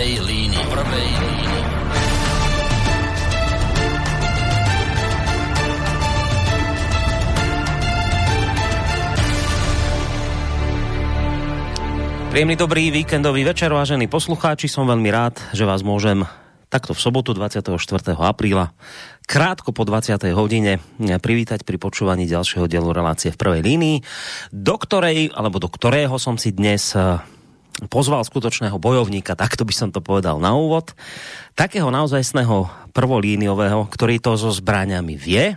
prvej línii. Prvej línii. Príjemný dobrý víkendový večer, vážení poslucháči. Som veľmi rád, že vás môžem takto v sobotu 24. apríla krátko po 20. hodine privítať pri počúvaní ďalšieho dielu relácie v prvej línii, do ktorej, alebo do ktorého som si dnes eh, pozval skutočného bojovníka, takto by som to povedal na úvod, takého naozajstného prvolíniového, ktorý to so zbraňami vie,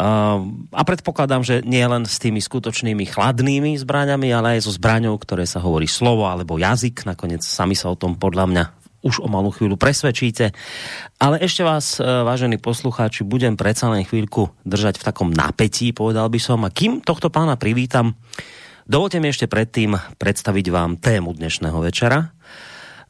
a predpokladám, že nie len s tými skutočnými chladnými zbraňami, ale aj so zbraňou, ktoré sa hovorí slovo alebo jazyk. Nakoniec sami sa o tom podľa mňa už o malú chvíľu presvedčíte. Ale ešte vás, vážení poslucháči, budem predsa len chvíľku držať v takom napätí, povedal by som. A kým tohto pána privítam, dovolte mi ešte predtým predstaviť vám tému dnešného večera.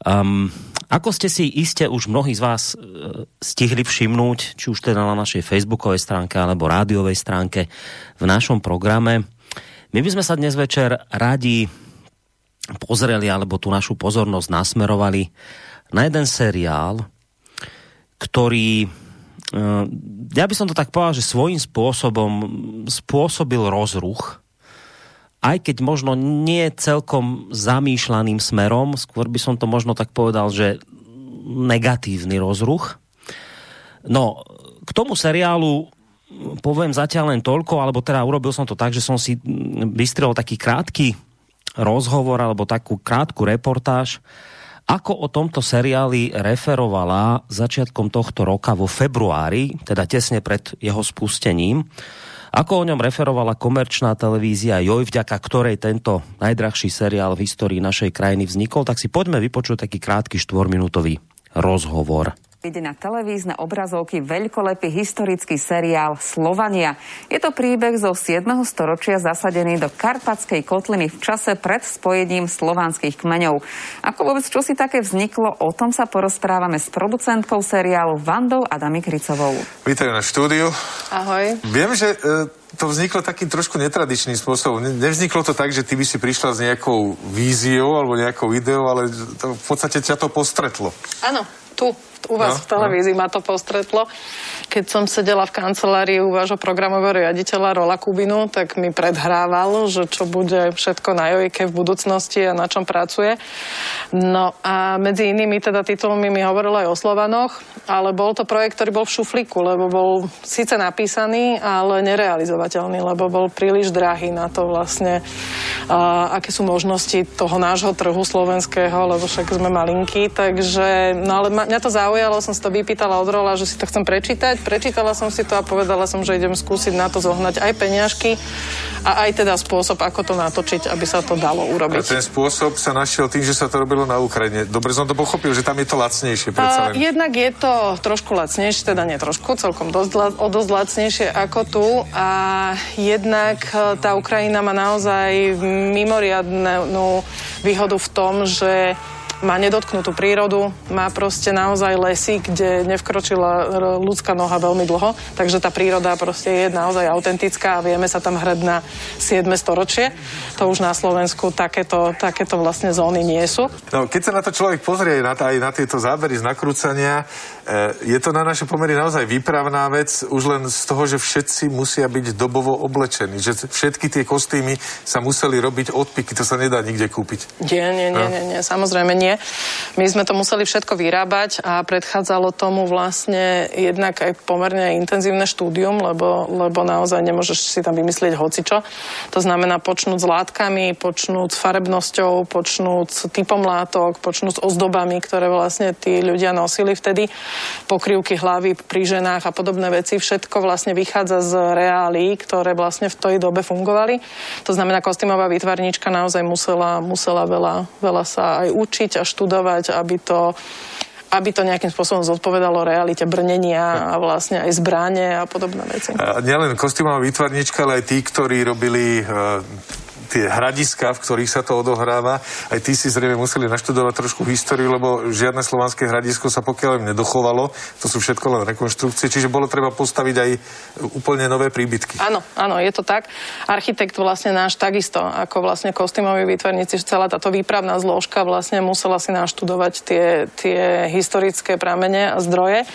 Um, ako ste si iste už mnohí z vás uh, stihli všimnúť, či už teda na našej facebookovej stránke alebo rádiovej stránke v našom programe, my by sme sa dnes večer radi pozreli alebo tú našu pozornosť nasmerovali na jeden seriál, ktorý uh, ja by som to tak povedal, že svojím spôsobom spôsobil rozruch aj keď možno nie celkom zamýšľaným smerom, skôr by som to možno tak povedal, že negatívny rozruch. No, k tomu seriálu poviem zatiaľ len toľko, alebo teda urobil som to tak, že som si vystrel taký krátky rozhovor alebo takú krátku reportáž, ako o tomto seriáli referovala začiatkom tohto roka vo februári, teda tesne pred jeho spustením, ako o ňom referovala komerčná televízia Joj, vďaka ktorej tento najdrahší seriál v histórii našej krajiny vznikol, tak si poďme vypočuť taký krátky štvorminútový rozhovor. Ide na televízne obrazovky veľkolepý historický seriál Slovania. Je to príbeh zo 7. storočia zasadený do Karpatskej kotliny v čase pred spojením slovanských kmeňov. Ako vôbec čo si také vzniklo, o tom sa porozprávame s producentkou seriálu Vandou Adami Kricovou. Vítaj na štúdiu. Ahoj. Viem, že e, to vzniklo takým trošku netradičným spôsobom. Nevzniklo to tak, že ty by si prišla s nejakou víziou alebo nejakou ideou, ale to, v podstate ťa to postretlo. Áno, tu, u vás no, v televízii no. ma to postretlo. Keď som sedela v kancelárii u vášho programového riaditeľa Rola Kubinu, tak mi predhrával, že čo bude všetko na Jojke v budúcnosti a na čom pracuje. No a medzi inými teda titulmi mi hovoril aj o Slovanoch, ale bol to projekt, ktorý bol v šuflíku, lebo bol síce napísaný, ale nerealizovateľný, lebo bol príliš drahý na to vlastne, a, aké sú možnosti toho nášho trhu slovenského, lebo však sme malinkí, takže, no ale ma, mňa to zaujalo, som si to vypýtala od Rola, že si to chcem prečítať prečítala som si to a povedala som, že idem skúsiť na to zohnať aj peňažky a aj teda spôsob, ako to natočiť, aby sa to dalo urobiť. A ten spôsob sa našiel tým, že sa to robilo na Ukrajine. Dobre som to pochopil, že tam je to lacnejšie. A, jednak je to trošku lacnejšie, teda nie trošku, celkom dosť, o dosť lacnejšie ako tu a jednak e, tá Ukrajina má naozaj mimoriadnú výhodu v tom, že má nedotknutú prírodu, má proste naozaj lesy, kde nevkročila ľudská noha veľmi dlho, takže tá príroda proste je naozaj autentická a vieme sa tam hrať na 7. storočie. To už na Slovensku takéto, takéto vlastne zóny nie sú. No, keď sa na to človek pozrie aj na tieto zábery z nakrúcania, je to na naše pomery naozaj výpravná vec, už len z toho, že všetci musia byť dobovo oblečení, že všetky tie kostýmy sa museli robiť odpiky, to sa nedá nikde kúpiť. Nie, nie, nie, no. nie, nie, samozrejme nie. My sme to museli všetko vyrábať a predchádzalo tomu vlastne jednak aj pomerne intenzívne štúdium, lebo, lebo naozaj nemôžeš si tam vymyslieť hocičo. To znamená počnúť s látkami, počnúť s farebnosťou, počnúť s typom látok, počnúť s ozdobami, ktoré vlastne tí ľudia nosili vtedy, pokrývky hlavy pri ženách a podobné veci. Všetko vlastne vychádza z reálí, ktoré vlastne v tej dobe fungovali. To znamená, kostýmová výtvarnička naozaj musela, musela veľa, veľa sa aj učiť a študovať, aby to aby to nejakým spôsobom zodpovedalo realite brnenia a vlastne aj zbranie a podobné veci. A nielen kostýmová výtvarnička, ale aj tí, ktorí robili uh, tie hradiska, v ktorých sa to odohráva. Aj ty si zrejme museli naštudovať trošku históriu, lebo žiadne slovanské hradisko sa pokiaľ im nedochovalo. To sú všetko len rekonštrukcie, čiže bolo treba postaviť aj úplne nové príbytky. Áno, áno, je to tak. Architekt vlastne náš takisto, ako vlastne kostýmoví výtvarníci, celá táto výpravná zložka vlastne musela si naštudovať tie, tie historické pramene a zdroje.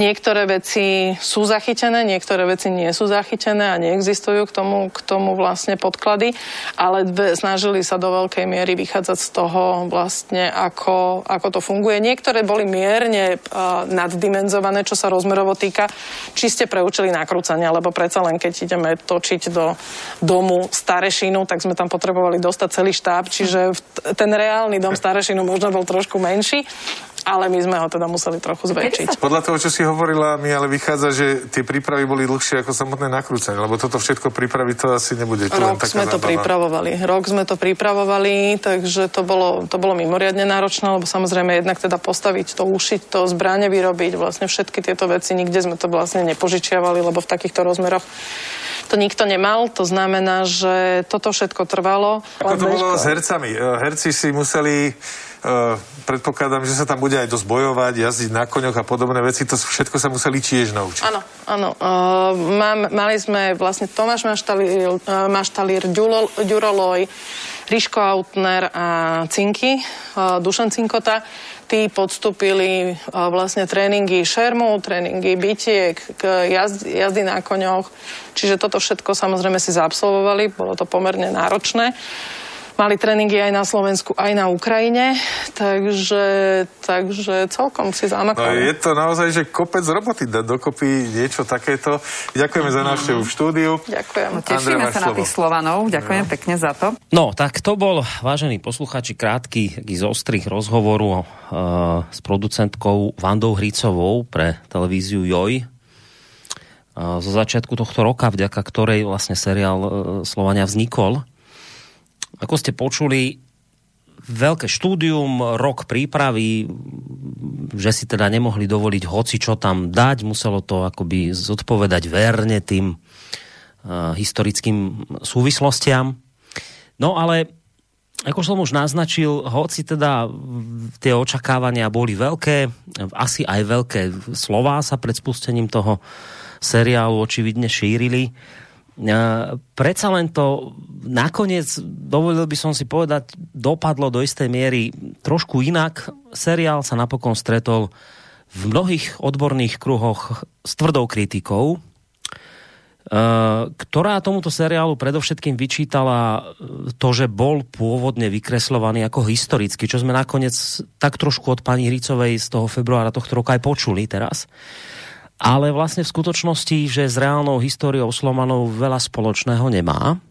Niektoré veci sú zachytené, niektoré veci nie sú zachytené a neexistujú k tomu, k tomu vlastne podklady, ale snažili sa do veľkej miery vychádzať z toho vlastne, ako, ako to funguje. Niektoré boli mierne uh, naddimenzované, čo sa rozmerovo týka, čiste pre účely nakrúcania, lebo predsa len keď ideme točiť do domu Starešinu, tak sme tam potrebovali dostať celý štáb, čiže ten reálny dom Starešinu možno bol trošku menší ale my sme ho teda museli trochu zväčšiť. Podľa toho, čo si hovorila, mi ale vychádza, že tie prípravy boli dlhšie ako samotné nakrúcanie, lebo toto všetko pripraviť to asi nebude. To Rok sme to pripravovali. Rok sme to pripravovali, takže to bolo, to bolo mimoriadne náročné, lebo samozrejme jednak teda postaviť to, ušiť to, zbranie vyrobiť, vlastne všetky tieto veci, nikde sme to vlastne nepožičiavali, lebo v takýchto rozmeroch to nikto nemal, to znamená, že toto všetko trvalo. Ako to bolo s hercami? Herci si museli predpokladám, že sa tam bude aj dosť bojovať, jazdiť na koňoch a podobné veci. To všetko sa museli tiež naučiť. Áno, áno. Mám, mali sme vlastne Tomáš Maštalír, uh, Maštalír Ďuroloj, Riško Autner a Cinky, uh, Dušan Cinkota. Tí podstúpili uh, vlastne tréningy šermu, tréningy bytiek, jazdy, jazdy na koňoch. Čiže toto všetko samozrejme si zaabsolvovali, bolo to pomerne náročné. Mali tréningy aj na Slovensku, aj na Ukrajine, takže, takže celkom si zamakali. No, je to naozaj, že kopec roboty dať dokopy niečo takéto. Ďakujeme za návštevu v štúdiu. Ďakujem. No, tešíme sa slovo. na tých Slovanov. Ďakujem no. pekne za to. No, tak to bol, vážení posluchači, krátky z ostrých rozhovoru uh, s producentkou Vandou Hricovou pre televíziu JOJ uh, zo začiatku tohto roka, vďaka ktorej vlastne seriál uh, Slovania vznikol ako ste počuli, veľké štúdium, rok prípravy, že si teda nemohli dovoliť hoci čo tam dať, muselo to akoby zodpovedať verne tým uh, historickým súvislostiam. No ale ako som už naznačil, hoci teda tie očakávania boli veľké, asi aj veľké slová sa pred spustením toho seriálu očividne šírili, predsa len to nakoniec, dovolil by som si povedať, dopadlo do istej miery trošku inak. Seriál sa napokon stretol v mnohých odborných kruhoch s tvrdou kritikou, ktorá tomuto seriálu predovšetkým vyčítala to, že bol pôvodne vykreslovaný ako historický, čo sme nakoniec tak trošku od pani Hricovej z toho februára tohto roka aj počuli teraz. Ale vlastne v skutočnosti, že s reálnou históriou Slomanov veľa spoločného nemá.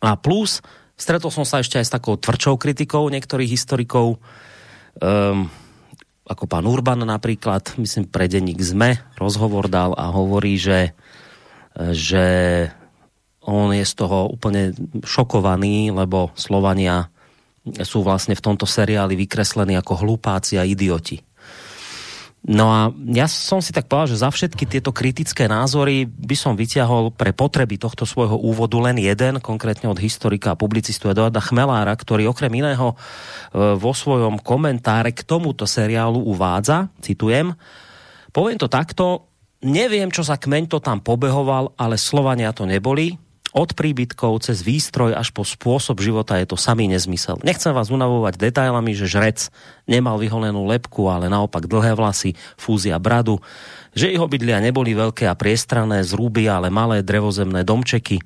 A plus, stretol som sa ešte aj s takou tvrdšou kritikou niektorých historikov, um, ako pán Urban napríklad, myslím, pre denník ZME rozhovor dal a hovorí, že, že on je z toho úplne šokovaný, lebo Slovania sú vlastne v tomto seriáli vykreslení ako hlupáci a idioti. No a ja som si tak povedal, že za všetky tieto kritické názory by som vyťahol pre potreby tohto svojho úvodu len jeden, konkrétne od historika a publicistu Eduarda Chmelára, ktorý okrem iného e, vo svojom komentáre k tomuto seriálu uvádza, citujem, poviem to takto, neviem, čo za kmeň to tam pobehoval, ale Slovania to neboli, od príbytkov cez výstroj až po spôsob života je to samý nezmysel. Nechcem vás unavovať detailami, že žrec nemal vyholenú lepku, ale naopak dlhé vlasy, fúzia bradu, že jeho bydlia neboli veľké a priestrané, zrúby, ale malé drevozemné domčeky,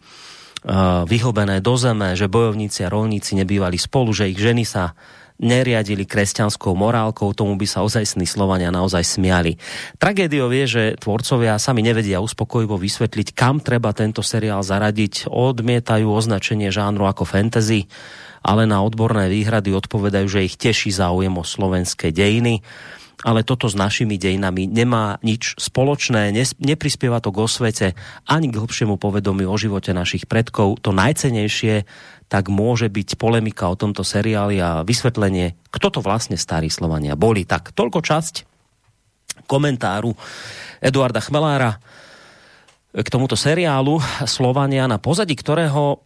vyhlbené do zeme, že bojovníci a rolníci nebývali spolu, že ich ženy sa neriadili kresťanskou morálkou, tomu by sa ozajstní Slovania naozaj smiali. Tragédiou je, že tvorcovia sami nevedia uspokojivo vysvetliť, kam treba tento seriál zaradiť. Odmietajú označenie žánru ako fantasy, ale na odborné výhrady odpovedajú, že ich teší záujem o slovenské dejiny ale toto s našimi dejinami nemá nič spoločné, neprispieva to k osvete ani k hlbšiemu povedomiu o živote našich predkov. To najcenejšie tak môže byť polemika o tomto seriáli a vysvetlenie, kto to vlastne starí Slovania boli. Tak toľko časť komentáru Eduarda Chmelára k tomuto seriálu Slovania, na pozadí ktorého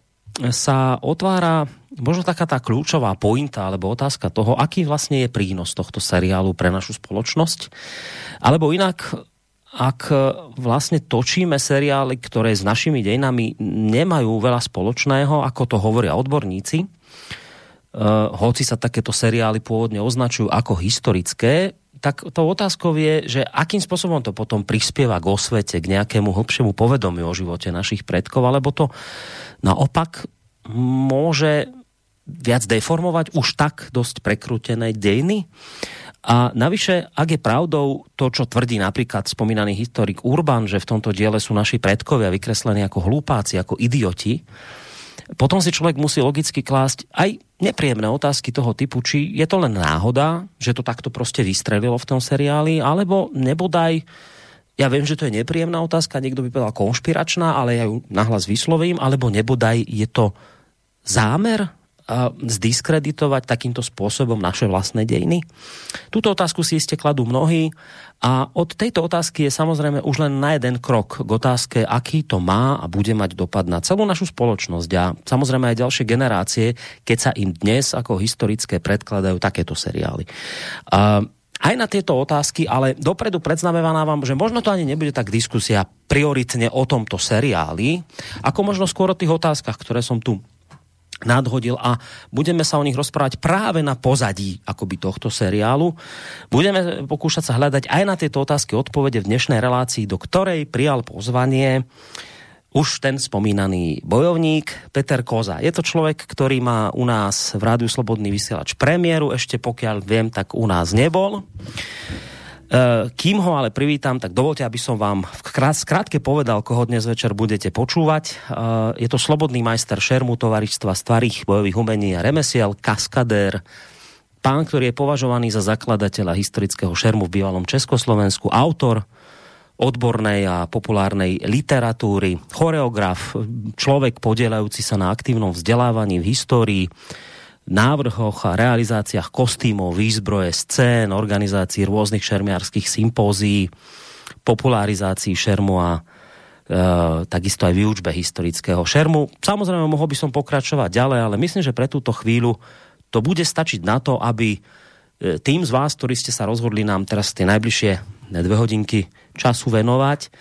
sa otvára možno taká tá kľúčová pointa alebo otázka toho, aký vlastne je prínos tohto seriálu pre našu spoločnosť. Alebo inak, ak vlastne točíme seriály, ktoré s našimi dejinami nemajú veľa spoločného, ako to hovoria odborníci, uh, hoci sa takéto seriály pôvodne označujú ako historické, tak to otázkou je, že akým spôsobom to potom prispieva k osvete, k nejakému hlbšiemu povedomiu o živote našich predkov, alebo to naopak môže viac deformovať už tak dosť prekrútené dejiny. A navyše, ak je pravdou to, čo tvrdí napríklad spomínaný historik Urban, že v tomto diele sú naši predkovia vykreslení ako hlúpáci, ako idioti, potom si človek musí logicky klásť aj nepríjemné otázky toho typu, či je to len náhoda, že to takto proste vystrelilo v tom seriáli, alebo nebodaj, ja viem, že to je nepríjemná otázka, niekto by povedal konšpiračná, ale ja ju nahlas vyslovím, alebo nebodaj je to zámer zdiskreditovať takýmto spôsobom naše vlastné dejiny? Túto otázku si iste kladú mnohí a od tejto otázky je samozrejme už len na jeden krok k otázke, aký to má a bude mať dopad na celú našu spoločnosť a samozrejme aj ďalšie generácie, keď sa im dnes ako historické predkladajú takéto seriály. A aj na tieto otázky, ale dopredu predznamenávam, že možno to ani nebude tak diskusia prioritne o tomto seriáli, ako možno skôr o tých otázkach, ktoré som tu nadhodil a budeme sa o nich rozprávať práve na pozadí akoby tohto seriálu. Budeme pokúšať sa hľadať aj na tieto otázky odpovede v dnešnej relácii, do ktorej prijal pozvanie už ten spomínaný bojovník Peter Koza. Je to človek, ktorý má u nás v Rádiu Slobodný vysielač premiéru, ešte pokiaľ viem, tak u nás nebol. Eh, kým ho ale privítam, tak dovolte, aby som vám v krátke povedal, koho dnes večer budete počúvať. Eh, je to slobodný majster šermu tovaristva starých bojových umení a remesiel, kaskadér, pán, ktorý je považovaný za zakladateľa historického šermu v bývalom Československu, autor odbornej a populárnej literatúry, choreograf, človek podielajúci sa na aktívnom vzdelávaní v histórii, návrhoch a realizáciách kostýmov, výzbroje, scén, organizácií rôznych šermiarských sympózií, popularizácií šermu a e, takisto aj výučbe historického šermu. Samozrejme, mohol by som pokračovať ďalej, ale myslím, že pre túto chvíľu to bude stačiť na to, aby e, tým z vás, ktorí ste sa rozhodli nám teraz tie najbližšie dve hodinky času venovať,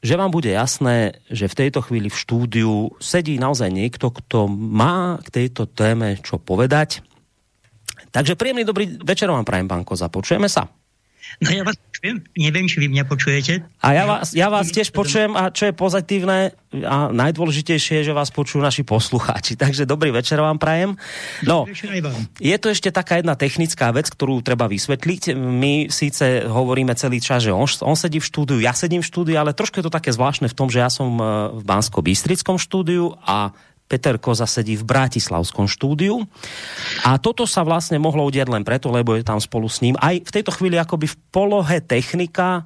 že vám bude jasné, že v tejto chvíli v štúdiu sedí naozaj niekto, kto má k tejto téme čo povedať. Takže príjemný dobrý večer vám prajem, pán Koza. Počujeme sa. No ja vás počujem, neviem, či vy mňa počujete. A ja vás, ja vás tiež počujem a čo je pozitívne a najdôležitejšie je, že vás počujú naši poslucháči. Takže dobrý večer vám prajem. No, je to ešte taká jedna technická vec, ktorú treba vysvetliť. My síce hovoríme celý čas, že on, on sedí v štúdiu, ja sedím v štúdiu, ale trošku je to také zvláštne v tom, že ja som eh, v Bansko-Bystrickom štúdiu a Peter Koza sedí v Bratislavskom štúdiu. A toto sa vlastne mohlo udiať len preto, lebo je tam spolu s ním. Aj v tejto chvíli akoby v polohe technika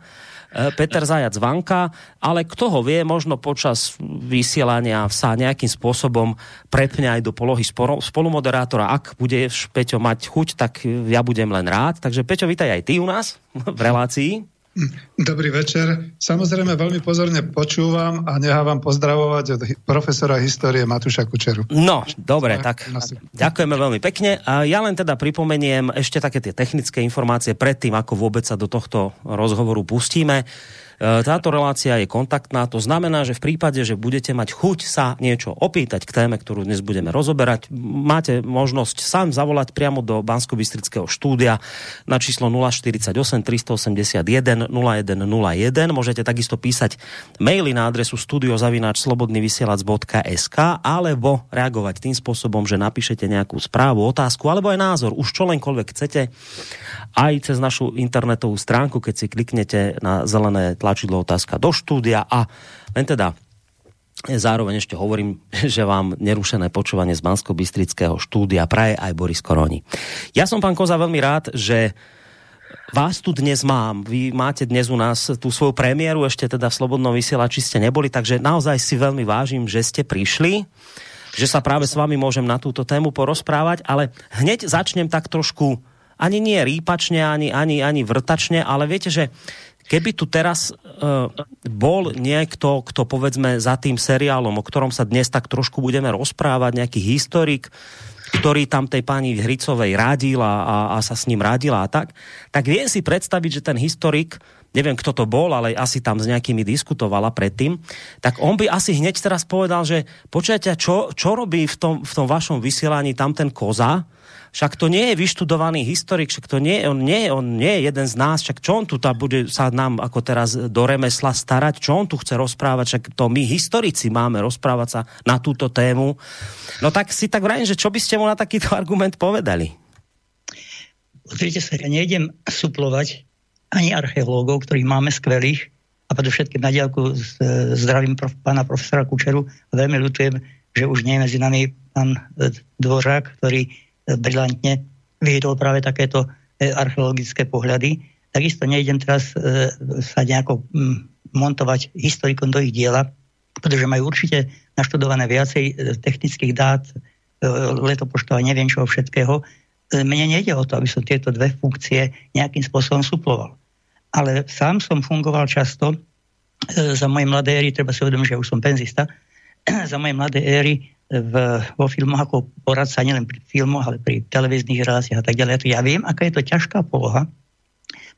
e, Peter Zajac Vanka, ale kto ho vie, možno počas vysielania sa nejakým spôsobom prepne aj do polohy spolumoderátora. Ak bude Peťo mať chuť, tak ja budem len rád. Takže Peťo, vítaj aj ty u nás v relácii. Dobrý večer. Samozrejme veľmi pozorne počúvam a nechávam pozdravovať od profesora histórie Matúša Kučeru. No, dobre, tak ďakujeme veľmi pekne. A ja len teda pripomeniem ešte také tie technické informácie predtým, ako vôbec sa do tohto rozhovoru pustíme. E, táto relácia je kontaktná, to znamená, že v prípade, že budete mať chuť sa niečo opýtať k téme, ktorú dnes budeme rozoberať, máte možnosť sám zavolať priamo do bansko štúdia na číslo 048 381 0101. Môžete takisto písať maily na adresu studiozavináčslobodnyvysielac.sk alebo reagovať tým spôsobom, že napíšete nejakú správu, otázku alebo aj názor, už čo lenkoľvek chcete, aj cez našu internetovú stránku, keď si kliknete na zelené tlačítko tlačidlo otázka do štúdia a len teda Zároveň ešte hovorím, že vám nerušené počúvanie z bansko bystrického štúdia praje aj Boris Koroni. Ja som, pán Koza, veľmi rád, že vás tu dnes mám. Vy máte dnes u nás tú svoju premiéru, ešte teda v Slobodnom vysielači ste neboli, takže naozaj si veľmi vážim, že ste prišli, že sa práve s vami môžem na túto tému porozprávať, ale hneď začnem tak trošku ani nie rýpačne, ani, ani, ani vrtačne, ale viete, že keby tu teraz uh, bol niekto, kto povedzme za tým seriálom, o ktorom sa dnes tak trošku budeme rozprávať, nejaký historik, ktorý tam tej pani Hricovej radil a, a, a sa s ním radila a tak, tak viem si predstaviť, že ten historik, neviem kto to bol, ale asi tam s nejakými diskutovala predtým, tak on by asi hneď teraz povedal, že počujete, čo, čo robí v tom, v tom vašom vysielaní tam ten koza, však to nie je vyštudovaný historik, však to nie, on, nie, on nie je jeden z nás, však čo on tu tá bude sa nám ako teraz do remesla starať, čo on tu chce rozprávať, však to my historici máme rozprávať sa na túto tému. No tak si tak vrajím, že čo by ste mu na takýto argument povedali? Pozrite sa, ja nejdem suplovať ani archeológov, ktorých máme skvelých, a predovšetkým na diálku zdravím prof, pána profesora Kučeru. Veľmi ľutujem, že už nie je medzi nami pán e, Dvořák, ktorý brilantne vyhydol práve takéto e, archeologické pohľady. Takisto nejdem teraz e, sa nejako montovať historikom do ich diela, pretože majú určite naštudované viacej e, technických dát, letopočtova, neviem čoho všetkého. Mne nejde o to, aby som tieto dve funkcie nejakým spôsobom suploval. Ale sám som fungoval často za mojej mladé éry, treba si uvedomiť, že už som penzista, za mojej mladé éry v, vo filmoch ako poradca, nielen pri filmoch, ale pri televíznych reláciách a tak ďalej. Ja viem, aká je to ťažká poloha,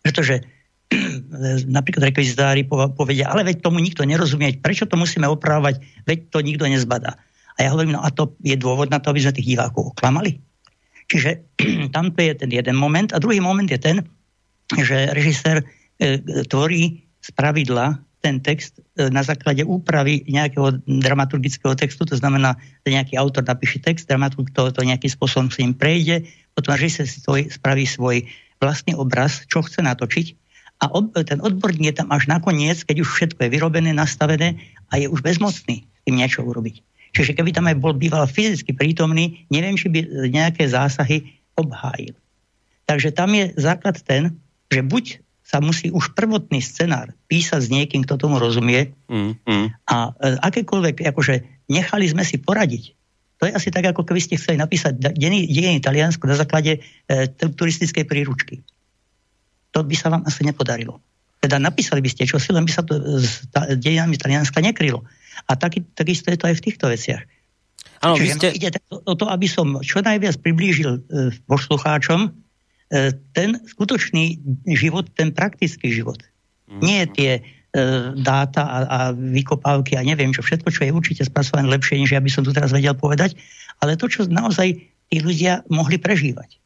pretože napríklad rekvizitári povedia, ale veď tomu nikto nerozumie, prečo to musíme opravovať, veď to nikto nezbadá. A ja hovorím, no a to je dôvod na to, aby sme tých divákov oklamali. Čiže tamto je ten jeden moment. A druhý moment je ten, že režisér e, tvorí z pravidla ten text e, na základe úpravy nejakého dramaturgického textu, to znamená, že nejaký autor napíše text, dramaturg to, to nejakým spôsobom s ním prejde, potom že si svoj, spraví svoj vlastný obraz, čo chce natočiť a ob, ten odborník je tam až nakoniec, keď už všetko je vyrobené, nastavené a je už bezmocný s tým niečo urobiť. Čiže keby tam aj bol býval fyzicky prítomný, neviem, či by nejaké zásahy obhájil. Takže tam je základ ten, že buď sa musí už prvotný scenár písať s niekým, kto tomu rozumie mm, mm. a e, akékoľvek, akože nechali sme si poradiť. To je asi tak, ako keby ste chceli napísať dejiny Taliansko na základe e, turistickej príručky. To by sa vám asi nepodarilo. Teda napísali by ste čosi, len by sa to s dejinami Talianska nekrylo. A taky, takisto je to aj v týchto veciach. Ano, Čiže ste... ide o to, aby som čo najviac priblížil e, poslucháčom E, ten skutočný život, ten praktický život. Mm. Nie tie e, dáta a, a vykopávky a neviem čo, všetko, čo je určite spracované lepšie, než ja by som tu teraz vedel povedať, ale to, čo naozaj tí ľudia mohli prežívať.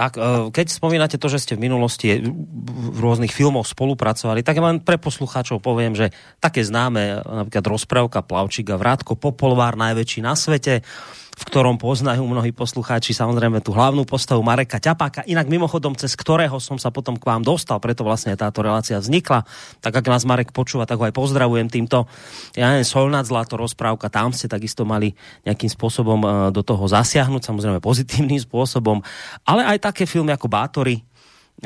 Tak, e, keď spomínate to, že ste v minulosti v rôznych filmoch spolupracovali, tak len pre poslucháčov poviem, že také známe napríklad rozprávka Plavčík a Vrátko Popolvár, najväčší na svete, v ktorom poznajú mnohí poslucháči samozrejme tú hlavnú postavu Mareka Ťapáka. Inak mimochodom, cez ktorého som sa potom k vám dostal, preto vlastne táto relácia vznikla. Tak ak nás Marek počúva, tak ho aj pozdravujem týmto. Ja neviem, Solnad Zlato rozprávka, tam ste takisto mali nejakým spôsobom e, do toho zasiahnuť, samozrejme pozitívnym spôsobom, ale aj také filmy ako Bátory,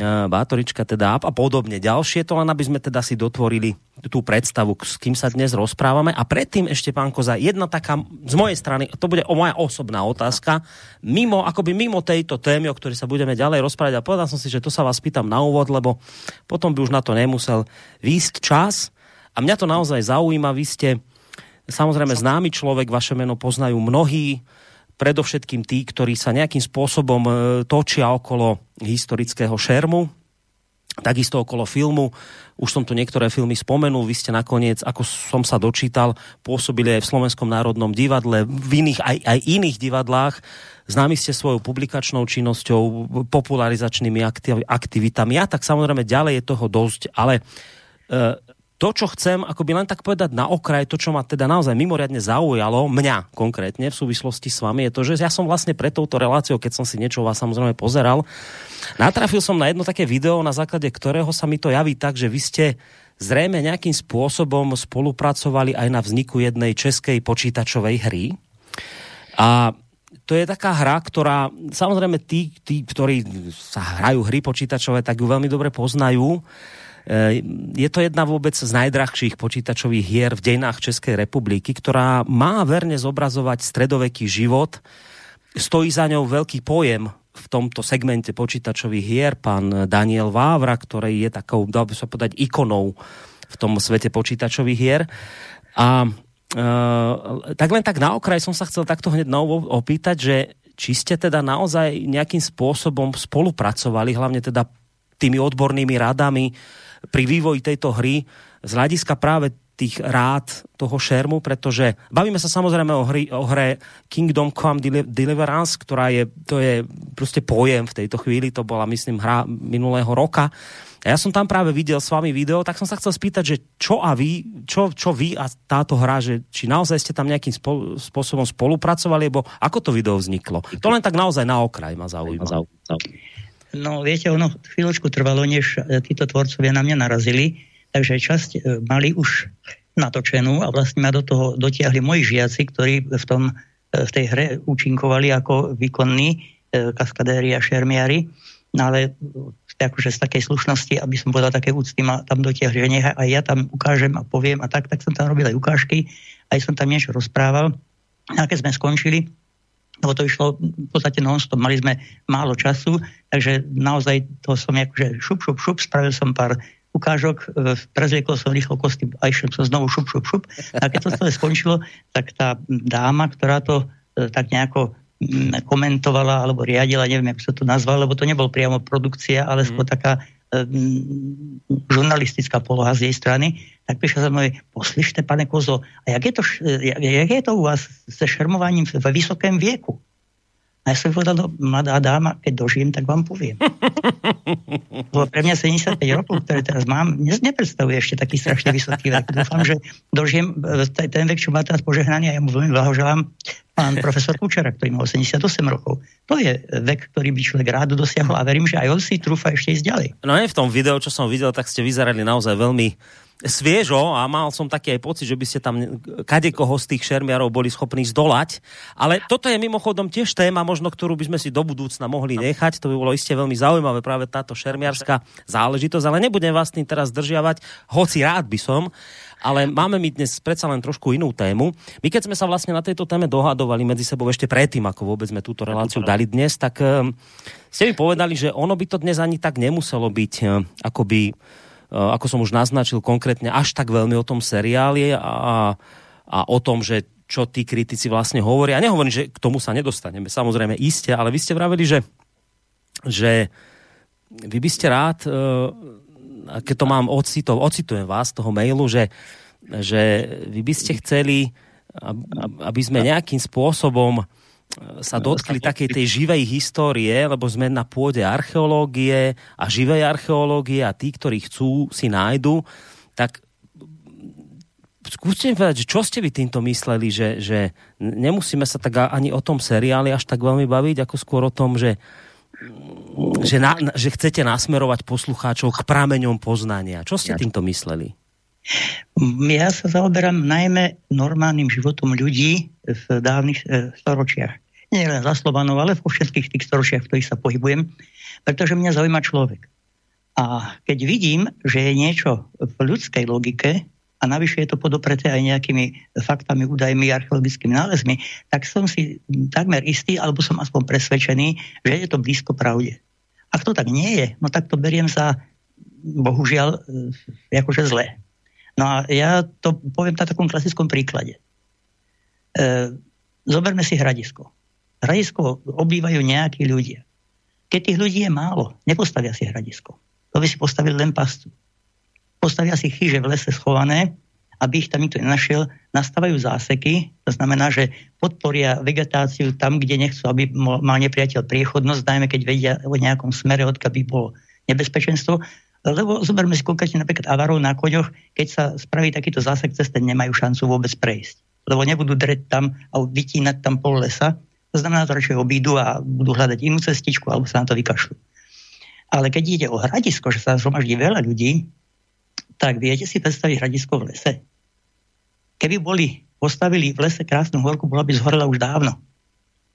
Bátorička teda a podobne ďalšie, to len aby sme teda si dotvorili tú predstavu, s kým sa dnes rozprávame. A predtým ešte, pán Koza, jedna taká z mojej strany, to bude o moja osobná otázka, mimo, akoby mimo tejto témy, o ktorej sa budeme ďalej rozprávať a povedal som si, že to sa vás pýtam na úvod, lebo potom by už na to nemusel výjsť čas. A mňa to naozaj zaujíma, vy ste samozrejme známy človek, vaše meno poznajú mnohí, predovšetkým tí, ktorí sa nejakým spôsobom e, točia okolo historického šermu, takisto okolo filmu. Už som tu niektoré filmy spomenul, vy ste nakoniec, ako som sa dočítal, pôsobili aj v Slovenskom národnom divadle, v iných, aj, aj iných divadlách. Známi ste svojou publikačnou činnosťou, popularizačnými aktivitami a tak samozrejme ďalej je toho dosť, ale e, to, čo chcem akoby len tak povedať na okraj, to, čo ma teda naozaj mimoriadne zaujalo, mňa konkrétne v súvislosti s vami, je to, že ja som vlastne pre touto reláciou, keď som si niečo vás samozrejme pozeral, natrafil som na jedno také video, na základe ktorého sa mi to javí tak, že vy ste zrejme nejakým spôsobom spolupracovali aj na vzniku jednej českej počítačovej hry. A to je taká hra, ktorá, samozrejme tí, tí, ktorí sa hrajú hry počítačové, tak ju veľmi dobre poznajú. Eh, je to jedna vôbec z najdrahších počítačových hier v dejinách Českej republiky, ktorá má verne zobrazovať stredoveký život. Stojí za ňou veľký pojem v tomto segmente počítačových hier, pán Daniel Vávra, ktorý je takou, dá by sa povedať, ikonou v tom svete počítačových hier. A Uh, tak len tak na okraj som sa chcel takto hneď novo opýtať, že či ste teda naozaj nejakým spôsobom spolupracovali, hlavne teda tými odbornými radami pri vývoji tejto hry z hľadiska práve tých rád toho šermu, pretože bavíme sa samozrejme o, hry, o hre Kingdom Come Deliverance, ktorá je, to je proste pojem v tejto chvíli, to bola myslím hra minulého roka. A ja som tam práve videl s vami video, tak som sa chcel spýtať, že čo a vy, čo, čo vy a táto hra, že či naozaj ste tam nejakým spol, spôsobom spolupracovali, alebo ako to video vzniklo? To len tak naozaj na okraj ma zaujíma. No viete, ono chvíľočku trvalo, než e, títo tvorcovia na mňa narazili, takže časť e, mali už natočenú a vlastne ma do toho dotiahli moji žiaci, ktorí v, tom, e, v tej hre účinkovali ako výkonní kaskadéri a šermiari. No ale akože z takej slušnosti, aby som povedal také úcty, ma tam dotiahli, že nechaj aj ja tam ukážem a poviem a tak, tak som tam robil aj ukážky, aj som tam niečo rozprával. A keď sme skončili, lebo to išlo v podstate non-stop, mali sme málo času, takže naozaj to som akože šup, šup, šup, spravil som pár ukážok, e, prezliekol som rýchlo kosty a išiel som znovu šup, šup, šup. A keď to celé skončilo, tak tá dáma, ktorá to e, tak nejako komentovala alebo riadila, neviem, ako sa to nazval, lebo to nebol priamo produkcia, ale mm. skôr taká um, žurnalistická poloha z jej strany, tak prišla za mnou, poslyšte, pane Kozo, a jak je to, jak, jak je to u vás se šermovaním ve vysokém věku? A ja som povedal, no, mladá dáma, keď dožijem, tak vám poviem. Lebo pre mňa 75 rokov, ktoré teraz mám, nepredstavuje ešte taký strašne vysoký vek. Dúfam, že dožijem e, ten vek, čo má teraz požehnanie a ja mu veľmi blahoželám pán profesor Kučera, ktorý má 88 rokov. To je vek, ktorý by človek rád dosiahol a verím, že aj on si trúfa ešte ísť ďalej. No aj v tom videu, čo som videl, tak ste vyzerali naozaj veľmi sviežo a mal som taký aj pocit, že by ste tam kadekoho z tých šermiarov boli schopní zdolať. Ale toto je mimochodom tiež téma, možno ktorú by sme si do budúcna mohli nechať. To by bolo iste veľmi zaujímavé, práve táto šermiarská záležitosť. Ale nebudem vás tým teraz zdržiavať, hoci rád by som. Ale máme mi dnes predsa len trošku inú tému. My keď sme sa vlastne na tejto téme dohadovali medzi sebou ešte predtým, ako vôbec sme túto reláciu dali dnes, tak um, ste mi povedali, že ono by to dnes ani tak nemuselo byť um, akoby ako som už naznačil konkrétne, až tak veľmi o tom seriáli a, a o tom, že čo tí kritici vlastne hovoria. Ja nehovorím, že k tomu sa nedostaneme, samozrejme iste, ale vy ste vraveli, že, že vy by ste rád, eh, keď to mám ocito, ocitujem vás, toho mailu, že, že vy by ste chceli, aby sme nejakým spôsobom sa dotkli takej tej živej histórie, lebo sme na pôde archeológie a živej archeológie a tí, ktorí chcú, si nájdu, tak skúste mi povedať, čo ste vy týmto mysleli, že, že nemusíme sa tak ani o tom seriáli až tak veľmi baviť, ako skôr o tom, že, že, na, že chcete nasmerovať poslucháčov k prameňom poznania. Čo ste týmto mysleli? Ja sa zaoberám najmä normálnym životom ľudí v dávnych e, storočiach nie len za Slovanov, ale vo všetkých tých storočiach, v ktorých sa pohybujem, pretože mňa zaujíma človek. A keď vidím, že je niečo v ľudskej logike, a navyše je to podopreté aj nejakými faktami, údajmi, archeologickými nálezmi, tak som si takmer istý, alebo som aspoň presvedčený, že je to blízko pravde. Ak to tak nie je, no tak to beriem za, bohužiaľ, akože zlé. No a ja to poviem na takom klasickom príklade. E, zoberme si hradisko. Hradisko obývajú nejakí ľudia. Keď tých ľudí je málo, nepostavia si hradisko. To by si postavili len pastu. Postavia si chyže v lese schované, aby ich tam nikto nenašiel, nastávajú záseky, to znamená, že podporia vegetáciu tam, kde nechcú, aby mal nepriateľ priechodnosť, najmä keď vedia o nejakom smere, odkiaľ by bolo nebezpečenstvo. Lebo zoberme si konkrétne napríklad avarov na koňoch, keď sa spraví takýto zásek cez ten nemajú šancu vôbec prejsť. Lebo nebudú dreť tam a vytínať tam pol lesa, to znamená, že radšej obídu a budú hľadať inú cestičku alebo sa na to vykašľú. Ale keď ide o hradisko, že sa zhromaždí veľa ľudí, tak viete si predstaviť hradisko v lese. Keby boli postavili v lese krásnu horku, bola by zhorela už dávno.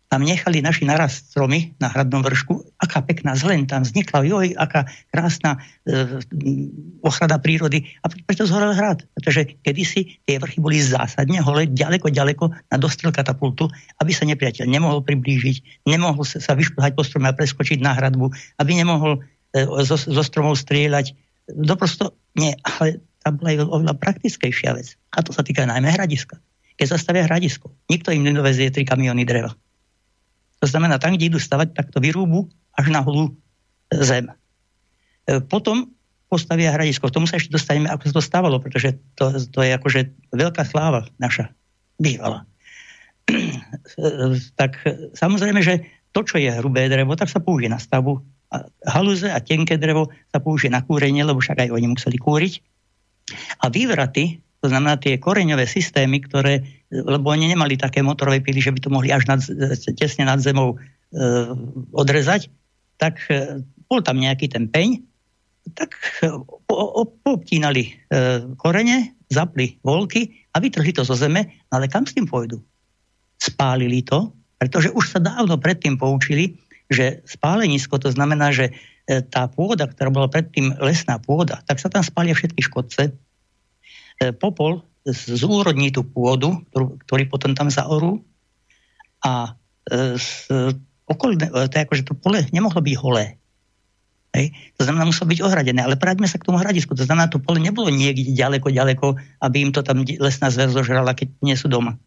Tam nechali naši narast stromy na hradnom vršku aká pekná zlen tam vznikla, joj, aká krásna e, ochrana prírody. A prečo zhorel hrad? Pretože kedysi tie vrchy boli zásadne hole, ďaleko, ďaleko na dostrel katapultu, aby sa nepriateľ nemohol priblížiť, nemohol sa, vyšplhať po strome a preskočiť na hradbu, aby nemohol e, zo, zo stromov strieľať. No prosto nie, ale tam bola aj oveľa praktickejšia vec. A to sa týka najmä hradiska. Keď zastavia hradisko, nikto im nedovezie tri kamiony dreva. To znamená, tam, kde idú stavať, tak to vyrúbu až na holú zem. E, potom postavia hradisko. K tomu sa ešte dostaneme, ako sa to stávalo, pretože to, to je akože veľká sláva naša bývala. tak samozrejme, že to, čo je hrubé drevo, tak sa použije na stavbu. A halúze a tenké drevo sa použije na kúrenie, lebo však aj oni museli kúriť. A vývraty, to znamená tie koreňové systémy, ktoré, lebo oni nemali také motorové pily, že by to mohli až nad, tesne nad zemou e, odrezať, tak e, bol tam nejaký ten peň, tak e, poobtínali e, korene, zapli volky a vytrhli to zo zeme, ale kam s tým pôjdu? Spálili to, pretože už sa dávno predtým poučili, že spálenisko, to znamená, že tá pôda, ktorá bola predtým lesná pôda, tak sa tam spália všetky škodce. Popol zúrodní tú pôdu, ktorú, ktorý potom tam zaorú a z okolné, to je ako, že to pole nemohlo byť holé. Hej. To znamená, muselo byť ohradené. Ale vráťme sa k tomu hradisku. To znamená, to pole nebolo niekde ďaleko, ďaleko, aby im to tam lesná zver zožrala, keď nie sú doma.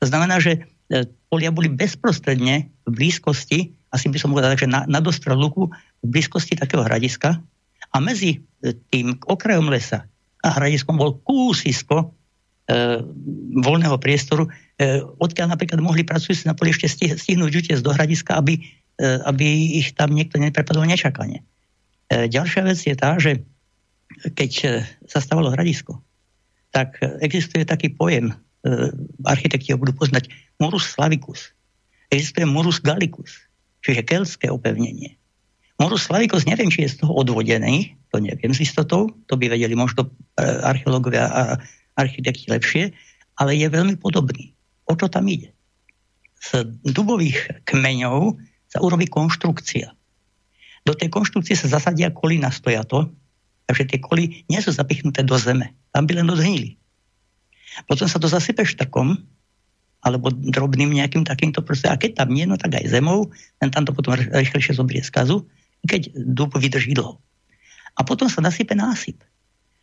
To znamená, že e, polia boli bezprostredne v blízkosti, asi by som povedal, že na, na dostrel luku, v blízkosti takého hradiska a medzi e, tým okrajom lesa a hradiskom bol kúsisko e, voľného priestoru, e, odkiaľ napríklad mohli pracujúci na poli ešte stihnúť utiecť do hradiska, aby, e, aby ich tam niekto neprepadol nečakane. E, ďalšia vec je tá, že keď e, sa stavalo hradisko, tak existuje taký pojem, e, architekti ho budú poznať, Morus Slavicus. Existuje Morus Gallicus, čiže kelské opevnenie. Morus Slavicus, neviem, či je z toho odvodený, to neviem s istotou, to by vedeli možno e, archeológovia a architekti lepšie, ale je veľmi podobný. O čo tam ide? Z dubových kmeňov sa urobí konštrukcia. Do tej konštrukcie sa zasadia koly na stojato, takže tie koly nie sú zapichnuté do zeme, tam by len odhnili. Potom sa to zasype štrkom, alebo drobným nejakým takýmto proste. A keď tam nie, no tak aj zemou, ten tam to potom rýchlejšie zobrie skazu, keď dub vydrží dlho. A potom sa nasype násyp.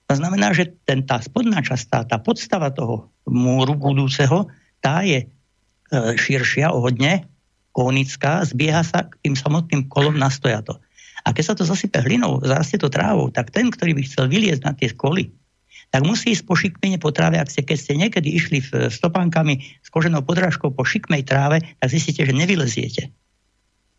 To znamená, že ten, tá spodná časť, tá, tá podstava toho múru budúceho, tá je e, širšia o hodne, konická, zbieha sa k tým samotným kolom na stojato. A keď sa to zasype hlinou, zarastie to trávou, tak ten, ktorý by chcel vyliezť na tie koly, tak musí ísť po šikmene po tráve. Ak ste, keď ste niekedy išli stopánkami s koženou podrážkou po šikmej tráve, tak zistíte, že nevyleziete.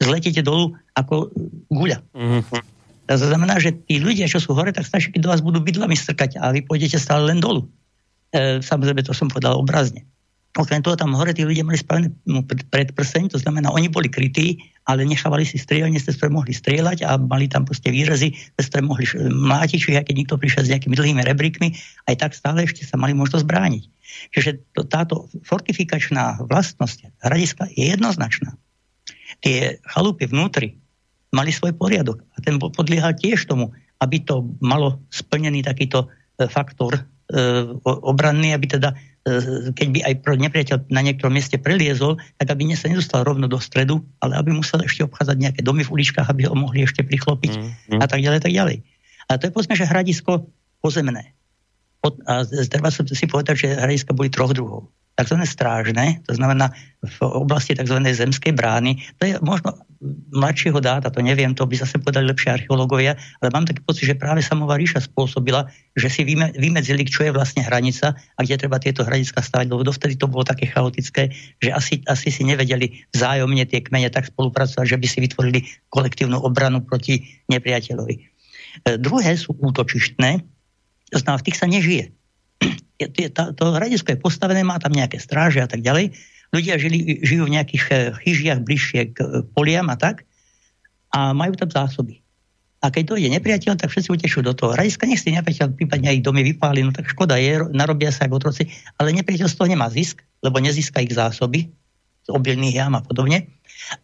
Zletíte dolu ako guľa. Mm-hmm. To znamená, že tí ľudia, čo sú hore, tak stačí, keď do vás budú bydlami strkať a vy pôjdete stále len dolu. E, samozrejme, to som povedal obrazne. Okrem toho tam hore tí ľudia mali spravené no, predprseň, to znamená, oni boli krytí, ale nechávali si strieľanie, cez ktoré mohli strieľať a mali tam proste výrezy, cez ktoré mohli mlátiť, čiže keď niekto prišiel s nejakými dlhými rebríkmi, aj tak stále ešte sa mali možnosť brániť. Čiže to, táto fortifikačná vlastnosť hradiska je jednoznačná. Tie chalupy vnútri, mali svoj poriadok. A ten podliehal tiež tomu, aby to malo splnený takýto e, faktor e, obranný, aby teda, e, keď by aj nepriateľ na niektorom mieste preliezol, tak aby sa nedostal rovno do stredu, ale aby musel ešte obchádzať nejaké domy v uličkách, aby ho mohli ešte prichlopiť mm, mm. a tak ďalej, tak ďalej. A to je povedzme, že hradisko pozemné. A treba si povedať, že hradiska boli troch druhov tzv. strážne, to znamená v oblasti tzv. zemskej brány. To je možno mladšieho dáta, to neviem, to by zase povedali lepšie archeológovia, ale mám taký pocit, že práve samová ríša spôsobila, že si vymedzili, čo je vlastne hranica a kde treba tieto hraniska stavať, lebo dovtedy to bolo také chaotické, že asi, asi si nevedeli vzájomne tie kmene tak spolupracovať, že by si vytvorili kolektívnu obranu proti nepriateľovi. E, druhé sú útočištné, to znamená, v tých sa nežije to hradisko je postavené, má tam nejaké stráže a tak ďalej. Ľudia žili, žijú v nejakých eh, chyžiach bližšie k eh, poliam a tak a majú tam zásoby. A keď dojde nepriateľ, tak všetci utešujú do toho. Hradiska nech si nepriateľ prípadne aj domy vypáli, no tak škoda je, narobia sa ako otroci, ale nepriateľ z toho nemá zisk, lebo nezíska ich zásoby. z obilných jam a podobne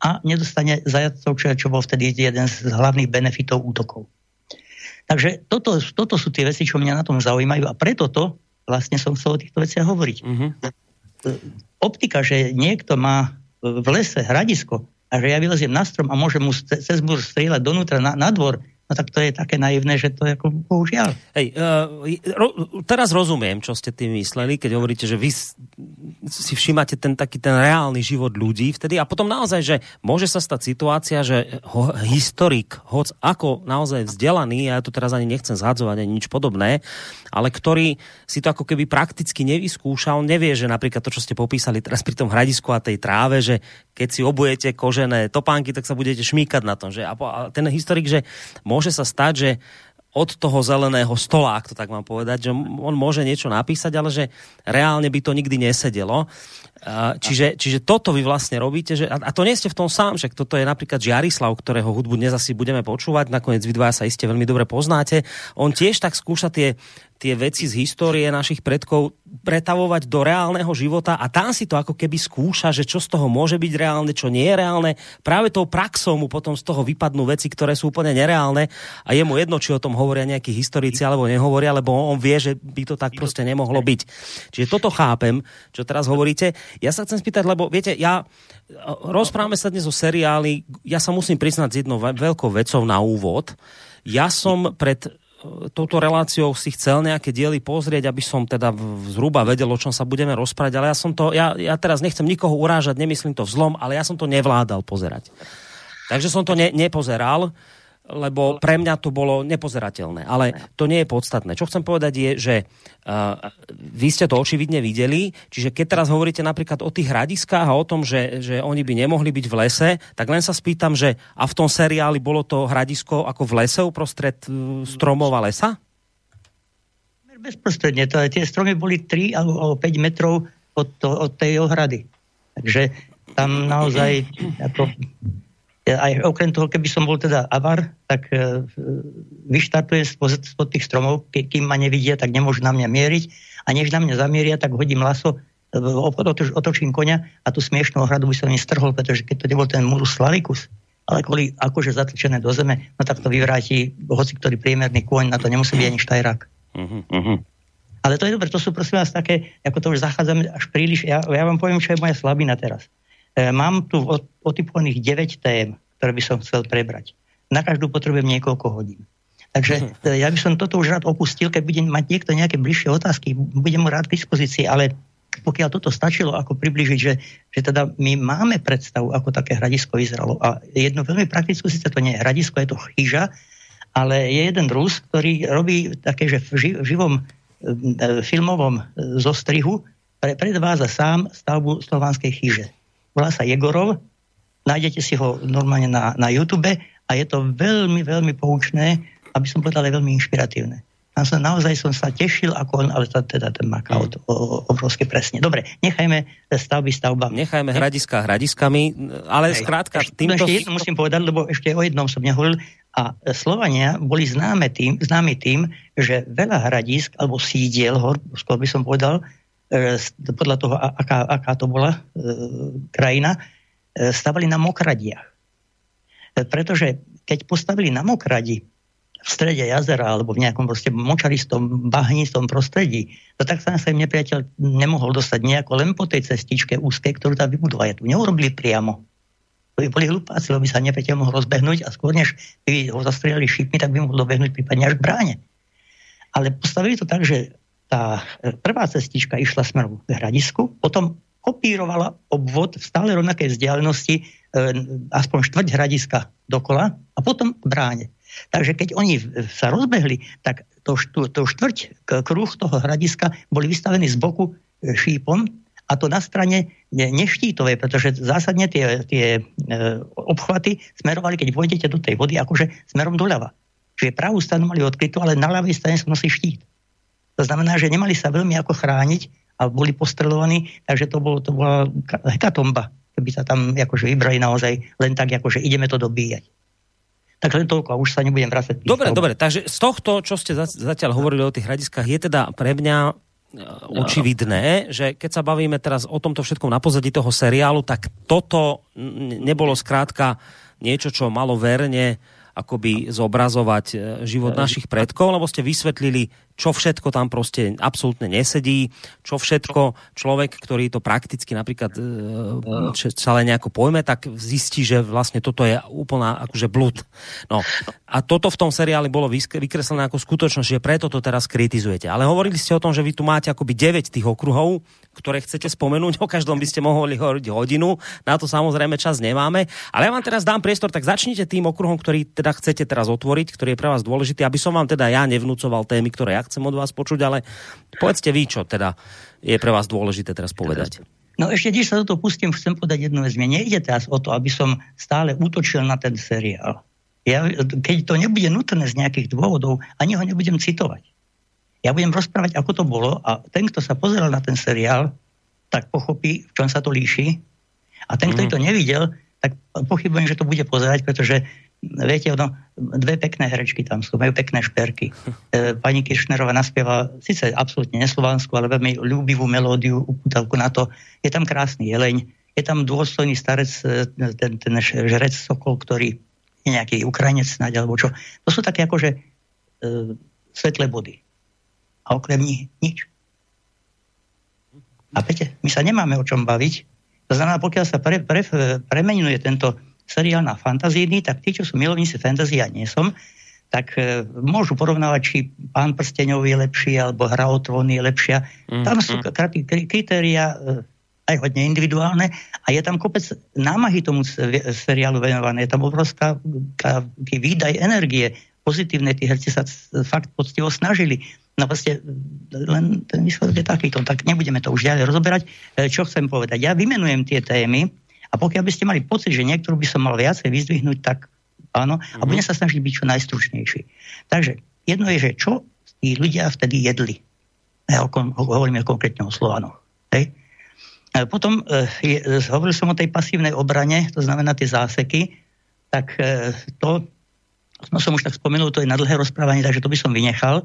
a nedostane zajacov, čo, čo bol vtedy jeden z hlavných benefitov útokov. Takže toto, toto sú tie veci, čo mňa na tom zaujímajú a preto to vlastne som chcel o týchto veciach hovoriť. Mm-hmm. Optika, že niekto má v lese hradisko a že ja vyleziem na strom a môžem mu cez búr strieľať donútra na, na dvor, no tak to je také naivné, že to je ako bohužiaľ. Hej, uh, ro, teraz rozumiem, čo ste tým mysleli, keď hovoríte, že vy si všímate ten taký ten reálny život ľudí vtedy a potom naozaj, že môže sa stať situácia, že ho, historik, hoc ako naozaj vzdelaný, ja to teraz ani nechcem zhadzovať ani nič podobné, ale ktorý si to ako keby prakticky nevyskúšal, nevie, že napríklad to, čo ste popísali teraz pri tom hradisku a tej tráve, že keď si obujete kožené topánky, tak sa budete šmíkať na tom. Že? A ten historik, že môže sa stať, že od toho zeleného stola, ak to tak mám povedať, že on môže niečo napísať, ale že reálne by to nikdy nesedelo. Čiže, čiže toto vy vlastne robíte, že, a to nie ste v tom sám, že toto je napríklad Žiarislav, ktorého hudbu dnes asi budeme počúvať, nakoniec vy dva sa iste veľmi dobre poznáte. On tiež tak skúša tie tie veci z histórie našich predkov pretavovať do reálneho života a tam si to ako keby skúša, že čo z toho môže byť reálne, čo nie je reálne. Práve tou praxou mu potom z toho vypadnú veci, ktoré sú úplne nereálne a je mu jedno, či o tom hovoria nejakí historici alebo nehovoria, lebo on vie, že by to tak proste nemohlo byť. Čiže toto chápem, čo teraz hovoríte. Ja sa chcem spýtať, lebo viete, ja rozprávame sa dnes o seriáli, ja sa musím priznať s jednou veľkou vecou na úvod. Ja som pred touto reláciou si chcel nejaké diely pozrieť, aby som teda zhruba vedel, o čom sa budeme rozprávať, ale ja som to, ja, ja teraz nechcem nikoho urážať, nemyslím to vzlom, ale ja som to nevládal pozerať. Takže som to ne, nepozeral lebo pre mňa to bolo nepozerateľné. Ale to nie je podstatné. Čo chcem povedať je, že uh, vy ste to očividne videli, čiže keď teraz hovoríte napríklad o tých hradiskách a o tom, že, že oni by nemohli byť v lese, tak len sa spýtam, že a v tom seriáli bolo to hradisko ako v lese uprostred uh, stromov a lesa? Bezprostredne. To, tie stromy boli 3 alebo 5 metrov od, to, od tej ohrady. Takže tam naozaj ako aj okrem toho, keby som bol teda avar, tak e, vyštartujem spod, spod tých stromov, ke, kým ma nevidia, tak nemôžu na mňa mieriť a než na mňa zamieria, tak hodím laso, e, otoč, otočím konia a tú smiešnú ohradu by som strhol, pretože keď to nebol ten Murus Slavikus, ale kvôli akože zatlčené do zeme, no tak to vyvráti hoci ktorý priemerný kôň, na to nemusí byť ani štajrak. Uh-huh, uh-huh. Ale to je dobré, to sú prosím vás také, ako to už zachádzame až príliš, ja, ja vám poviem, čo je moja slabina teraz. E, mám tu otypovaných 9 tém, ktoré by som chcel prebrať. Na každú potrebujem niekoľko hodín. Takže e, ja by som toto už rád opustil, keď budem mať niekto nejaké bližšie otázky, budem mu rád k dispozícii, ale pokiaľ toto stačilo ako približiť, že, že teda my máme predstavu, ako také hradisko vyzeralo. A jednu veľmi praktickú, síce to nie je hradisko, je to chyža, ale je jeden Rus, ktorý robí také, že v živom e, filmovom zostrihu predváza sám stavbu slovanskej chyže volá sa Jegorov, nájdete si ho normálne na, na YouTube a je to veľmi, veľmi poučné, aby som povedal aj veľmi inšpiratívne. Tam som naozaj som sa tešil, ako on, ale to, teda ten maká mm. obrovské presne. Dobre, nechajme stavby stavbami. Nechajme hradiska hradiskami, ale Hej. skrátka... Ešte, týmto... ešte jedno musím povedať, lebo ešte o jednom som nehovoril. A Slovania boli známe tým, známi tým, že veľa hradisk, alebo sídiel, skôr by som povedal, podľa toho, aká, aká to bola e, krajina, e, stavali na mokradiach. E, pretože keď postavili na mokradi v strede jazera alebo v nejakom proste močaristom, bahnistom prostredí, to tak sa im nepriateľ nemohol dostať nejako len po tej cestičke úzkej, ktorú tam vybudovali. Tu neurobili priamo. To by boli hlupáci, lebo by sa nepriateľ mohol rozbehnúť a skôr než by ho zastrelili šipmi, tak by mohol dobehnúť prípadne až k bráne. Ale postavili to tak, že tá e, prvá cestička išla smerom k hradisku, potom kopírovala obvod v stále rovnakej vzdialenosti e, aspoň štvrť hradiska dokola a potom k bráne. Takže keď oni sa rozbehli, tak to, to, štvrť kruh toho hradiska boli vystavení z boku e, šípom a to na strane neštítovej, pretože zásadne tie, tie obchvaty smerovali, keď vojdete do tej vody, akože smerom doľava. Čiže pravú stranu mali odkrytú, ale na ľavej strane sa nosí štít. To znamená, že nemali sa veľmi ako chrániť a boli postrelovaní, takže to, bolo, to bola hekatomba, keby sa tam akože vybrali naozaj len tak, akože ideme to dobíjať. Tak len toľko a už sa nebudem vrácať. Dobre, dobre, takže z tohto, čo ste zatiaľ hovorili o tých hradiskách, je teda pre mňa očividné, že keď sa bavíme teraz o tomto všetkom na pozadí toho seriálu, tak toto nebolo skrátka niečo, čo malo verne akoby zobrazovať e, život našich predkov, lebo ste vysvetlili čo všetko tam proste absolútne nesedí, čo všetko človek, ktorý to prakticky napríklad e, celé nejako pojme, tak zistí, že vlastne toto je úplná akože blud. No. A toto v tom seriáli bolo vykreslené ako skutočnosť, že preto to teraz kritizujete. Ale hovorili ste o tom, že vy tu máte akoby 9 tých okruhov, ktoré chcete spomenúť, o každom by ste mohli hovoriť hodinu, na to samozrejme čas nemáme. Ale ja vám teraz dám priestor, tak začnite tým okruhom, ktorý teda chcete teraz otvoriť, ktorý je pre vás dôležitý, aby som vám teda ja nevnúcoval témy, ktoré ja chcem od vás počuť, ale povedzte vy, čo teda je pre vás dôležité teraz povedať. No ešte, když sa do toho pustím, chcem povedať jednu vec. Mne nejde teraz o to, aby som stále útočil na ten seriál. Ja, keď to nebude nutné z nejakých dôvodov, ani ho nebudem citovať. Ja budem rozprávať, ako to bolo a ten, kto sa pozeral na ten seriál, tak pochopí, v čom sa to líši. A ten, kto mm. to nevidel, tak pochybujem, že to bude pozerať, pretože viete, no, dve pekné herečky tam sú, majú pekné šperky. E, pani Kiršnerová naspieva síce absolútne neslovanskú, ale veľmi ľúbivú melódiu, upútavku na to. Je tam krásny jeleň, je tam dôstojný starec, e, ten, ten žrec Sokol, ktorý je nejaký Ukrajinec snáď, alebo čo. To sú také akože e, svetlé body. A okrem nich nič. A viete, my sa nemáme o čom baviť. To znamená, pokiaľ sa pre, pre, premenuje tento seriál na fantazíny, tak tí, čo sú milovníci fantasy, ja nie som, tak e, môžu porovnávať, či pán prsteňov je lepší, alebo hra o trón je lepšia. Mm, tam sú mm. kritéria e, aj hodne individuálne a je tam kopec námahy tomu seriálu venované. Je tam obrovská výdaj energie pozitívne, tí herci sa fakt poctivo snažili. No proste len ten výsledok je takýto, tak nebudeme to už ďalej rozoberať. E, čo chcem povedať? Ja vymenujem tie témy, a pokiaľ by ste mali pocit, že niektorú by som mal viacej vyzdvihnúť, tak áno. Mm-hmm. A budem sa snažiť byť čo najstručnejší. Takže jedno je, že čo tí ľudia vtedy jedli. Ja hovoríme konkrétne o Slovanoch. Hej? Potom e, je, hovoril som o tej pasívnej obrane, to znamená tie záseky, tak e, to, no som už tak spomenul, to je na dlhé rozprávanie, takže to by som vynechal.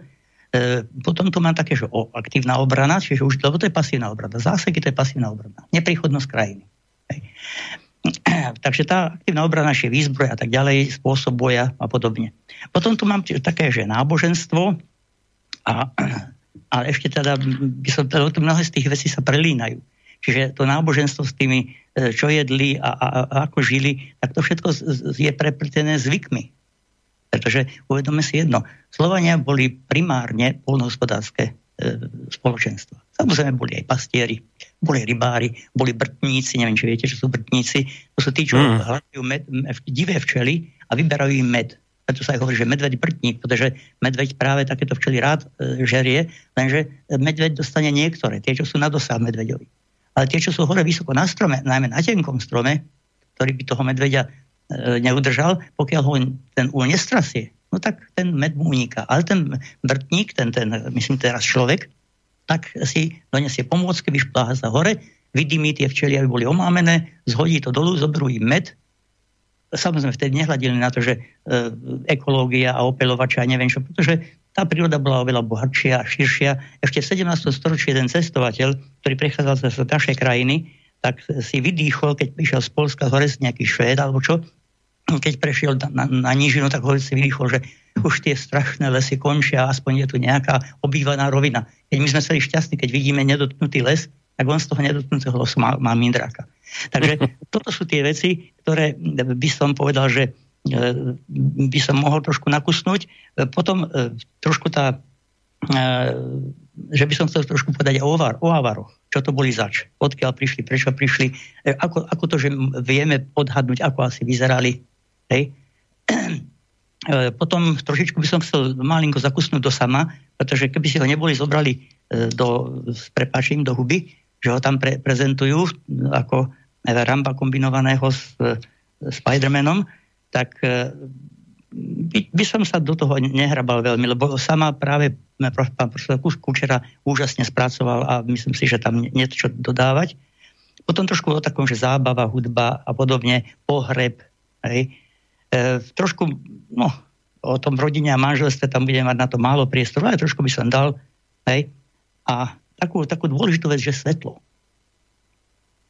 E, potom tu mám také, že o, aktívna obrana, čiže už, lebo to je pasívna obrana. Záseky to je pasívna obrana. Nepríchodnosť krajiny. Takže tá aktívna obrana, je výzbroj a tak ďalej, spôsob boja a podobne. Potom tu mám také, že náboženstvo a, a ešte teda by som, teda, mnohé z tých vecí sa prelínajú. Čiže to náboženstvo s tými, e, čo jedli a, a, a ako žili, tak to všetko je prepltené zvykmi. Pretože uvedome si jedno, Slovania boli primárne polnohospodárske E, spoločenstva. Samozrejme boli aj pastieri, boli rybári, boli brtníci, neviem, či viete, čo sú brtníci. To sú tí, čo mm. hľadajú med, divé včely a vyberajú im med. Preto sa aj hovorí, že medveď brtník, pretože medveď práve takéto včely rád e, žerie, lenže medveď dostane niektoré, tie, čo sú na dosah medveďovi. Ale tie, čo sú hore vysoko na strome, najmä na tenkom strome, ktorý by toho medveďa e, neudržal, pokiaľ ho ten úl nestrasie, no tak ten med mu uniká. Ale ten vrtník, ten, ten, myslím teraz človek, tak si donesie pomôcky, vyšpláha sa hore, vidí tie včely, aby boli omámené, zhodí to dolu, zoberú im med. Samozrejme, vtedy nehľadili na to, že e, ekológia a opelovača a neviem čo, pretože tá príroda bola oveľa bohatšia a širšia. Ešte v 17. storočí jeden cestovateľ, ktorý prechádzal z našej krajiny, tak si vydýchol, keď prišiel z Polska hore z nejaký Švéd alebo čo, keď prešiel na, na, na nížinu, tak ho si vyrýchol, že už tie strašné lesy končia, aspoň je tu nejaká obývaná rovina. Keď my sme celý šťastní, keď vidíme nedotknutý les, tak on z toho nedotknutého lesu má, má mindráka. Takže toto sú tie veci, ktoré by som povedal, že e, by som mohol trošku nakusnúť. E, potom e, trošku tá, že by som chcel trošku povedať o, avar, o avaroch. Čo to boli zač? Odkiaľ prišli, prečo prišli? Ako, ako to, že vieme odhadnúť, ako asi vyzerali Hej. E, potom trošičku by som chcel malinko zakusnúť do sama, pretože keby si ho neboli zobrali e, do, s prepáčim do huby, že ho tam pre, prezentujú ako Ramba kombinovaného s e, Spidermanom, tak by, by som sa do toho nehrabal veľmi, lebo sama práve pán profesor Kučera úžasne spracoval a myslím si, že tam niečo dodávať. Potom trošku o takom, že zábava, hudba a podobne, pohreb, hej, E, trošku, no, o tom rodine a manželstve tam budem mať na to málo priestoru, ale trošku by som dal, hej. A takú, takú dôležitú vec, že svetlo.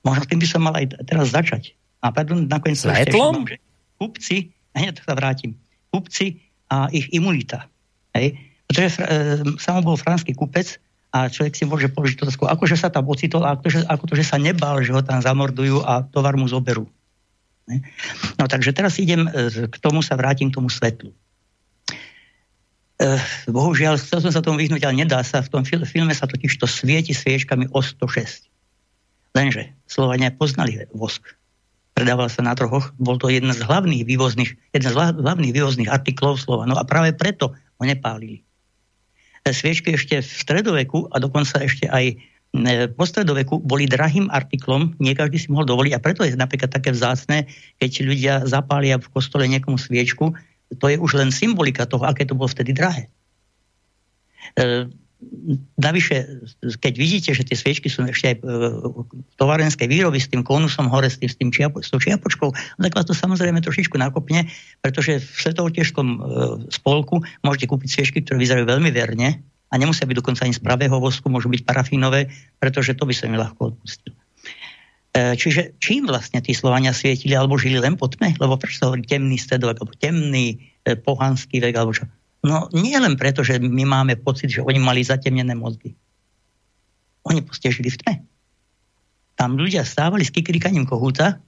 Možno tým by som mal aj teraz začať. A pardon, nakoniec Svetlom? Že kupci, hneď sa vrátim, kupci a ich imunita. Hej? Pretože e, bol franský kupec a človek si môže položiť otázku, akože sa tam ocitol a akože, ako to, že sa nebal, že ho tam zamordujú a tovar mu zoberú. No takže teraz idem, e, k tomu sa vrátim, k tomu svetlu. E, bohužiaľ, chcel som sa tomu vyhnúť, ale nedá sa. V tom filme sa totiž to svieti sviečkami o 106. Lenže Slovania poznali vosk. Predával sa na trhoch. Bol to jeden z hlavných vývozných, jeden z hlavných vývozných artiklov Slovanov a práve preto ho nepálili sviečky ešte v stredoveku a dokonca ešte aj po stredoveku boli drahým artiklom, nie každý si mohol dovoliť a preto je napríklad také vzácne, keď ľudia zapália v kostole niekomu sviečku, to je už len symbolika toho, aké to bolo vtedy drahé. E, navyše, keď vidíte, že tie sviečky sú ešte aj v tovarenskej výroby s tým konusom hore, s tým, s, tým čiapo, s tou čiapočkou, no tak vás to samozrejme trošičku nakopne, pretože v svetovotežskom e, spolku môžete kúpiť sviečky, ktoré vyzerajú veľmi verne a nemusia byť dokonca ani z pravého vosku, môžu byť parafínové, pretože to by sa mi ľahko odpustil. E, čiže čím vlastne tí Slovania svietili alebo žili len po tme? Lebo prečo sa hovorí temný stredovek, alebo temný e, pohanský vek, alebo čo? No nie len preto, že my máme pocit, že oni mali zatemnené mozgy. Oni proste žili v tme. Tam ľudia stávali s kikrikaním kohúta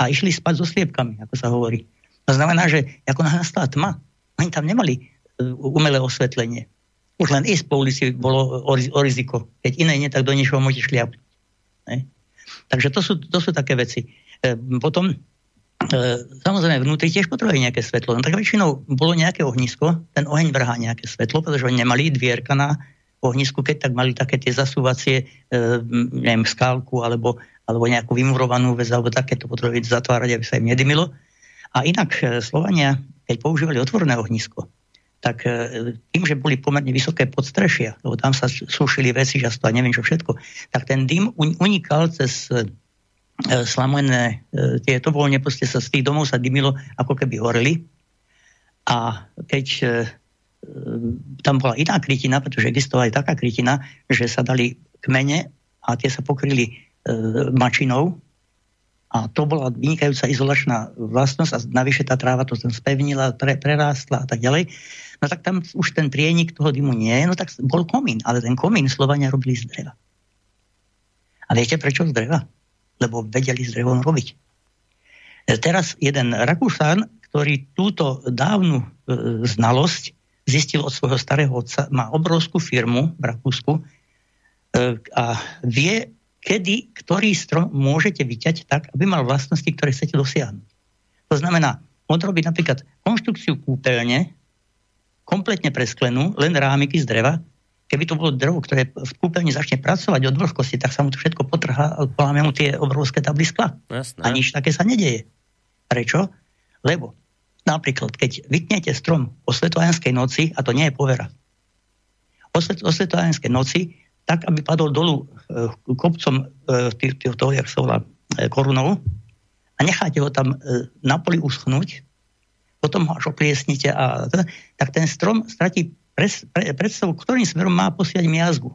a išli spať so sliepkami, ako sa hovorí. To znamená, že ako nastala tma, oni tam nemali e, umelé osvetlenie. Už len ísť po ulici bolo o, o riziko. Keď iné nie, tak do niečoho môžete šliapnúť. Takže to sú, to sú také veci. E, potom E, samozrejme vnútri tiež potrebuje nejaké svetlo. No tak väčšinou bolo nejaké ohnisko, ten oheň vrhá nejaké svetlo, pretože oni nemali dvierka na ohnisku, keď tak mali také tie zasúvacie, e, neviem, skálku alebo, alebo nejakú vymurovanú vec, alebo také to potrebuje zatvárať, aby sa im nedymilo. A inak e, Slovania, keď používali otvorené ohnisko, tak tým, že boli pomerne vysoké podstrešia, lebo tam sa sušili veci, často a neviem čo všetko, tak ten dym unikal cez E, slamené e, tieto voľne, proste sa z tých domov sa dymilo, ako keby horeli. A keď e, tam bola iná krytina, pretože existovala aj taká krytina, že sa dali kmene a tie sa pokryli mačinou a to bola vynikajúca izolačná vlastnosť a navyše tá tráva to tam spevnila, pre, prerástla a tak ďalej. No tak tam už ten prienik toho dymu nie je, no tak bol komín, ale ten komín Slovania robili z dreva. A viete prečo z dreva? lebo vedeli s drevom robiť. E, teraz jeden Rakúšan, ktorý túto dávnu e, znalosť zistil od svojho starého otca, má obrovskú firmu v Rakúsku e, a vie, kedy, ktorý strom môžete vyťať tak, aby mal vlastnosti, ktoré chcete dosiahnuť. To znamená, on robí napríklad konštrukciu kúpeľne, kompletne presklenú, len rámiky z dreva, keby to bolo drevo, ktoré v kúpeľni začne pracovať od vlhkosti, tak sa mu to všetko potrhá a poláme mu tie obrovské tably skla. Jasné. A nič také sa nedieje. Prečo? Lebo napríklad, keď vytnete strom o svetojanskej noci, a to nie je povera, o, svet, o svetojanskej noci, tak, aby padol dolu e, kopcom e, toho, jak sa volá, e, korunou a necháte ho tam e, na poli uschnúť, potom ho až opliesnite a tak ten strom stratí pres, pre, predstavu, ktorým smerom má posiať miazgu.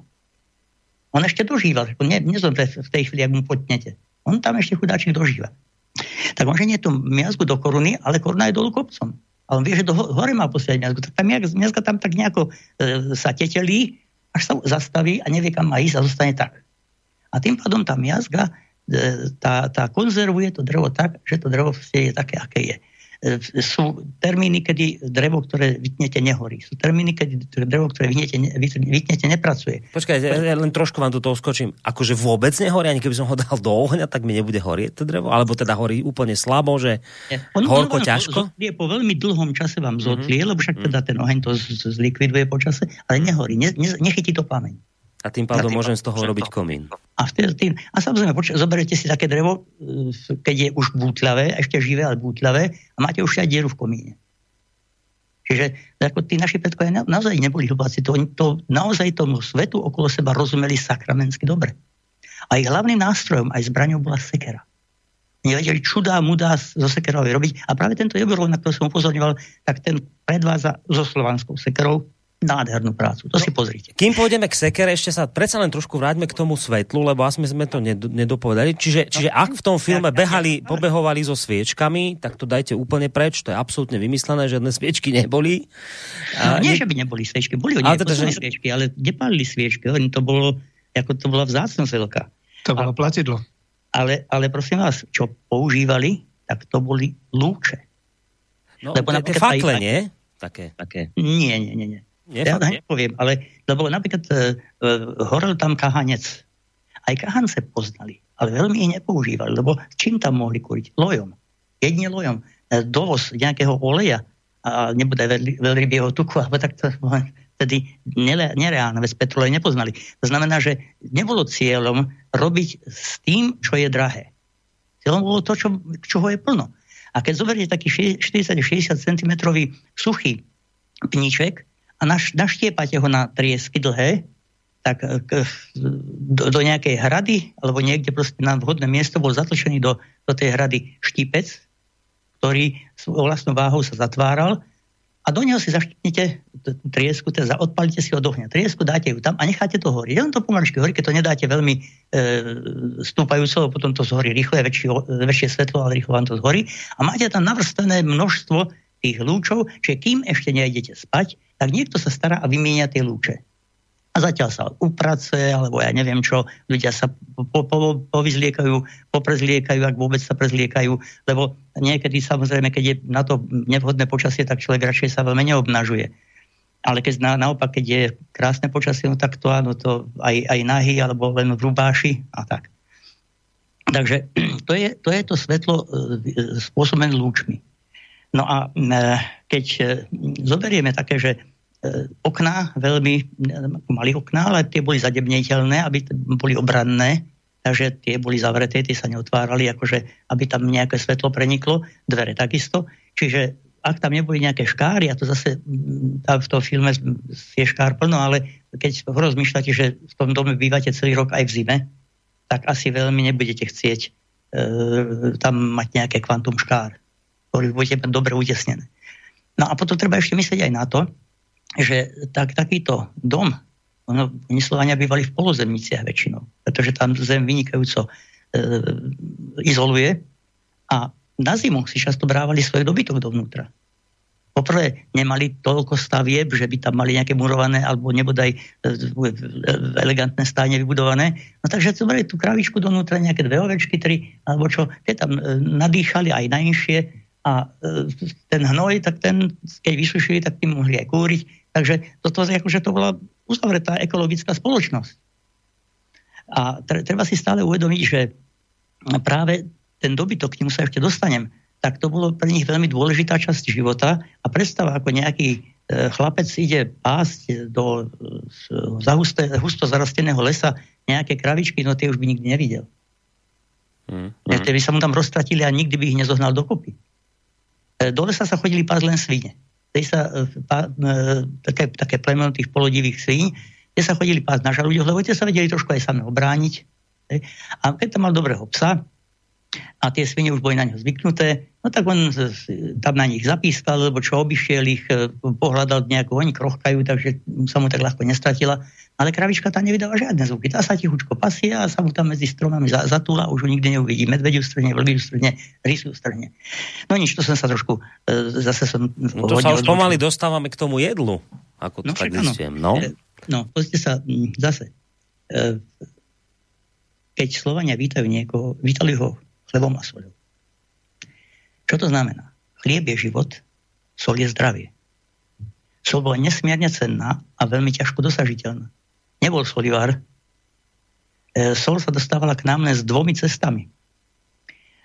On ešte dožíva, ne, nezomre v tej chvíli, ak mu potnete. On tam ešte chudáčik dožíva. Tak on nie tú miazgu do koruny, ale koruna je dolu kopcom. A on vie, že do hore má posiať miazgu. Tak tá miazga tam tak nejako e, sa tetelí, až sa zastaví a nevie, kam má ísť a zostane tak. A tým pádom tá miazga e, tá, tá konzervuje to drevo tak, že to drevo je také, aké je. E, sú termíny, kedy drevo, ktoré vytnete, nehorí. Sú termíny, kedy drevo, ktoré vytnete, vytnete nepracuje. Počkajte, ja len trošku vám do toho skočím. Akože vôbec nehorí, ani keby som ho dal do ohňa, tak mi nebude horieť to drevo? Alebo teda horí úplne slabo, že. On, horko, on ťažko? Je po veľmi dlhom čase vám zotlie, mm-hmm. lebo však teda ten oheň to zlikviduje po čase, ale nehorí, ne, ne, nechytí to plameň. A tým pádom môžem z toho robiť komín. A, tým, a samozrejme, poč- zoberiete si také drevo, e, keď je už bútľavé, ešte živé, ale bútľavé, a máte už aj dieru v komíne. Čiže ako tí naši predkovia na, naozaj neboli hlubáci. To, to, naozaj tomu svetu okolo seba rozumeli sakramensky dobre. A ich hlavným nástrojom, aj zbraňou bola sekera. Nevedeli čudá, mudá zo sekerov robiť. A práve tento Jogorov, na ktorý som upozorňoval, tak ten predvádza so slovanskou sekerou nádhernú prácu. To no, si pozrite. Kým pôjdeme k sekere, ešte sa predsa len trošku vráťme k tomu svetlu, lebo asi sme to nedopovedali. Čiže, čiže ak v tom filme behali, pobehovali so sviečkami, tak to dajte úplne preč, to je absolútne vymyslené, žiadne sviečky neboli. No, nie, že by neboli sviečky, boli oni teda, že... sviečky, ale nepálili sviečky, to bolo, ako to bola vzácnosť veľká. To bolo A, platidlo. Ale, ale prosím vás, čo používali, tak to boli lúče. No, Lebo tie fakle, aj, nie? Také. Také. Nie, nie, nie. nie. Nie, ja nepoviem, ale lebo napríklad uh, horel tam kahanec. Aj kahance poznali, ale veľmi ich nepoužívali, lebo čím tam mohli kúriť? Lojom. Jedine lojom. E, dovoz nejakého oleja a nebude veľrybieho tuku, alebo tak to tedy nereálne, veď petrole nepoznali. To znamená, že nebolo cieľom robiť s tým, čo je drahé. Cieľom bolo to, čo, čoho je plno. A keď zoberiete taký 40-60 cm suchý pníček, a naš, naštiepate ho na triesky dlhé, tak e, k, do, do nejakej hrady, alebo niekde proste na vhodné miesto bol zatlčený do, do tej hrady štipec, ktorý svojou vlastnou váhou sa zatváral a do neho si zaštipnete triesku, teda odpalite si od ohňa. Triesku dáte ju tam a necháte to horiť. On to pomaličky horí, keď to nedáte veľmi e, stúpajúco, potom to zhorí rýchle, väčšie, väčšie svetlo, ale rýchlo vám to zhorí. A máte tam navrstené množstvo tých lúčov, čiže kým ešte nejdete spať, tak niekto sa stará a vymieňa tie lúče. A zatiaľ sa uprace, alebo ja neviem čo, ľudia sa po, po, povyzliekajú, poprezliekajú, ak vôbec sa prezliekajú, lebo niekedy samozrejme, keď je na to nevhodné počasie, tak človek radšej sa veľmi neobnažuje. Ale keď na, naopak, keď je krásne počasie, no tak to áno, to aj, aj nahy, alebo len v rubáši a tak. Takže to je to, je to svetlo e, spôsobené lúčmi. No a e, keď e, zoberieme také, že e, okná veľmi, mali okná, ale tie boli zadebniteľné, aby boli obranné, takže tie boli zavreté, tie sa neotvárali, akože aby tam nejaké svetlo preniklo, dvere takisto. Čiže ak tam neboli nejaké škáry, a to zase tam v tom filme je škár plno, ale keď rozmýšľate, že v tom dome bývate celý rok aj v zime, tak asi veľmi nebudete chcieť e, tam mať nejaké kvantum škár budete mať dobre utesnené. No a potom treba ešte myslieť aj na to, že tak, takýto dom, ono, Slovania bývali v polozemniciach väčšinou, pretože tam zem vynikajúco e, izoluje a na zimu si často brávali svoj dobytok dovnútra. Poprvé, nemali toľko stavieb, že by tam mali nejaké murované alebo nebodaj e, elegantné stáne vybudované. No takže zobrali tú kravičku dovnútra, nejaké dve ovečky, tri, alebo čo, tie tam e, nadýchali aj najinšie a e, ten hnoj, tak ten, keď vysušili, tak tým mohli aj kúriť. Takže toto je akože to bola uzavretá ekologická spoločnosť. A treba si stále uvedomiť, že práve ten dobytok, k nemu sa ešte dostanem, tak to bolo pre nich veľmi dôležitá časť života a predstava, ako nejaký e, chlapec ide pásť do zahusté, husto zarasteného lesa nejaké kravičky, no tie už by nikdy nevidel. Mm, mm. by sa mu tam roztratili a nikdy by ich nezohnal dokopy. E, do lesa sa chodili pásť len svine. Sa, e, pá, e, také, také plemeno tých polodivých svíň, kde sa chodili pásť na žalúďoch, lebo tie sa vedeli trošku aj sami obrániť. A keď tam mal dobrého psa, a tie svine už boli na neho zvyknuté, no tak on tam na nich zapískal, lebo čo obišiel ich, e, pohľadal nejakú, oni krochkajú, takže sa mu tak ľahko nestratila. Ale kravička tá nevydáva žiadne zvuky. Tá sa tichučko pasie a sa mu tam medzi stromami zatúla, už ho nikdy neuvidí. Medvediu strne, vlviu strne, rysu strne. No nič, to som sa trošku, e, zase som... No to sa už pomaly dostávame k tomu jedlu, ako to no, tak zistujem. No, e, no pozrite sa, zase, keď Slovania vítajú niekoho, vítali ho chlebom a soľou. Čo to znamená? Chlieb je život, sol je zdravie. Sol bola nesmierne cenná a veľmi ťažko dosažiteľná. Nebol solivár. E, sol sa dostávala k nám len s dvomi cestami.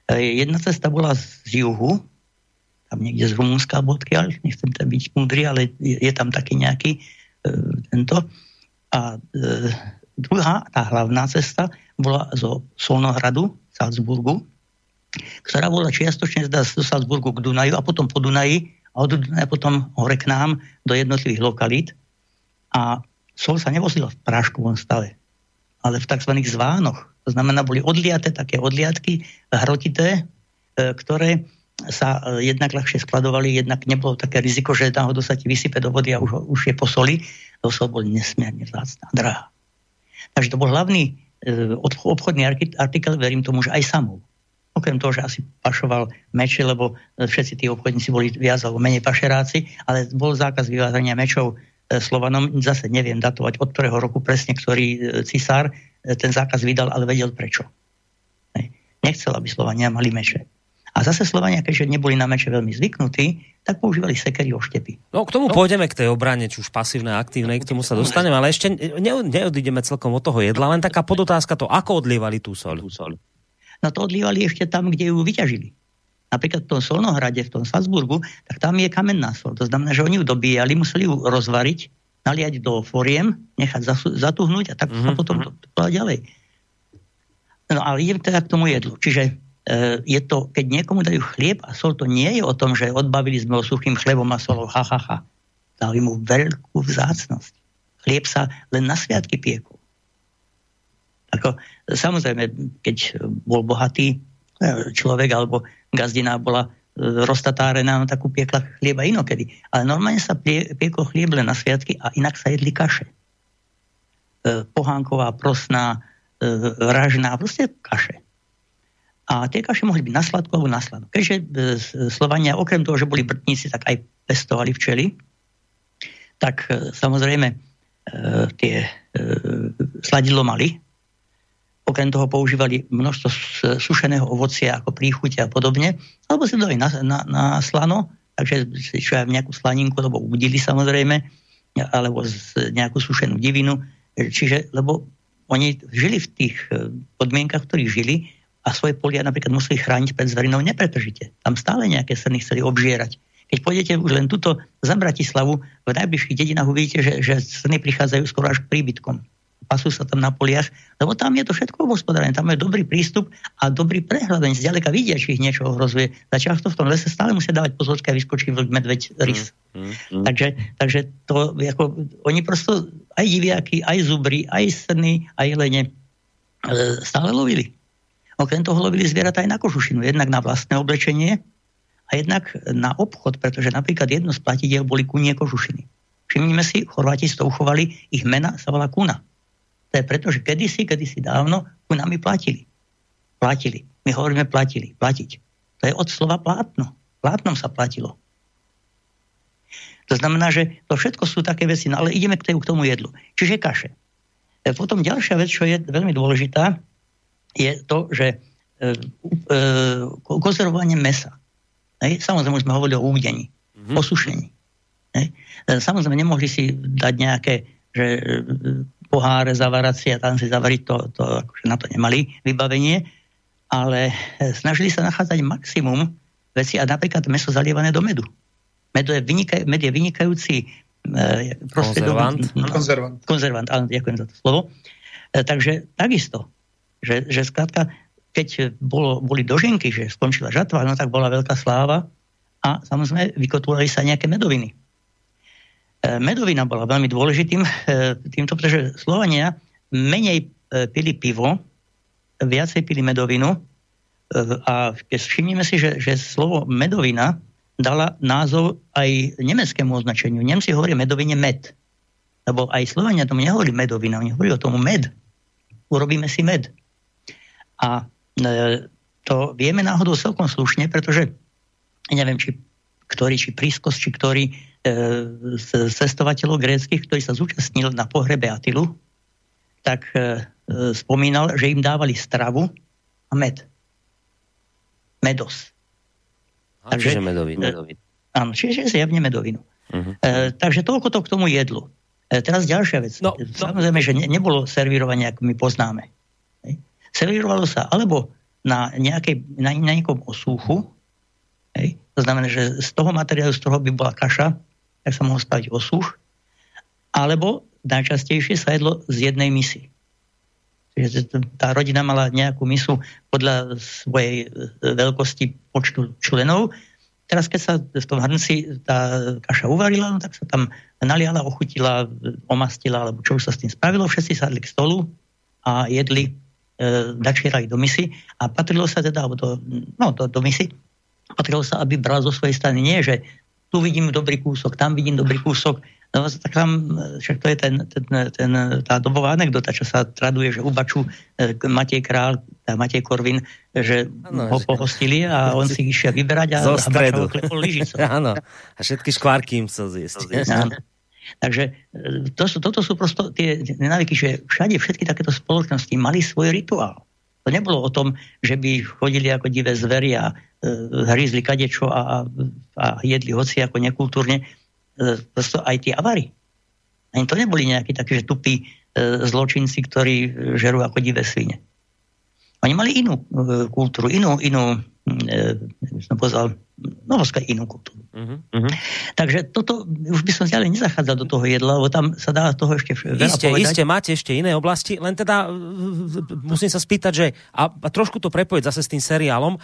E, jedna cesta bola z juhu, tam niekde z Rumunska bodky, nechcem tam byť múdry, ale je tam taký nejaký e, tento. A e, druhá, tá hlavná cesta, bola zo Solnohradu, Salzburgu, ktorá bola čiastočne z Salzburgu k Dunaju a potom po Dunaji a od Dunaja potom hore k nám do jednotlivých lokalít. A sol sa nevozila v práškovom stave, ale v tzv. zvánoch. To znamená, boli odliaté také odliatky hrotité, e, ktoré sa e, jednak ľahšie skladovali, jednak nebolo také riziko, že náhodou sa ti vysype do vody a už, už je posoli. To sol bol nesmierne vzácná, drahá. Takže to bol hlavný e, obchodný artikel, verím tomu, že aj samou. Okrem toho, že asi pašoval meče, lebo e, všetci tí obchodníci boli viac alebo menej pašeráci, ale bol zákaz vyvážania mečov Slovanom, zase neviem datovať, od ktorého roku presne, ktorý cisár ten zákaz vydal, ale vedel prečo. Nechcel, aby Slovania mali meče. A zase Slovania, keďže neboli na meče veľmi zvyknutí, tak používali sekery oštepy. No k tomu no. pôjdeme k tej obrane, či už pasívnej, aktívnej, k tomu sa dostaneme, ale ešte ne, neodídeme celkom od toho jedla, len taká podotázka to, ako odlievali tú soľ. No to odlievali ešte tam, kde ju vyťažili. Napríklad v tom Solnohrade, v tom Salzburgu, tak tam je kamenná sol. To znamená, že oni ju dobíjali, museli ju rozvariť, naliať do foriem, nechať zatuhnúť a tak mm-hmm. sa potom to, to ďalej. No ale idem teda k tomu jedlu. Čiže e, je to, keď niekomu dajú chlieb a sol, to nie je o tom, že odbavili sme ho suchým chlebom a solou, ha, ha, ha. Dali mu veľkú vzácnosť. Chlieb sa len na sviatky piekol. Ako, samozrejme, keď bol bohatý e, človek alebo gazdina bola e, roztatárená, no takú piekla chlieba inokedy. Ale normálne sa pie, piekol chlieb len na sviatky a inak sa jedli kaše. Pohánková, prosná, ražná, proste kaše. A tie kaše mohli byť na sladko alebo na slano. Keďže e, Slovania, okrem toho, že boli brtníci, tak aj pestovali včely, tak e, samozrejme e, tie sladidlo mali. Okrem toho používali množstvo sušeného ovocia ako príchute a podobne, alebo si dali na, na, na slano, takže čo aj nejakú slaninku, alebo udili samozrejme, alebo z nejakú sušenú divinu. Čiže, lebo oni žili v tých e, podmienkach, v ktorých žili a svoje polia napríklad museli chrániť pred zverinou nepretržite. Tam stále nejaké srny chceli obžierať. Keď pôjdete už len tuto za Bratislavu, v najbližších dedinách uvidíte, že, že srny prichádzajú skoro až k príbytkom pasú sa tam na poliach, lebo tam je to všetko hospodárené, tam je dobrý prístup a dobrý prehľad, oni zďaleka vidia, či ich niečo ohrozuje. Za to v tom lese stále musia dávať pozor, keď vyskočí vlk, medveď, rys. Mm, mm, mm. Takže, takže to, ako, oni prosto aj diviaky, aj zubry, aj srny, aj jelene e, stále lovili. Okrem toho lovili zvieratá aj na kožušinu, jednak na vlastné oblečenie a jednak na obchod, pretože napríklad jedno z platidiel boli kunie kožušiny. Všimnime si, Chorváti z toho uchovali, ich mena sa volá kuna. To je preto, že kedysi, kedysi dávno ku nami platili. Platili. My hovoríme platili. Platiť. To je od slova plátno. Plátnom sa platilo. To znamená, že to všetko sú také veci, no ale ideme k, k tomu jedlu. Čiže kaše. E, potom ďalšia vec, čo je veľmi dôležitá, je to, že e, e, konzervovanie mesa. Hej? Samozrejme, sme hovorili o údení, mm-hmm. o sušení. Hej? E, samozrejme, nemohli si dať nejaké že poháre zavaracie a tam si zavariť, to, to akože na to nemali vybavenie, ale e, snažili sa nachádzať maximum veci a napríklad meso zalievané do medu. Med je, vynikaj, med je vynikajúci e, konzervant. No, konzervant. Konzervant, áno, ďakujem za to slovo. E, takže takisto, že, že skrátka, keď bolo, boli doženky, že skončila žatva, no tak bola veľká sláva a samozrejme vykotvovali sa nejaké medoviny. E, medovina bola veľmi dôležitým e, týmto, pretože Slovania menej e, pili pivo, viacej pili medovinu a všimnime si, že, že slovo medovina dala názov aj nemeckému označeniu. Nemci hovorí medovine med. Lebo aj Slovania tomu nehovorí medovina, oni hovorí o tomu med. Urobíme si med. A to vieme náhodou celkom slušne, pretože neviem, či ktorý, či Prískos, či ktorý E, z cestovateľov gréckých, ktorý sa zúčastnil na pohrebe Atilu, tak e, e, spomínal, že im dávali stravu a med. Medos. A Takže, čiže medovinu. medovinu. Áno, čiže zjavne medovinu. Uh-huh. E, takže toľko to k tomu jedlu. E, teraz ďalšia vec. No, no. Samozrejme, že ne, nebolo servírovanie, ako my poznáme. Hej. Servírovalo sa alebo na, nejakej, na, na nejakom osúchu, hej. to znamená, že z toho materiálu, z toho by bola kaša, tak sa mohol spraviť osuch, alebo najčastejšie sa jedlo z jednej misy. Čiže tá rodina mala nejakú misu podľa svojej e, veľkosti počtu členov. Teraz, keď sa v tom hrnci tá kaša uvarila, no, tak sa tam naliala, ochutila, omastila, alebo čo už sa s tým spravilo. Všetci sadli k stolu a jedli, e, do misy a patrilo sa teda, alebo do, no, do, do misy, patrilo sa, aby bral zo svojej strany. Nie, že tu vidím dobrý kúsok, tam vidím dobrý kúsok. No tak tam, však to je ten, ten, ten, tá dobová anekdota, čo sa traduje, že u Baču e, Matej Král, tá Matej Korvin, že ano, ho že... pohostili a on si išiel vyberať a, Zo stredu. a Áno. A všetky škvárky im chcel zjesť. Takže to sú, toto sú prosto tie nenavyky, že všade všetky takéto spoločnosti mali svoj rituál. To nebolo o tom, že by chodili ako divé zvery a e, hrízli kadečo a, a jedli hoci ako nekultúrne. E, prosto aj tie avary. Ani to neboli nejakí takí, že tupí e, zločinci, ktorí žerú ako divé svine. Oni mali inú e, kultúru, inú, inú e, som povedal, no inú kultúru. Uh-huh. Takže toto, už by som ďalej nezachádzal do toho jedla, lebo tam sa dá toho ešte veľa iste, povedať. Iste, máte ešte iné oblasti, len teda musím sa spýtať, že a, a trošku to prepojiť zase s tým seriálom,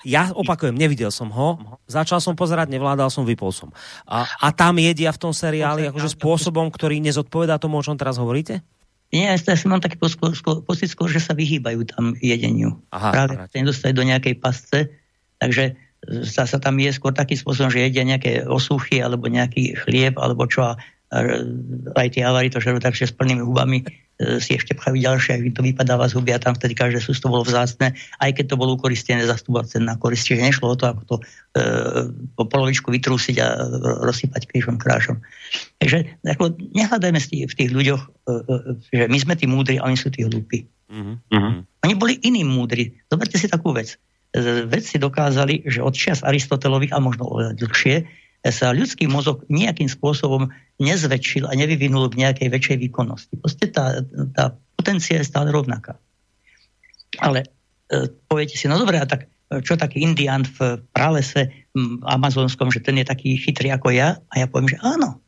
ja opakujem, nevidel som ho, začal som pozerať, nevládal som, vypol som. A, a tam jedia v tom seriáli akože spôsobom, ktorý nezodpovedá tomu, o čom teraz hovoríte? Nie, ja si mám taký pocit skôr, že sa vyhýbajú tam jedeniu. Aha, Práve sa nedostali do nejakej pasce, takže sa, sa tam je skôr takým spôsobom, že jedia nejaké osuchy alebo nejaký chlieb alebo čo a aj tie avary to žerú takže s plnými hubami si ešte pchajú ďalšie, ak to vypadáva z huby a tam vtedy každé sústo bolo vzácne, aj keď to bolo ukoristené za cenná korist, čiže nešlo o to, ako to e, po polovičku vytrúsiť a rozsypať krížom krášom. Takže ako, nehľadajme v tých ľuďoch, e, e, že my sme tí múdri a oni sú tí hlúpi. Mm-hmm. Oni boli iní múdri. Zoberte si takú vec vedci dokázali, že od čias Aristotelových a možno dlhšie sa ľudský mozog nejakým spôsobom nezväčšil a nevyvinul v nejakej väčšej výkonnosti. Proste tá, tá potencia je stále rovnaká. Ale e, poviete si, no dobré, a tak čo taký indián v pralese amazonskom, že ten je taký chytrý ako ja? A ja poviem, že áno.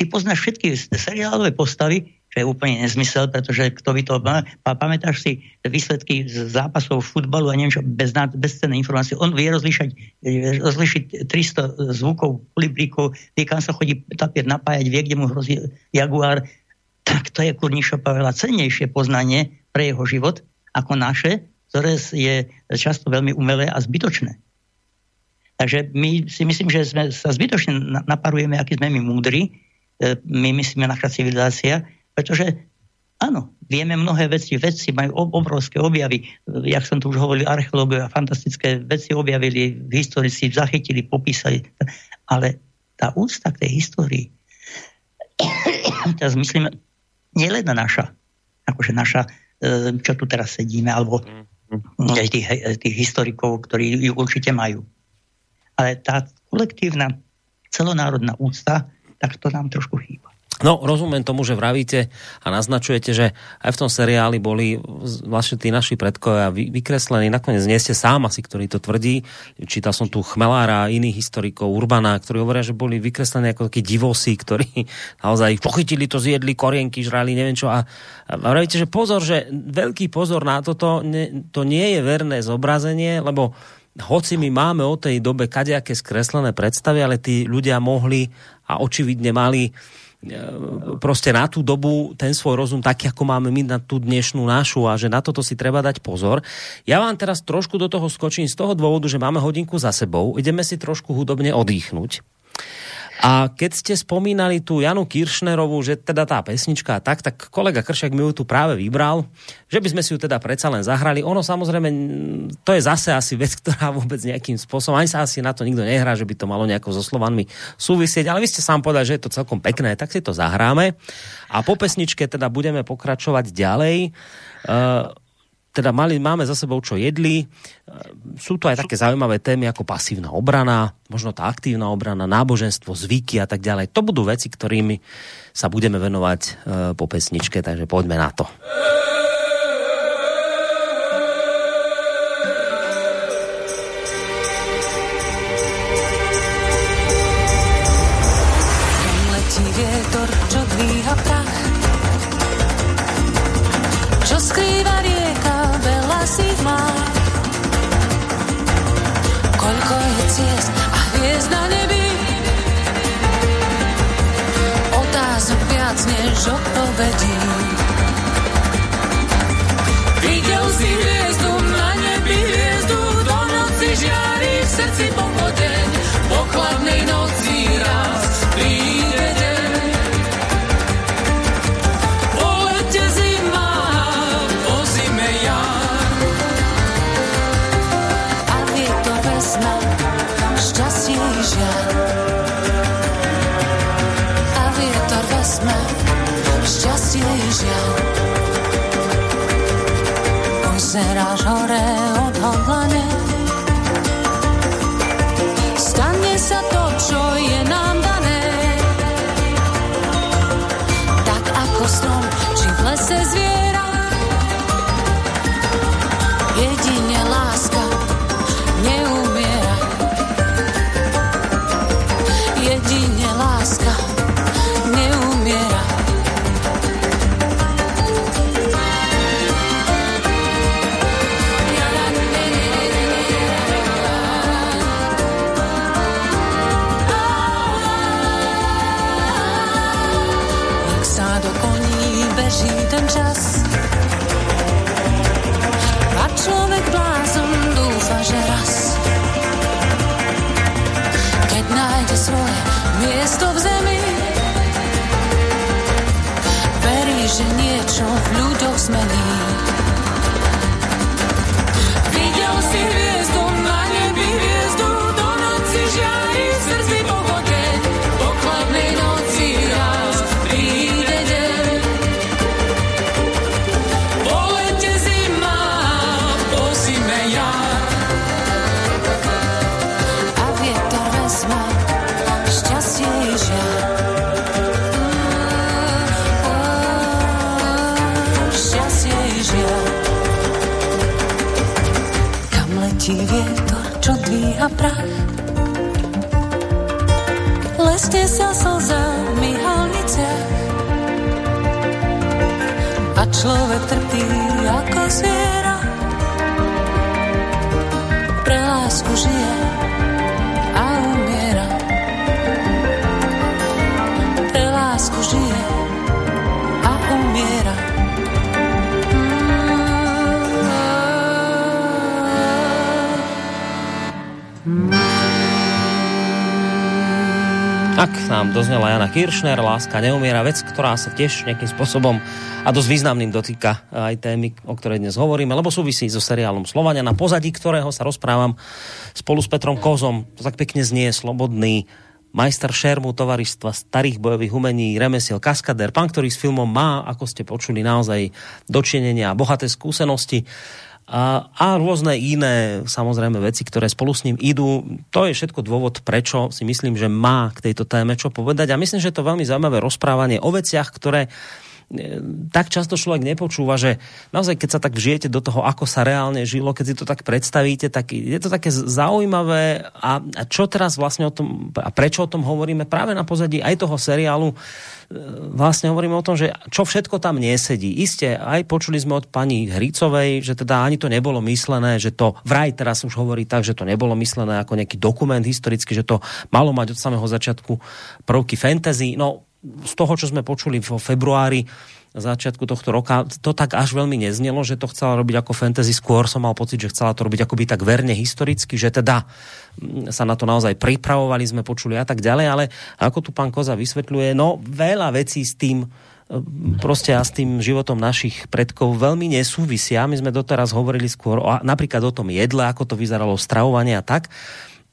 Ty poznáš všetky seriálové postavy, čo je úplne nezmysel, pretože kto by to pamätáš si výsledky z zápasov futbalu a neviem čo, bez, bez cenné informácie. On vie rozlišať, rozlišiť 300 zvukov, polibríkov, vie, kam sa chodí tapier napájať, vie, kde mu hrozí jaguár. Tak to je kurníšo veľa cennejšie poznanie pre jeho život ako naše, ktoré je často veľmi umelé a zbytočné. Takže my si myslím, že sme sa zbytočne naparujeme, aký sme my múdri, e, my myslíme naša civilizácia, pretože áno, vieme mnohé veci, vedci majú obrovské objavy, jak som tu už hovoril, archeológovia fantastické veci objavili, historici zachytili, popísali, ale tá úcta k tej histórii, teraz myslím, len naša, akože naša, e, čo tu teraz sedíme, alebo aj tých, tých historikov, ktorí ju určite majú. Ale tá kolektívna celonárodná úcta, tak to nám trošku chýba. No, rozumiem tomu, že vravíte a naznačujete, že aj v tom seriáli boli vlastne tí naši predkovia vykreslení. Nakoniec nie ste sám asi, ktorý to tvrdí. Čítal som tu Chmelára a iných historikov, Urbana, ktorí hovoria, že boli vykreslení ako takí divosi, ktorí naozaj pochytili to, zjedli korienky, žrali, neviem čo. A, a vravíte, že pozor, že veľký pozor na toto, ne, to nie je verné zobrazenie, lebo hoci my máme o tej dobe kadejaké skreslené predstavy, ale tí ľudia mohli a očividne mali proste na tú dobu ten svoj rozum taký, ako máme my na tú dnešnú našu a že na toto si treba dať pozor. Ja vám teraz trošku do toho skočím z toho dôvodu, že máme hodinku za sebou, ideme si trošku hudobne odýchnuť. A keď ste spomínali tú Janu Kiršnerovú, že teda tá pesnička tak, tak kolega Kršak mi ju tu práve vybral, že by sme si ju teda predsa len zahrali. Ono samozrejme, to je zase asi vec, ktorá vôbec nejakým spôsobom, ani sa asi na to nikto nehrá, že by to malo nejako so Slovanmi súvisieť, ale vy ste sám povedali, že je to celkom pekné, tak si to zahráme. A po pesničke teda budeme pokračovať ďalej. Uh, teda mali, máme za sebou, čo jedli. E, sú to aj také zaujímavé témy ako pasívna obrana, možno tá aktívna obrana, náboženstvo, zvyky a tak ďalej. To budú veci, ktorými sa budeme venovať e, po pesničke, takže poďme na to. Než Kiršner, Láska neumiera, vec, ktorá sa tiež nejakým spôsobom a dosť významným dotýka aj témy, o ktorej dnes hovoríme, lebo súvisí so seriálom Slovania, na pozadí ktorého sa rozprávam spolu s Petrom Kozom. To tak pekne znie, slobodný majster šermu tovaristva starých bojových umení, remesiel, kaskader, pán, ktorý s filmom má, ako ste počuli, naozaj dočinenia a bohaté skúsenosti a, rôzne iné samozrejme veci, ktoré spolu s ním idú. To je všetko dôvod, prečo si myslím, že má k tejto téme čo povedať a myslím, že je to veľmi zaujímavé rozprávanie o veciach, ktoré tak často človek nepočúva, že naozaj keď sa tak vžijete do toho, ako sa reálne žilo, keď si to tak predstavíte, tak je to také zaujímavé a, a čo teraz vlastne o tom, a prečo o tom hovoríme práve na pozadí aj toho seriálu, vlastne hovoríme o tom, že čo všetko tam nesedí. Isté, aj počuli sme od pani Hricovej, že teda ani to nebolo myslené, že to vraj teraz už hovorí tak, že to nebolo myslené ako nejaký dokument historický, že to malo mať od samého začiatku prvky fantasy. No, z toho, čo sme počuli vo februári, začiatku tohto roka, to tak až veľmi neznelo, že to chcela robiť ako fantasy, skôr som mal pocit, že chcela to robiť akoby tak verne historicky, že teda sa na to naozaj pripravovali, sme počuli a tak ďalej, ale ako tu pán Koza vysvetľuje, no veľa vecí s tým e, proste a s tým životom našich predkov veľmi nesúvisia. My sme doteraz hovorili skôr o, napríklad o tom jedle, ako to vyzeralo stravovanie a tak.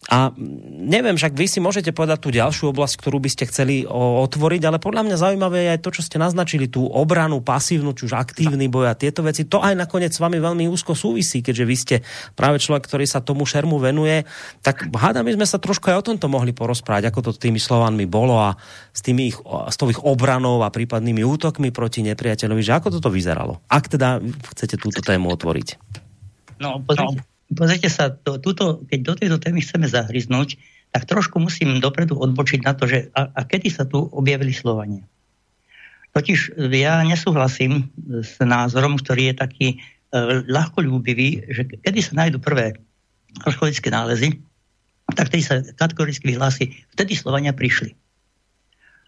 A neviem, však vy si môžete povedať tú ďalšiu oblasť, ktorú by ste chceli otvoriť, ale podľa mňa zaujímavé je aj to, čo ste naznačili, tú obranu, pasívnu, či už aktívny boj a tieto veci. To aj nakoniec s vami veľmi úzko súvisí, keďže vy ste práve človek, ktorý sa tomu šermu venuje. Tak hádam, by sme sa trošku aj o tomto mohli porozprávať, ako to tými slovami bolo a s, tými ich, s tou ich obranou a prípadnými útokmi proti nepriateľovi, že ako toto vyzeralo. Ak teda chcete túto tému otvoriť. No, pozrite, pozrite sa, to, túto, keď do tejto témy chceme zahryznúť, tak trošku musím dopredu odbočiť na to, že a, a kedy sa tu objavili Slovania. Totiž ja nesúhlasím s názorom, ktorý je taký e, ľahkolúbivý, že kedy sa nájdú prvé archeologické nálezy, tak vtedy sa kategoricky vyhlási, vtedy Slovania prišli.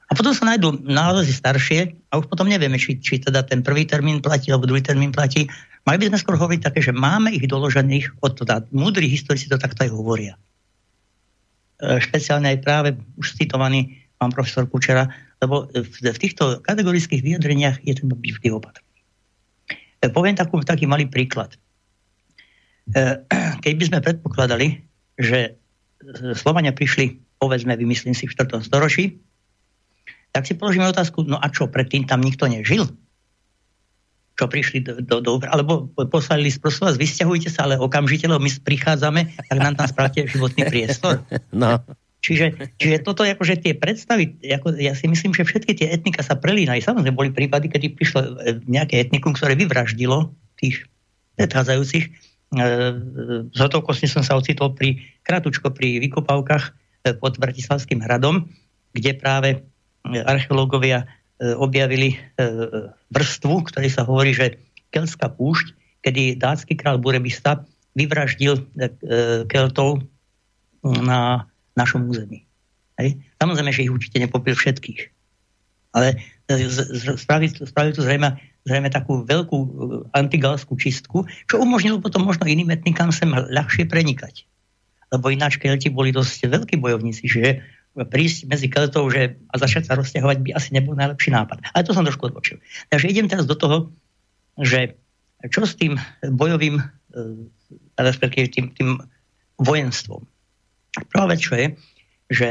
A potom sa nájdú nálezy staršie a už potom nevieme, či, či teda ten prvý termín platí, alebo druhý termín platí. Mali by sme skôr hovoriť také, že máme ich doložených, od teda, múdri historici to takto aj hovoria. E, špeciálne aj práve už citovaný pán profesor Kučera, lebo v, v týchto kategorických vyjadreniach je ten vždy opatrný. E, poviem takú, taký malý príklad. E, keď by sme predpokladali, že Slovania prišli, povedzme, vymyslím si v 4. storočí, tak si položíme otázku, no a čo, predtým tam nikto nežil? Čo prišli do, do, do alebo poslali list, prosím vás, vysťahujte sa, ale okamžite, lebo my prichádzame, tak nám tam spravte životný priestor. No. Čiže, čiže toto akože tie predstavy, ako, ja si myslím, že všetky tie etnika sa prelínajú. Samozrejme boli prípady, kedy prišlo e, nejaké etnikum, ktoré vyvraždilo tých predchádzajúcich. E, z hotovkosti som sa ocitol pri, kratučko pri vykopávkach e, pod Bratislavským hradom, kde práve archeológovia objavili vrstvu, ktorý sa hovorí, že Kelská púšť, kedy dátsky král Burebista vyvraždil Keltov na našom území. Hej. Samozrejme, že ich určite nepopil všetkých. Ale e, spravili, spravili tu zrejme, zrejme takú veľkú e, antigalskú čistku, čo umožnilo potom možno iným etnikám sem ľahšie prenikať. Lebo ináč Kelti boli dosť veľkí bojovníci, že prísť medzi Keltov že, a začať sa rozťahovať by asi nebol najlepší nápad. Ale to som trošku odbočil. Takže idem teraz do toho, že čo s tým bojovým, e, respektíve tým, tým vojenstvom. Prvá vec, čo je, že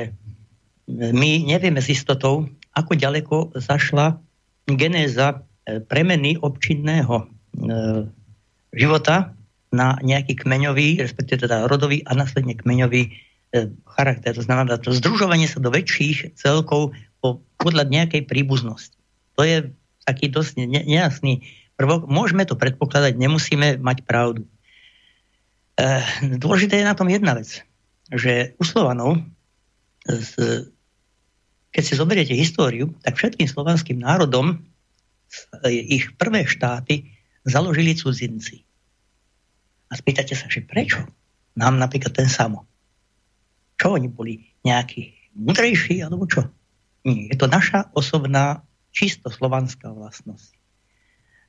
my nevieme s istotou, ako ďaleko zašla genéza e, premeny občinného života na nejaký kmeňový, respektíve teda rodový a následne kmeňový charakter. To znamená to združovanie sa do väčších celkov po, podľa nejakej príbuznosti. To je taký dosť ne, nejasný prvok. Môžeme to predpokladať, nemusíme mať pravdu. E, dôležité je na tom jedna vec, že u Slovanov, keď si zoberiete históriu, tak všetkým slovanským národom e, ich prvé štáty založili cudzinci. A spýtate sa, že prečo? Nám napríklad ten samo. Čo oni boli? Nejakí múdrejší alebo čo? Nie, je to naša osobná, čisto slovanská vlastnosť.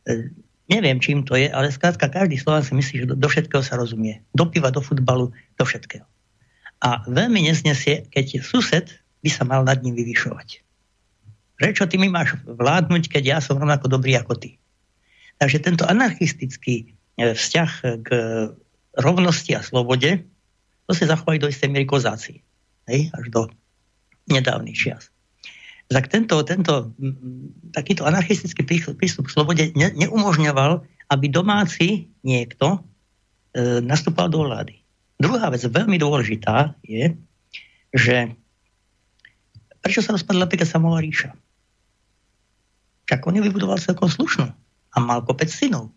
E, neviem, čím to je, ale skrátka každý Slovan si myslí, že do, do všetkého sa rozumie. Do piva, do futbalu, do všetkého. A veľmi neznesie, keď sused by sa mal nad ním vyvyšovať. Prečo ty mi máš vládnuť, keď ja som rovnako dobrý ako ty? Takže tento anarchistický e, vzťah k rovnosti a slobode, to sa zachovali do istej miery kozáci. Hej? Až do nedávnych čias. Tak tento, tento takýto anarchistický prístup, k slobode ne, neumožňoval, aby domáci niekto e, nastúpal do vlády. Druhá vec, veľmi dôležitá, je, že prečo sa rozpadla napríklad Samová ríša? Však on ju vybudoval celkom slušnú a mal kopec synov.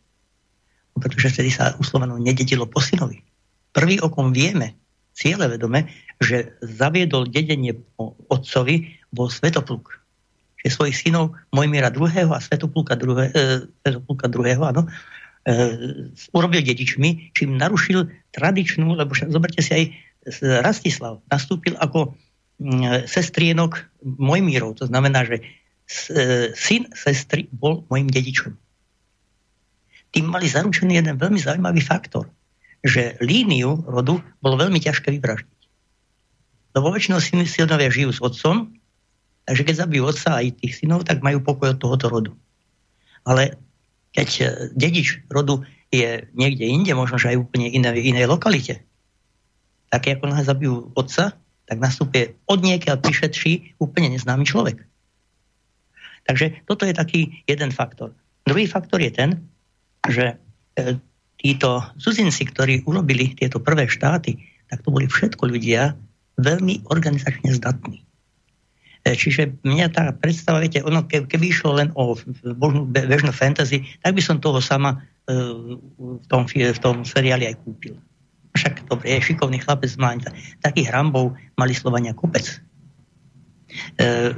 No, pretože vtedy sa u Slovanov nededilo po synovi. Prvý, o kom vieme, ciele vedome, že zaviedol dedenie otcovi, bol Svetopluk. Že svojich synov Mojmíra II. a Svetoplúka II. E, Svetoplúka II. Áno, e, urobil dedičmi, čím narušil tradičnú, lebo však zoberte si aj Rastislav nastúpil ako mm, sestrienok Mojmírov. To znamená, že e, syn sestry bol mojim dedičom. Tým mali zaručený jeden veľmi zaujímavý faktor, že líniu rodu bolo veľmi ťažké vyvraždiť. Lebo väčšinou syny synovia žijú s otcom, takže keď zabijú otca aj tých synov, tak majú pokoj od tohoto rodu. Ale keď e, dedič rodu je niekde inde, možno že aj úplne iné, inej lokalite, tak ako nás zabijú otca, tak nastupuje od niekiaľ prišetší úplne neznámy človek. Takže toto je taký jeden faktor. Druhý faktor je ten, že e, títo cudzinci, ktorí urobili tieto prvé štáty, tak to boli všetko ľudia veľmi organizačne zdatní. E, čiže mňa tá predstava, viete, ono keby išlo len o božnú, bežnú fantasy, tak by som toho sama e, v tom, v tom seriáli aj kúpil. Však dobre, je šikovný chlapec, má takých hrambov mali Slovania kopec. E,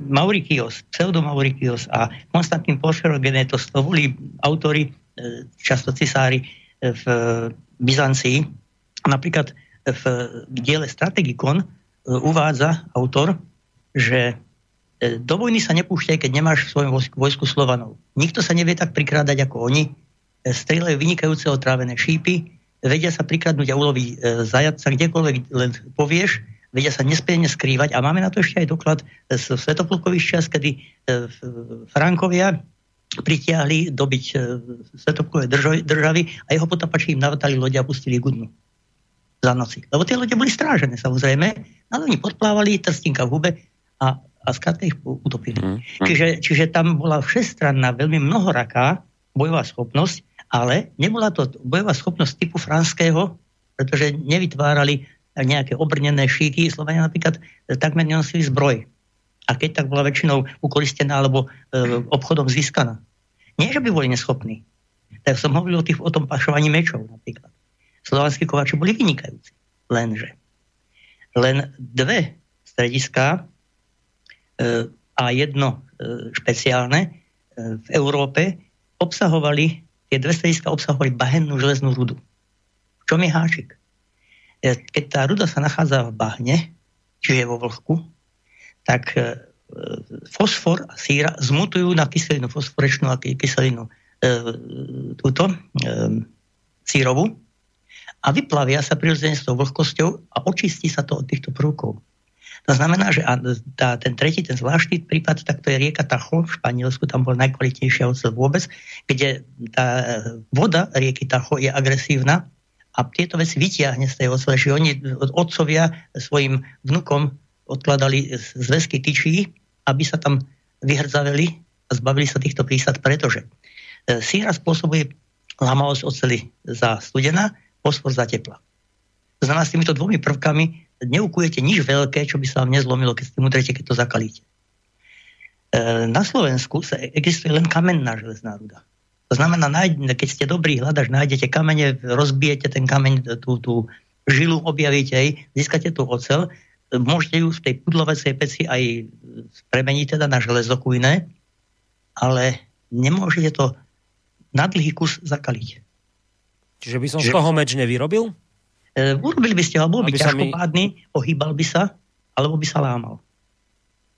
Maurikios, pseudomaurikios a Konstantín Poršerogenetos to boli autory, často cisári v Byzancii. Napríklad v diele Strategikon uvádza autor, že e, do vojny sa nepúšťaj, keď nemáš v svojom vojsku, Slovanov. Nikto sa nevie tak prikrádať ako oni. E, strieľajú vynikajúce otrávené šípy, vedia sa prikradnúť a uloviť e, zajatca, kdekoľvek len povieš, vedia sa nespierne skrývať. A máme na to ešte aj doklad z Svetoplukových čas, kedy Frankovia pritiahli dobiť Svetoplukové državy a jeho potapači im navrtali loď a pustili gudnu za noci. Lebo tie lode boli strážené samozrejme, ale oni podplávali, trstinka v hube a, a skrátka ich utopili. Mm. Čiže, čiže tam bola všestranná, veľmi mnohoraká bojová schopnosť, ale nebola to bojová schopnosť typu franského, pretože nevytvárali nejaké obrnené šíky. Slovania napríklad e, takmer nenosili zbroj. A keď tak bola väčšinou ukolistená alebo e, obchodom získaná. Nie, že by boli neschopní. Tak som hovoril o, tých, o tom pašovaní mečov napríklad. Slovanskí kováči boli vynikajúci. Lenže len dve strediská e, a jedno e, špeciálne e, v Európe obsahovali, tie dve strediska obsahovali bahennú železnú rudu. V čom je háčik? Keď tá ruda sa nachádza v bahne, čiže vo vlhku, tak fosfor a síra zmutujú na kyselinu fosforečnú a ky- kyselinu e, túto e, sírovú a vyplavia sa prirodzene s tou vlhkosťou a očistí sa to od týchto prvkov. To znamená, že tá, ten tretí, ten zvláštny prípad, tak to je rieka Tacho v Španielsku, tam bola najkvalitnejšia oceľ vôbec, kde tá e, voda rieky Tacho je agresívna a tieto veci vytiahne z tej ocele, že oni otcovia svojim vnukom odkladali zväzky tyčí, aby sa tam vyhrdzaveli a zbavili sa týchto prísad, pretože e, síra spôsobuje lamavosť oceli za studená, fosfor za tepla. To znamená, s týmito dvomi prvkami neukujete nič veľké, čo by sa vám nezlomilo, keď s tým udrete, keď to zakalíte. E, Na Slovensku sa existuje len kamenná železná ruda. To znamená, keď ste dobrý hľadač, nájdete kamene, rozbijete ten kameň, tú, tú žilu objavíte, hej, získate tú ocel, e, môžete ju v tej pudlovacej peci aj premeniť teda na železo kujné, ale nemôžete to na dlhý kus zakaliť. Čiže by som z toho meč nevyrobil? E, urobili by ste ho, bol by sa mi- ťažkopádny, ohýbal by sa, alebo by sa lámal.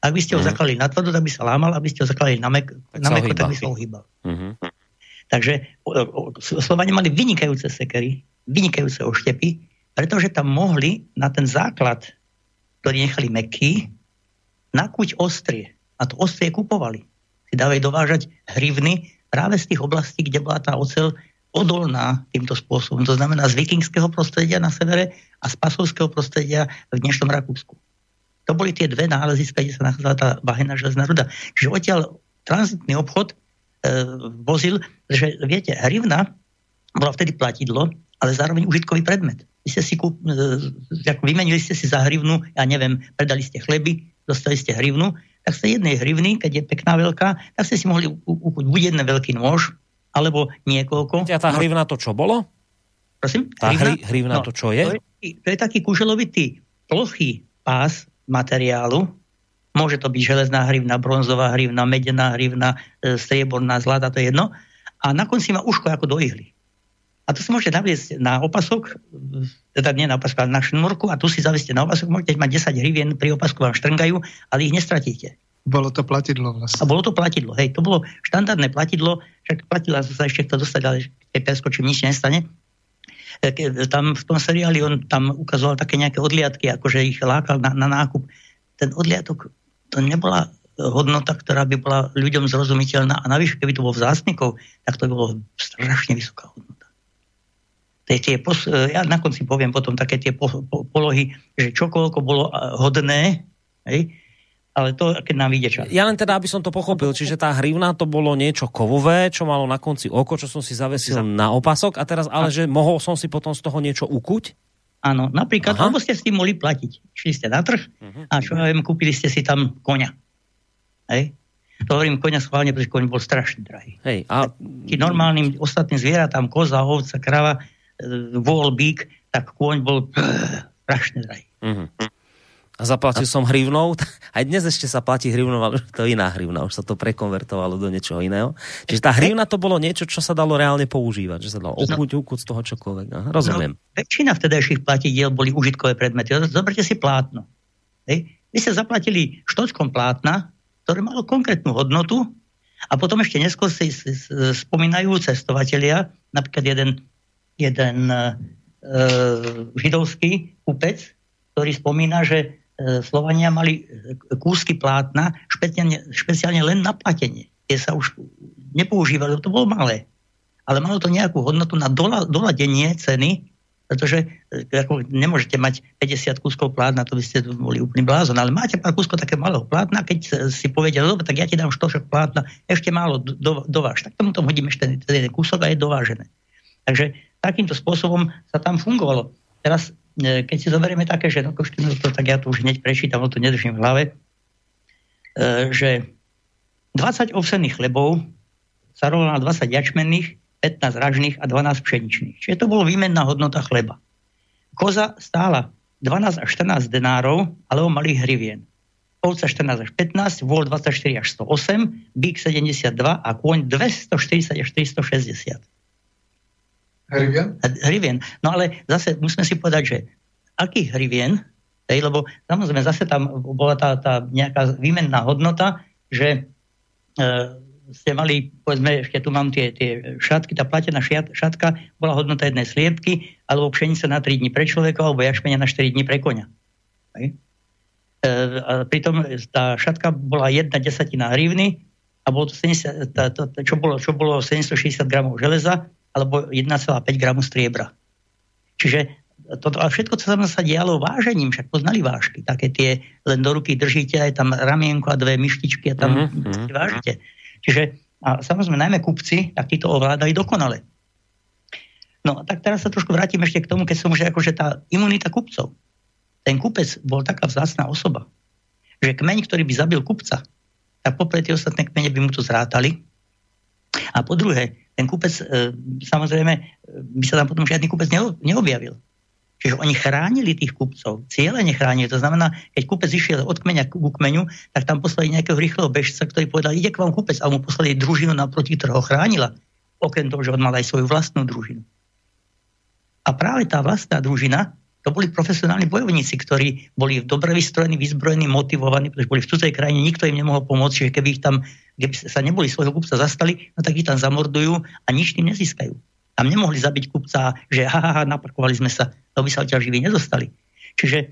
Ak by ste ho Mhm. zaklali na tvrdo, tak by sa lámal, aby ste ho zaklali na, mek- Tak na meko, tak by sa ohýbal. Mhm. Takže Slovania mali vynikajúce sekery, vynikajúce oštepy, pretože tam mohli na ten základ, ktorý nechali meký, nakúť ostrie. A to ostrie kupovali. Si dávali dovážať hrivny práve z tých oblastí, kde bola tá ocel odolná týmto spôsobom. To znamená z vikingského prostredia na severe a z pasovského prostredia v dnešnom Rakúsku. To boli tie dve náleziska, kde sa nachádzala tá bahená železná ruda. Čiže odtiaľ tranzitný obchod e, vozil, že viete, hrivna bola vtedy platidlo, ale zároveň užitkový predmet. Vy ste si kúp, e, ako vymenili ste si za hrivnu, ja neviem, predali ste chleby, dostali ste hrivnu, tak z tej jednej hrivny, keď je pekná veľká, tak ste si mohli ukúť buď jeden veľký nôž, alebo niekoľko. A tá hrivna to čo bolo? Prosím? Tá hri- hrivna to čo je? To je, to je taký kuželovitý, plochý pás materiálu. Môže to byť železná hrivna, bronzová hrivna, medená hrivna, e, strieborná, zlata, to je jedno. A na konci má uško ako do ihly. A to si môžete naviesť na opasok, teda nie na opasok, ale na šnúrku a tu si zavieste na opasok, môžete mať 10 hrivien, pri opasku vám štrngajú, ale ich nestratíte. Bolo to platidlo A vlastne. bolo to platidlo, hej, to bolo štandardné platidlo, však platila sa ešte kto dostať, ale keď preskočím, nič nestane. E, ke- Tam v tom seriáli on tam ukazoval také nejaké odliadky, akože ich lákal na, na nákup. Ten odliadok, to nebola hodnota, ktorá by bola ľuďom zrozumiteľná a navyše, keby to bol vzácnikov, tak to by bolo strašne vysoká hodnota. Tie, pos, e, ja na konci poviem potom také tie po, po, polohy, že čo koľko bolo e, hodné, hej, ale to, keď nám vyjde čas. Ja len teda, aby som to pochopil, čiže tá hrivna to bolo niečo kovové, čo malo na konci oko, čo som si zavesil na opasok a teraz ale, že mohol som si potom z toho niečo ukuť? Áno, napríklad, Aha. alebo ste s tým mohli platiť. Šli ste na trh a čo ja viem, kúpili ste si tam koňa. Hej? To hovorím koňa schválne, pretože koň bol strašne drahý. Hej, a Ti normálnym ostatným zvieratám, koza, ovca, krava, e, vol, bík, tak kôň bol strašne drahý. Mhm. A zaplatil som hrivnou. Aj dnes ešte sa platí hrivnou, ale už to je iná hrivna. Už sa to prekonvertovalo do niečoho iného. Čiže tá hrivna to bolo niečo, čo sa dalo reálne používať. Že sa dalo okuť, ukuť z toho čokoľvek. Aha, rozumiem. No, väčšina vtedajších platidiel boli užitkové predmety. Zoberte si plátno. Hej. Vy ste zaplatili štockom plátna, ktoré malo konkrétnu hodnotu a potom ešte neskôr si spomínajú cestovatelia, napríklad jeden, jeden e, židovský kupec, ktorý spomína, že e, Slovania mali e, kúsky plátna špeciálne, špeciálne len na platenie. Tie sa už nepoužívali, to bolo malé. Ale malo to nejakú hodnotu na dola, doladenie ceny, pretože e, ako, nemôžete mať 50 kúskov plátna, to by ste boli úplný blázon, ale máte pár kúskov také malého plátna, keď e, si povedia, dobre, tak ja ti dám štošok plátna, ešte málo do, do, dováž, tak tomu to hodím ešte ten, ten kúsok a je dovážené. Takže takýmto spôsobom sa tam fungovalo. Teraz, e, keď si zoberieme také, že košky, no, to, tak ja to už hneď prečítam, no to nedržím v hlave, e, že 20 ovsených chlebov sa rovná 20 jačmenných, 15 ražných a 12 pšeničných. Čiže to bolo výmenná hodnota chleba. Koza stála 12 až 14 denárov, alebo malých hrivien. Ovca 14 až 15, vol 24 až 108, bík 72 a kôň 240 až 360 Hrivien? hrivien. No ale zase musíme si povedať, že akých hrivien, hej, lebo samozrejme zase tam bola tá, tá nejaká výmenná hodnota, že e, ste mali, povedzme, ešte tu mám tie, tie šatky, tá platená šiat, šatka bola hodnota jednej sliepky, alebo pšenica na 3 dní pre človeka, alebo jašmenia na 4 dní pre konia. Hej. E, a pritom tá šatka bola jedna desatina hrivny a bolo to 70, tá, to, čo, bolo, čo bolo 760 gramov železa alebo 1,5 gramu striebra. Čiže toto, a všetko, čo sa dialo vážením, však poznali vážky, také tie, len do ruky držíte, aj tam ramienko a dve myštičky a tam mm-hmm. vážite. Čiže a samozrejme najmä kupci, tak títo ovládali dokonale. No tak teraz sa trošku vrátim ešte k tomu, keď som že akože tá imunita kupcov. Ten kupec bol taká vzácná osoba, že kmeň, ktorý by zabil kupca, tak popred tie ostatné kmene by mu to zrátali. A po druhé, ten kupec, e, samozrejme, e, by sa tam potom žiadny kupec neobjavil. Čiže oni chránili tých kupcov, cieľene chránili. To znamená, keď kupec išiel od kmeňa k kmeňu, tak tam poslali nejakého rýchleho bežca, ktorý povedal, ide k vám kupec a mu poslali družinu naproti, ktorá ho chránila. Okrem toho, že on mal aj svoju vlastnú družinu. A práve tá vlastná družina, to boli profesionálni bojovníci, ktorí boli dobre vystrojení, vyzbrojení, motivovaní, pretože boli v cudzej krajine, nikto im nemohol pomôcť, že keby ich tam, keby sa neboli svojho kupca zastali, no tak ich tam zamordujú a nič tým nezískajú. Tam nemohli zabiť kupca, že ha, ha, ha naparkovali sme sa, to by sa odtiaľ živí nedostali. Čiže e,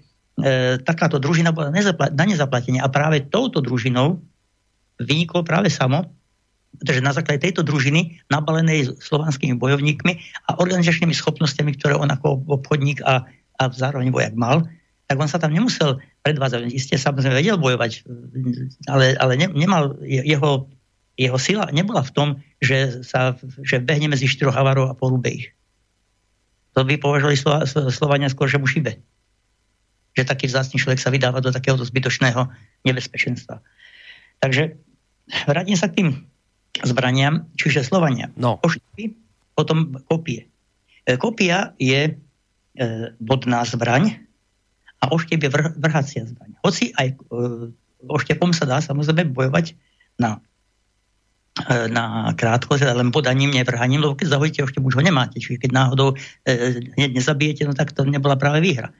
takáto družina bola nezapla- na nezaplatenie a práve touto družinou vyniklo práve samo, pretože na základe tejto družiny, nabalenej slovanskými bojovníkmi a organizačnými schopnosťami, ktoré on ako obchodník a, a zároveň vojak mal, tak on sa tam nemusel predvádzať. Isté samozrejme vedel bojovať, ale, ale ne, nemal jeho jeho sila nebola v tom, že, sa, že behne medzi štyroch avarov a porúbe ich. To by považovali Slova, Slovania skôr, že mu šibe. Že taký vzácný človek sa vydáva do takéhoto zbytočného nebezpečenstva. Takže vrátim sa k tým zbraniam, čiže Slovania. No. Ošipy, potom kopie. E, kopia je bodná zbraň a oštep je vrh, vrhacia zbraň. Hoci aj e, oštepom sa dá samozrejme bojovať na E, na krátko, teda len podaním, nevrhaním, lebo keď zahojíte, ešte už ho nemáte. Čiže keď náhodou e, hneď nezabijete, no tak to nebola práve výhra.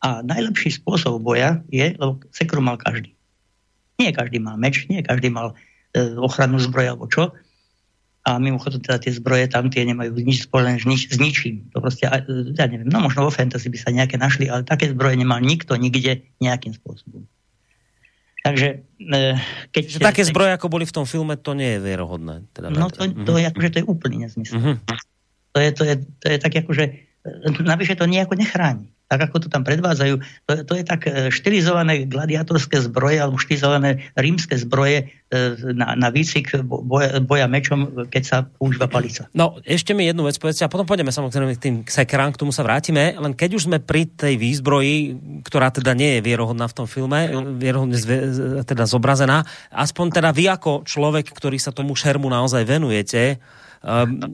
A najlepší spôsob boja je, lebo sekru mal každý. Nie každý mal meč, nie každý mal e, ochranu zbroja alebo čo. A mimochodom teda tie zbroje tam tie nemajú nič spoločné nič, s ničím. To proste, ja neviem, no možno vo fantasy by sa nejaké našli, ale také zbroje nemal nikto nikde nejakým spôsobom. Takže e, keď... Že také zbroje, ako boli v tom filme, to nie je vierohodné. Teda no to, to, je, akože, to je úplný nezmysel. Uh-huh. To, je, to, je, to je tak akože... Navyše to nejako nechráni tak ako to tam predvádzajú, to, to je tak e, štilizované gladiatorské zbroje alebo štilizované rímske zbroje e, na, na výcvik boja, boja mečom, keď sa používa palica. No, ešte mi jednu vec povedzte a potom pôjdeme samozrejme k tým sekerám, k tomu sa vrátime, len keď už sme pri tej výzbroji, ktorá teda nie je vierohodná v tom filme, vierohodne zve, teda zobrazená, aspoň teda vy ako človek, ktorý sa tomu šermu naozaj venujete,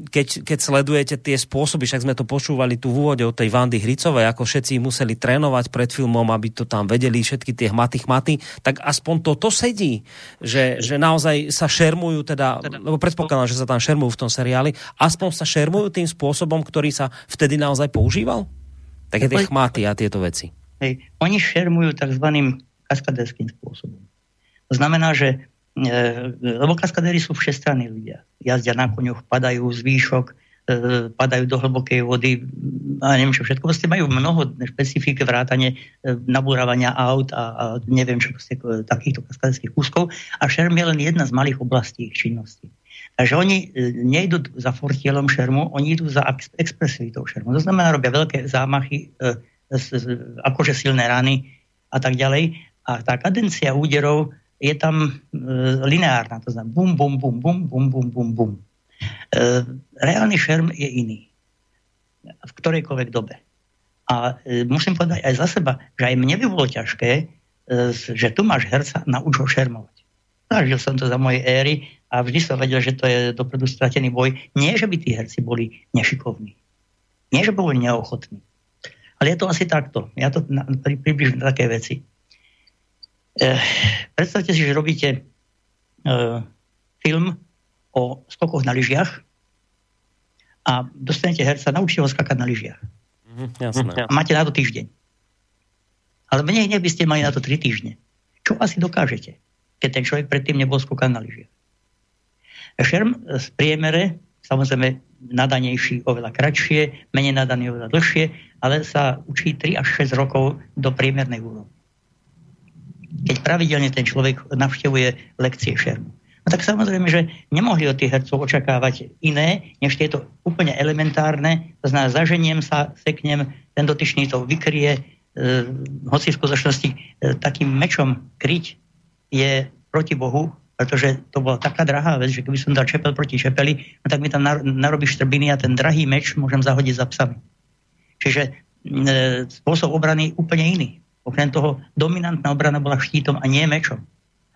keď, keď sledujete tie spôsoby, však sme to počúvali tu v úvode od tej Vandy Hricovej, ako všetci museli trénovať pred filmom, aby to tam vedeli, všetky tie hmaty, chmaty, tak aspoň toto sedí, že, že naozaj sa šermujú, teda, lebo predpokladám, že sa tam šermujú v tom seriáli, aspoň sa šermujú tým spôsobom, ktorý sa vtedy naozaj používal? Také tie chmaty a tieto veci. Hej, oni šermujú tzv. kaskaderským spôsobom. To znamená, že lebo kaskadéri sú všestranní ľudia. Jazdia na koňoch, padajú z výšok, e, padajú do hlbokej vody a neviem čo všetko. Proste majú mnoho špecifik vrátane e, nabúravania aut a, a neviem čo proste takýchto kaskadérských kúskov. A šerm je len jedna z malých oblastí ich činnosti. Takže oni nejdú za fortielom šermu, oni idú za expresivitou šermu. To znamená, robia veľké zámachy, akože silné rany a tak ďalej. A tá kadencia úderov je tam e, lineárna, to znamená bum, bum, bum, bum, bum, bum, bum, bum. E, reálny šerm je iný. V ktorejkoľvek dobe. A e, musím povedať aj za seba, že aj mne by bolo ťažké, e, že tu máš herca, nauč ho šermovať. Zažil som to za mojej éry a vždy som vedel, že to je dopredu stratený boj. Nie, že by tí herci boli nešikovní. Nie, že boli neochotní. Ale je to asi takto. Ja to približím také veci. Eh, predstavte si, že robíte eh, film o skokoch na lyžiach a dostanete herca, naučite ho skakať na lyžiach. Mm, jasné. A máte na to týždeň. Ale menej by ste mali na to tri týždne. Čo asi dokážete? keď ten človek predtým nebol skúkaný na lyžiach. Šerm z priemere, samozrejme nadanejší oveľa kratšie, menej nadaný oveľa dlhšie, ale sa učí 3 až 6 rokov do priemernej úrovne. Keď pravidelne ten človek navštevuje lekcie šermu. No tak samozrejme, že nemohli od tých hercov očakávať iné, než tieto úplne elementárne. To znamená, zaženiem sa, seknem, ten dotyčný to vykrie, e, hoci v skutočnosti e, takým mečom kryť je proti Bohu, pretože to bola taká drahá vec, že keby som dal čepel proti čepeli, no tak mi tam narobíš štrbiny a ten drahý meč môžem zahodiť za psami. Čiže e, spôsob obrany úplne iný. Okrem toho, dominantná obrana bola štítom a nie mečom.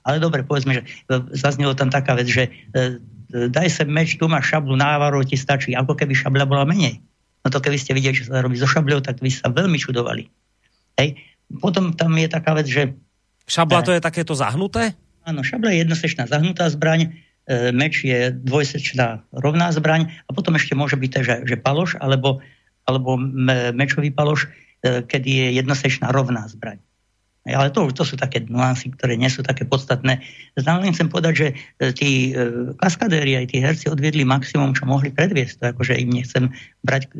Ale dobre, povedzme, že e, zaznelo tam taká vec, že e, daj sem meč, tu máš šablu, návarov ti stačí, ako keby šabla bola menej. No to keby ste videli, čo sa robí so šabľou, tak by sa veľmi čudovali. Hej. Potom tam je taká vec, že... Šabla to je takéto zahnuté? Áno, šabla je jednosečná zahnutá zbraň, e, meč je dvojsečná rovná zbraň a potom ešte môže byť že, že paloš alebo, alebo mečový paloš, e, kedy je jednosečná rovná zbraň. Ale to, to sú také nuancy, ktoré nie sú také podstatné. Znamená chcem povedať, že e, tí kaskadéri aj tí herci odviedli maximum, čo mohli predviesť. To akože im nechcem brať e,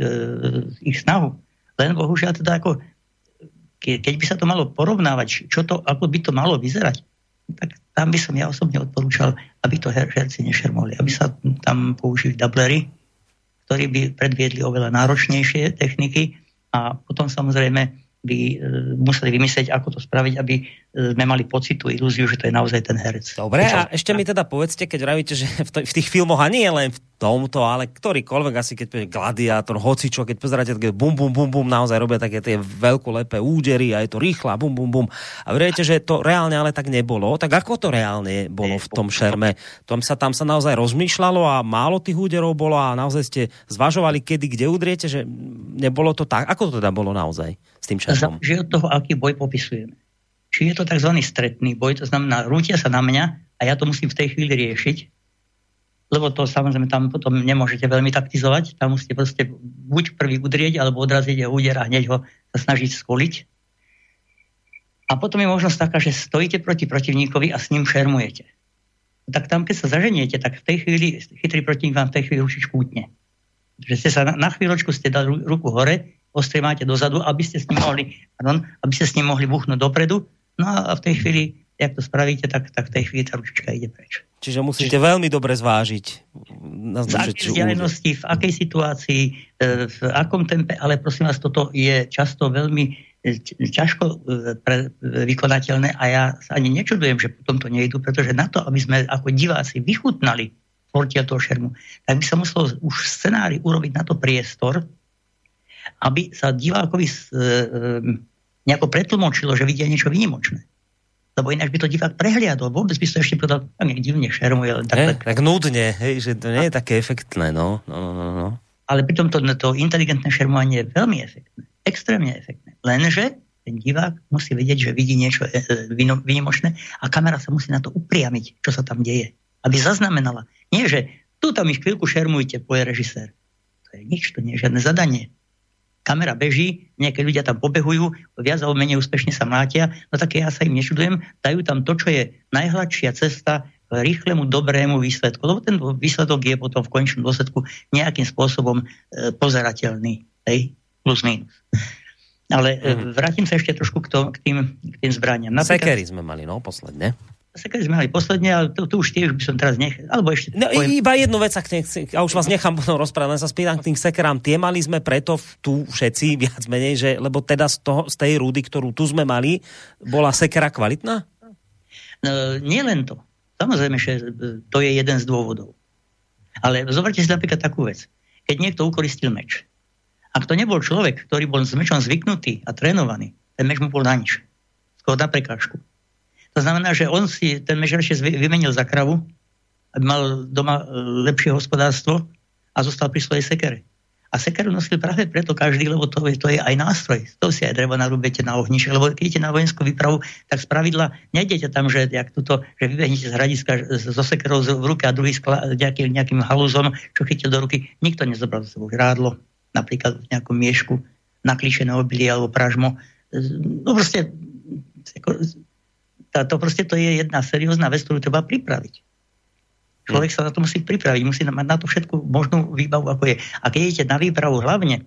ich snahu. Len bohužiaľ teda ako, keď by sa to malo porovnávať, čo to, ako by to malo vyzerať, tak tam by som ja osobne odporúčal, aby to her, herci nešermovali, aby sa tam použili dublery, ktorí by predviedli oveľa náročnejšie techniky a potom samozrejme by e, museli vymyslieť, ako to spraviť, aby sme mali pocit, tú ilúziu, že to je naozaj ten herec. Dobre, a ešte mi teda povedzte, keď vravíte, že v, tých filmoch, a nie len v tomto, ale ktorýkoľvek asi, keď povie gladiátor, hocičo, keď pozeráte, keď bum, bum, bum, bum, naozaj robia také tie veľkolepé údery a je to rýchla, bum, bum, bum. A viete, že to reálne ale tak nebolo. Tak ako to reálne bolo v tom šerme? Tom sa, tam sa naozaj rozmýšľalo a málo tých úderov bolo a naozaj ste zvažovali, kedy, kde udriete, že nebolo to tak. Ako to teda bolo naozaj? s tým časom? Záleží od toho, aký boj popisujeme. Či je to tzv. stretný boj, to znamená, rútia sa na mňa a ja to musím v tej chvíli riešiť, lebo to samozrejme tam potom nemôžete veľmi taktizovať, tam musíte proste buď prvý udrieť, alebo odraziť a úder a hneď ho sa snažiť skoliť. A potom je možnosť taká, že stojíte proti protivníkovi a s ním šermujete. Tak tam, keď sa zaženiete, tak v tej chvíli chytrý protivník vám v tej chvíli ručičku utne. Že ste sa na, na chvíľočku ste dali ruku hore ostrie máte dozadu, aby ste s ním mohli, pardon, aby ste s ním mohli buchnúť dopredu. No a v tej chvíli, jak to spravíte, tak, tak v tej chvíli tá ručička ide preč. Čiže musíte Čiže... veľmi dobre zvážiť. V akej vzdialenosti, v akej situácii, e, v akom tempe, ale prosím vás, toto je často veľmi e, ťažko e, pre, vykonateľné a ja sa ani nečudujem, že potom to nejdu, pretože na to, aby sme ako diváci vychutnali portia toho šermu, tak by sa muselo už v scenári urobiť na to priestor, aby sa divákovi nejako pretlmočilo, že vidia niečo vynimočné. Lebo ináč by to divák prehliadol. Vôbec by to ešte povedal, tak nech divne šermuje. Len tak, tak, tak nudne, hej, že to nie je také efektné. No, no, no, no. no. Ale pritom to, to inteligentné šermovanie je veľmi efektné. Extrémne efektné. Lenže ten divák musí vedieť, že vidí niečo e, vynimočné a kamera sa musí na to upriamiť, čo sa tam deje. Aby zaznamenala. Nie, že tu tam ich chvíľku šermujte, povie režisér. To je nič, to nie je žiadne zadanie kamera beží, nejaké ľudia tam pobehujú, viac alebo menej úspešne sa mlátia, no tak ja sa im nečudujem, dajú tam to, čo je najhladšia cesta k rýchlemu, dobrému výsledku. Lebo ten výsledok je potom v končnom dôsledku nejakým spôsobom e, pozerateľný. Hej? Plus minus. Ale mm. vrátim sa ešte trošku k, to, k, tým, k tým zbraniam. Napríklad, Sekery sme mali, no, posledne sa keď sme mali posledne, ale to, to už tiež by som teraz nechal. Alebo ešte... No, poviem. iba jednu vec, ak nech, a už vás nechám potom rozprávať, len sa spýtam k tým sekerám. Tie mali sme preto tu všetci viac menej, že, lebo teda z, toho, z tej rúdy, ktorú tu sme mali, bola sekera kvalitná? No, nie len to. Samozrejme, že to je jeden z dôvodov. Ale zoberte si napríklad takú vec. Keď niekto ukoristil meč, ak to nebol človek, ktorý bol s mečom zvyknutý a trénovaný, ten meč mu bol na nič. Skôr na prekážku. To znamená, že on si ten mežeršie vymenil za kravu, aby mal doma e, lepšie hospodárstvo a zostal pri svojej sekere. A sekeru nosil práve preto každý, lebo to, to je aj nástroj. To si aj dreva narúbete na ohniše, lebo keď idete na vojenskú výpravu, tak z pravidla nejdete tam, že, jak tuto, že vybehnete z hradiska so sekerou v ruke a druhý skla, nejaký, nejakým halúzom, čo chytil do ruky. Nikto nezobral za sebou žrádlo, napríklad v nejakom miešku, naklíšené obilie alebo pražmo. No proste To, proste to je jedna seriózna vec, ktorú treba pripraviť. Človek sa na to musí pripraviť, musí mať na to všetku možnú výbavu, ako je. A keď idete na výpravu hlavne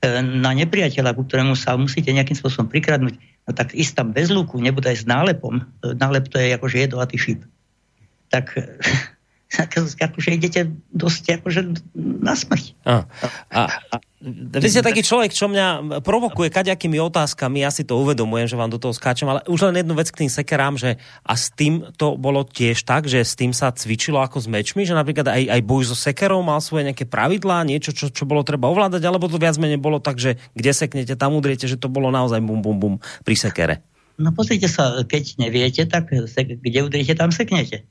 e, na nepriateľa, ku ktorému sa musíte nejakým spôsobom prikradnúť, no tak ísť tam bez luku, nebude aj s nálepom, e, nálep to je akože jedovatý šíp, tak akože idete dosť akože na smrť. A, a, a, vy ste taký človek, čo mňa provokuje kaďakými otázkami, ja si to uvedomujem, že vám do toho skáčem, ale už len jednu vec k tým sekerám, že a s tým to bolo tiež tak, že s tým sa cvičilo ako s mečmi, že napríklad aj, aj boj so sekerou mal svoje nejaké pravidlá, niečo, čo, čo bolo treba ovládať, alebo to viac menej bolo tak, že kde seknete, tam udriete, že to bolo naozaj bum bum bum pri sekere. No pozrite sa, keď neviete, tak kde udriete, tam seknete.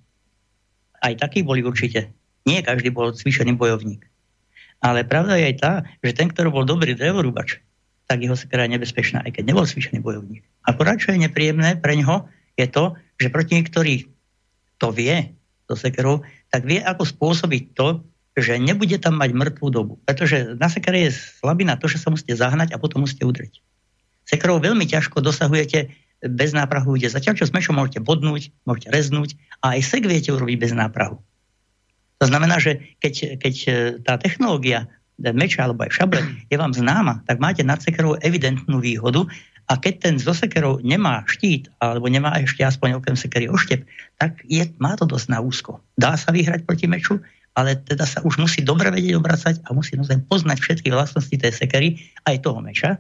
Aj takí boli určite. Nie každý bol cvičený bojovník. Ale pravda je aj tá, že ten, ktorý bol dobrý drevorúbač, tak jeho sekera je nebezpečná, aj keď nebol cvičený bojovník. Akorát, čo je nepríjemné pre ňoho, je to, že proti ktorý to vie, to sekerou, tak vie, ako spôsobiť to, že nebude tam mať mŕtvú dobu. Pretože na sekere je slabina to, že sa musíte zahnať a potom musíte udrieť. Sekerou veľmi ťažko dosahujete bez náprahu ide. Zatiaľ, čo s mečom môžete bodnúť, môžete reznúť a aj sek viete urobiť bez náprahu. To znamená, že keď, keď e, tá technológia meča alebo aj šable je vám známa, tak máte nad sekerou evidentnú výhodu a keď ten zo sekerou nemá štít alebo nemá ešte aspoň okrem sekery oštep, tak je, má to dosť na úzko. Dá sa vyhrať proti meču, ale teda sa už musí dobre vedieť obracať a musí naozaj poznať všetky vlastnosti tej sekery, aj toho meča,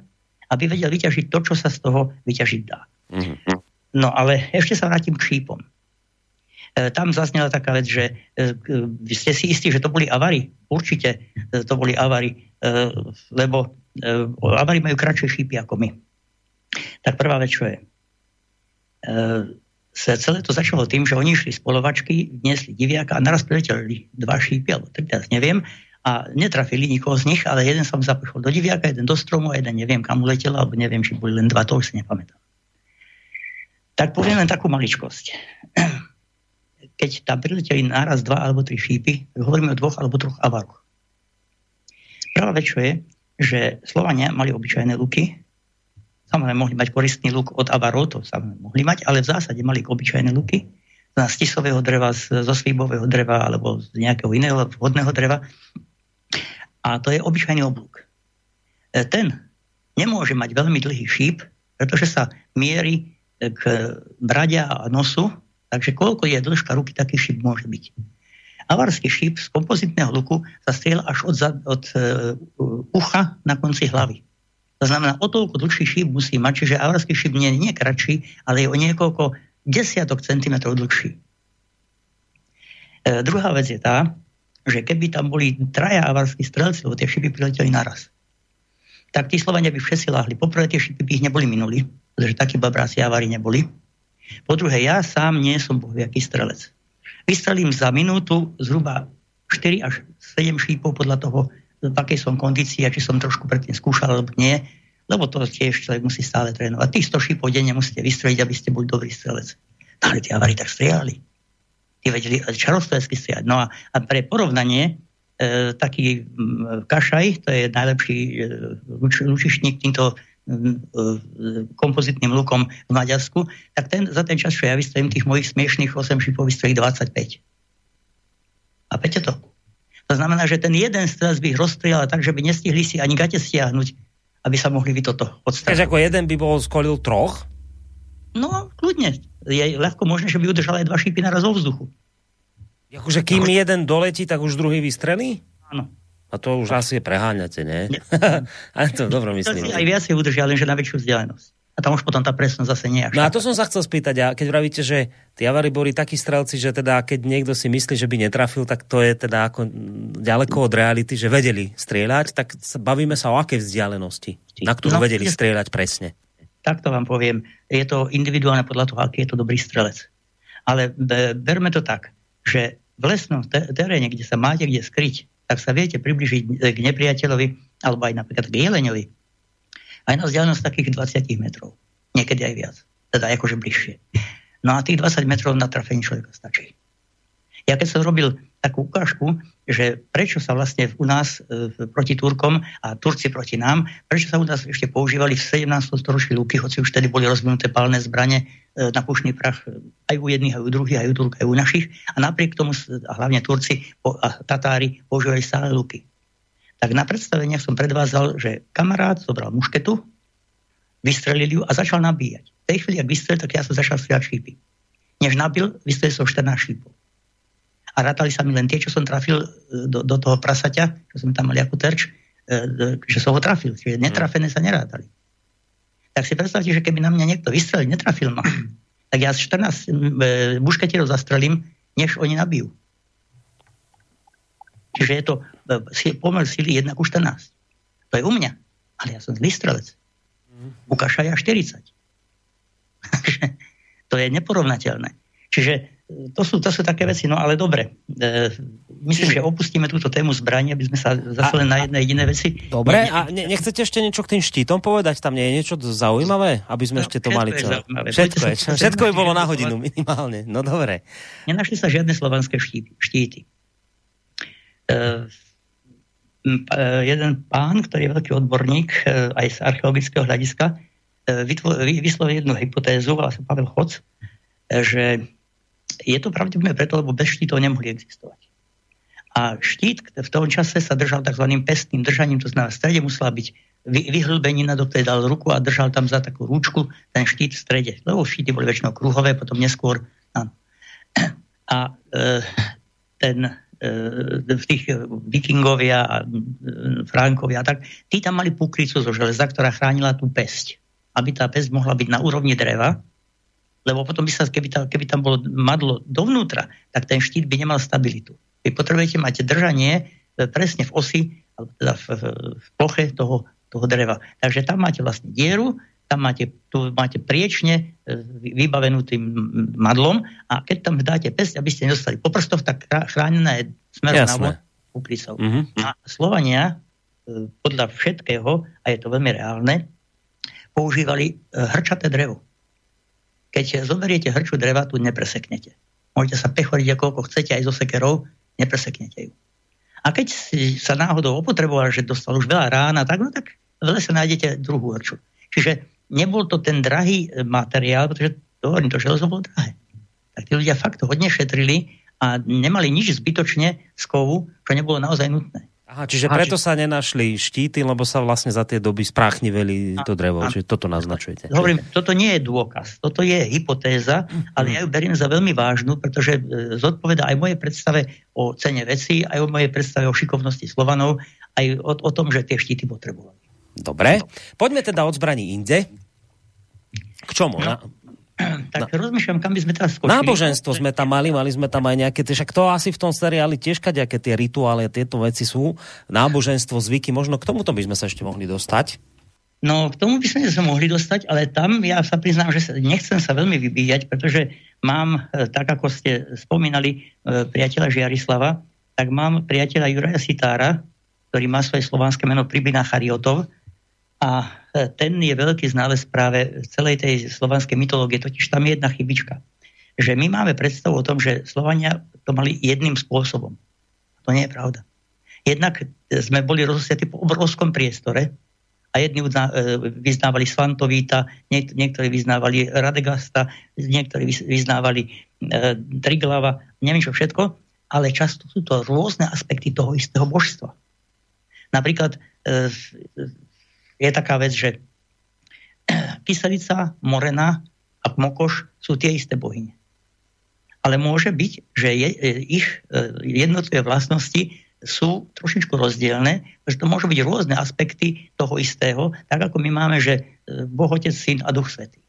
aby vedel vyťažiť to, čo sa z toho vyťažiť dá. Mm-hmm. No ale ešte sa vrátim k šípom. E, tam zaznela taká vec, že e, vy ste si istí, že to boli avary. Určite e, to boli avary, e, lebo e, avary majú kratšie šípy ako my. Tak prvá vec, čo je. E, celé to začalo tým, že oni išli z polovačky, vniesli diviaka a naraz prileteli dva šípy, alebo tak teraz neviem, a netrafili nikoho z nich, ale jeden som započul do diviaka, jeden do stromu a jeden neviem kam uletel, alebo neviem, či boli len dva, to už si nepamätám. Tak poviem len takú maličkosť. Keď tam prileteli náraz dva alebo tri šípy, hovoríme o dvoch alebo troch avaroch. Prvá vec, je, že Slovania mali obyčajné luky, samozrejme mohli mať koristný luk od avarov, to samozrejme mohli mať, ale v zásade mali obyčajné luky, z stisového dreva, zo slíbového dreva alebo z nejakého iného vhodného dreva. A to je obyčajný oblúk. E, ten nemôže mať veľmi dlhý šíp, pretože sa mierí k bradia a nosu, takže koľko je dĺžka ruky, taký šíp môže byť. Avarský šíp z kompozitného luku sa strieľa až od, od uh, ucha na konci hlavy. To znamená, o toľko dlhší šíp musí mať, čiže avarský šíp nie je nie kratší, ale je o niekoľko desiatok centimetrov dlhší. E, druhá vec je tá, že keby tam boli traja avarskí strelci, lebo tie šipy prileteli naraz, tak tí Slovania by všetci láhli. Poprvé tie šipy by ich neboli minuli, pretože takí babráci avári neboli. Po druhé, ja sám nie som bohviaký strelec. Vystrelím za minútu zhruba 4 až 7 šípov podľa toho, v akej som kondícii a či som trošku predtým skúšal alebo nie, lebo to tiež človek musí stále trénovať. Tých 100 šípov denne musíte vystreliť, aby ste boli dobrý strelec. Ale tí avári tak strieľali. Tí vedeli čarostrelecky strieľať. No a, a pre porovnanie, e, taký m, Kašaj, to je najlepší e, luč, lučišník týmto kompozitným lukom v Maďarsku, tak ten, za ten čas, čo ja vystrelím tých mojich smiešných 8 šipov, vystrelí 25. A peťte to? To znamená, že ten jeden strelec by ich rozstrieľal tak, že by nestihli si ani gate stiahnuť, aby sa mohli vy toto odstaviť. Takže ako jeden by bol skolil troch? No, kľudne. Je ľahko možné, že by udržal aj dva šípy naraz vo vzduchu. Akože kým no. jeden doletí, tak už druhý vystrelí? Áno. A to už asi preháňate, nie? Ale to dobro myslím. Aj viacej udržia, lenže na väčšiu vzdialenosť. A tam už potom tá presnosť zase nie No a to som sa chcel spýtať, a keď vravíte, že tí avari boli takí strelci, že teda keď niekto si myslí, že by netrafil, tak to je teda ako ďaleko od reality, že vedeli strieľať, tak bavíme sa o akej vzdialenosti, na ktorú no, vedeli strieľať presne. Tak to vám poviem. Je to individuálne podľa toho, aký je to dobrý strelec. Ale berme to tak, že v lesnom teréne, kde sa máte kde skryť, tak sa viete približiť k nepriateľovi alebo aj napríklad k jeleňovi aj na vzdialenosť takých 20 metrov. Niekedy aj viac. Teda akože bližšie. No a tých 20 metrov na trafení človeka stačí. Ja keď som robil takú ukážku, že prečo sa vlastne u nás e, proti Turkom a Turci proti nám, prečo sa u nás ešte používali v 17. storočí luky, hoci už tedy boli rozvinuté palné zbranie e, na pušný prach e, aj u jedných, aj u druhých, aj u Turk, aj u našich. A napriek tomu, a hlavne Turci po- a Tatári používali stále luky. Tak na predstaveniach som predvázal, že kamarát zobral mušketu, vystrelil ju a začal nabíjať. V tej chvíli, ak vystrelil, tak ja som začal strieľať šípy. Než nabil, vystrelil som 14 šípov. A rátali sa mi len tie, čo som trafil e, do, do toho prasaťa, čo sme tam mali ako terč, e, e, že som ho trafil. Čiže netrafené sa nerátali. Tak si predstavte, že keby na mňa niekto vystrelil, netrafil ma, tak ja z 14 m, e, mušketierov zastrelím, než oni nabijú. Čiže je to pomer sily 1 ku 14. To je u mňa. Ale ja som zlý strelec. U Kašaja 40. Takže to je neporovnateľné. Čiže to sú, to sú také veci, no ale dobre. E, myslím, že opustíme túto tému zbrania, aby sme sa zase len na jedné jediné veci. Dobre, a ne, nechcete ešte niečo k tým štítom povedať? Tam nie je niečo zaujímavé? Aby sme No, ešte to mali je celé. Všetko, je, všetko by bolo na hodinu minimálne. No dobre. Nenašli sa žiadne slovanské štíty. štíty. E, e, jeden pán, ktorý je veľký odborník e, aj z archeologického hľadiska, e, vyslovil jednu hypotézu, volá sa Pavel Choc, že je to pravdepodobne preto, lebo bez štítov nemohli existovať. A štít v tom čase sa držal tzv. pestným držaním, to znamená, v strede musela byť vy, vyhlbenina, do ktorej dal ruku a držal tam za takú rúčku ten štít v strede. Lebo štíty boli väčšinou kruhové, potom neskôr áno. A e, ten e, tých vikingovia a Frankovia, a tak, tí tam mali puklicu zo železa, ktorá chránila tú pesť. Aby tá pesť mohla byť na úrovni dreva, lebo potom by sa, keby, tam, keby tam bolo madlo dovnútra, tak ten štít by nemal stabilitu. Vy potrebujete mať držanie e, presne v osi, alebo teda v, v, v ploche toho, toho dreva. Takže tam máte vlastne dieru, tam máte, tu máte priečne e, vy- vybavenú tým madlom a keď tam dáte pesť, aby ste nedostali po prstoch, tak chránená je smerom na von puklicou. Mhm. A Slovania e, podľa všetkého, a je to veľmi reálne, používali hrčaté drevo. Keď zoberiete hrču dreva, tu nepreseknete. Môžete sa pechoriť, koľko chcete, aj zo sekerov, nepreseknete ju. A keď si sa náhodou opotreboval, že dostal už veľa rána, tak, no tak v lese nájdete druhú hrču. Čiže nebol to ten drahý materiál, pretože to, hovorím, to železo bolo drahé. Tak tí ľudia fakt hodne šetrili a nemali nič zbytočne z kovu, čo nebolo naozaj nutné. Aha, čiže Aha, preto či- sa nenašli štíty, lebo sa vlastne za tie doby spráchniveli to drevo. Čiže toto naznačujete. Hovorím, toto nie je dôkaz, toto je hypotéza, ale ja ju beriem za veľmi vážnu, pretože e, zodpoveda aj mojej predstave o cene veci, aj o mojej predstave o šikovnosti Slovanov, aj o, o tom, že tie štíty potrebovali. Dobre. Poďme teda od zbraní inde. K čomu? No. Na, Tak rozmýšľam, kam by sme teraz skočili. náboženstvo sme tam mali, mali sme tam aj nejaké, však to asi v tom seriáli tiež kadejaké tie rituály, tieto veci sú. Náboženstvo, zvyky, možno k tomuto by sme sa ešte mohli dostať. No, k tomu by sme sa mohli dostať, ale tam ja sa priznám, že sa, nechcem sa veľmi vybíjať, pretože mám, e, tak ako ste spomínali e, priateľa Žiarislava, tak mám priateľa Juraja Sitára, ktorý má svoje slovanské meno Pribina Chariotov a e, ten je veľký znalec práve celej tej slovanskej mytológie, totiž tam je jedna chybička. Že my máme predstavu o tom, že Slovania to mali jedným spôsobom. To nie je pravda. Jednak e, sme boli rozosiatí po obrovskom priestore, a jedni e, vyznávali Svantovíta, niek- niektorí vyznávali Radegasta, niektorí vyznávali Triglava, neviem čo všetko, ale často sú to rôzne aspekty toho istého božstva. Napríklad je taká vec, že Kyselica, Morena a Mokoš sú tie isté bohyne. Ale môže byť, že je, e, ich e, jednotlivé vlastnosti sú trošičku rozdielne, že to môžu byť rôzne aspekty toho istého, tak ako my máme, že e, Boh, Otec, Syn a Duch Svetý.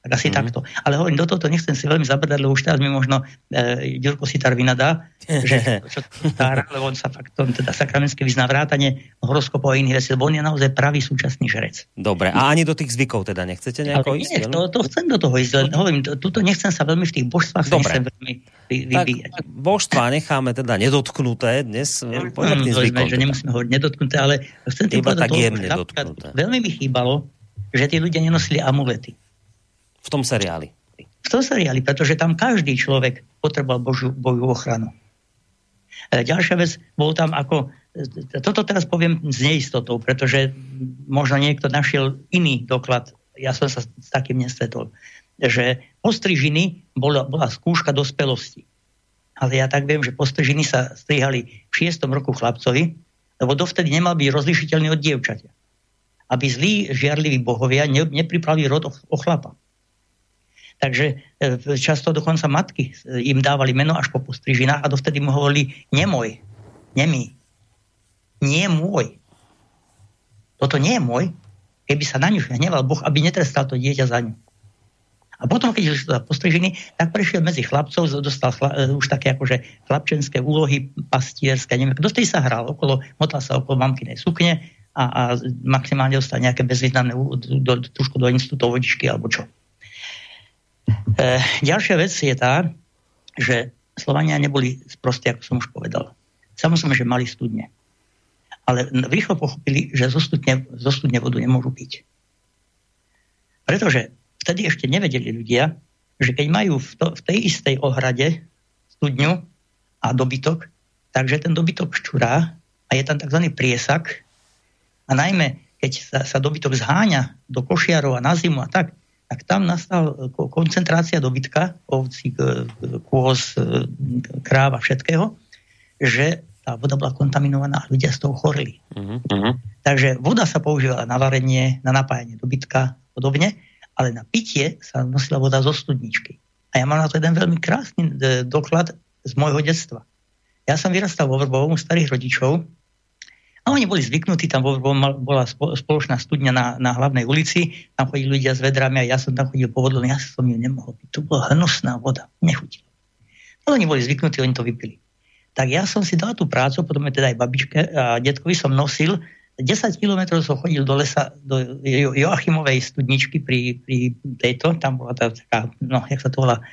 Tak asi mm. takto. Ale hovorím, do tohto nechcem si veľmi zabrdať, lebo už teraz mi možno e, Ďurko Sitar vynadá, že čo to stará, lebo on sa fakt, on teda sakramentsky vyzná vrátanie horoskopov a iných vecí, lebo on je naozaj pravý súčasný žrec. Dobre, a ani do tých zvykov teda nechcete nejako Ale ísť? nie, to, to chcem do toho ísť, len hovorím, to- tuto nechcem sa veľmi v tých božstvách Dobre. nechcem veľmi vy, tak božstva necháme teda nedotknuté dnes. Poďme k tým Hm, zvykom. že teda. nemusíme hovoriť nedotknuté, ale chcem tým Iba tak jemne dotknuté. Veľmi mi chýbalo, že tí ľudia nenosili amulety. V tom seriáli. V tom seriáli, pretože tam každý človek potreboval Božiu, Božiu ochranu. E, Ďalšia vec, bol tam ako, e, toto teraz poviem s neistotou, pretože možno niekto našiel iný doklad, ja som sa s takým nestretol, že postrižiny bola, bola skúška dospelosti. Ale ja tak viem, že postrižiny sa strihali v 6. roku chlapcovi, lebo dovtedy nemal byť rozlišiteľný od dievčatia. Aby zlí žiarliví bohovia ne, nepripravili rod o, o chlapa. Takže e, často dokonca matky e, im dávali meno až po postrižinách a dovtedy mu hovorili nemoj, nemý, nie môj. Toto nie je môj, keby sa na ňu hneval Boh, aby netrestal to dieťa za ňu. A potom, keď už teda postrižený, tak prešiel medzi chlapcov, dostal chla, e, už také akože chlapčenské úlohy, pastierské, neviem, tej sa hral, okolo, motal sa okolo mamkinej sukne a, a maximálne dostal nejaké bezvýznamné, do, do, trošku do institútov vodičky alebo čo. E, ďalšia vec je tá, že Slovania neboli sprostí, ako som už povedal. Samozrejme, že mali studne. Ale rýchlo pochopili, že zo studne, zo studne vodu nemôžu piť. Pretože vtedy ešte nevedeli ľudia, že keď majú v, to, v tej istej ohrade studňu a dobytok, takže ten dobytok ščurá a je tam tzv. priesak a najmä keď sa, sa dobytok zháňa do košiarov a na zimu a tak, tak tam nastal koncentrácia dobytka, ovcí, kôz, kráv a všetkého, že tá voda bola kontaminovaná a ľudia z toho chorili. Uh-huh. Takže voda sa používala na varenie, na napájanie dobytka a podobne ale na pitie sa nosila voda zo studničky. A ja mám na to jeden veľmi krásny e, doklad z môjho detstva. Ja som vyrastal vo Vrbovom starých rodičov a oni boli zvyknutí, tam bola spoločná studňa na, na hlavnej ulici, tam chodili ľudia s vedrami a ja som tam chodil po vodlu, ja som ju nemohol piť. To bola hnusná voda, nechutila. Ale oni boli zvyknutí, oni to vypili. Tak ja som si dal tú prácu, potom teda aj babičke a detkovi som nosil 10 kilometrov som chodil do lesa, do Joachimovej studničky pri, pri tejto, tam bola tá taká, no, jak sa to volá,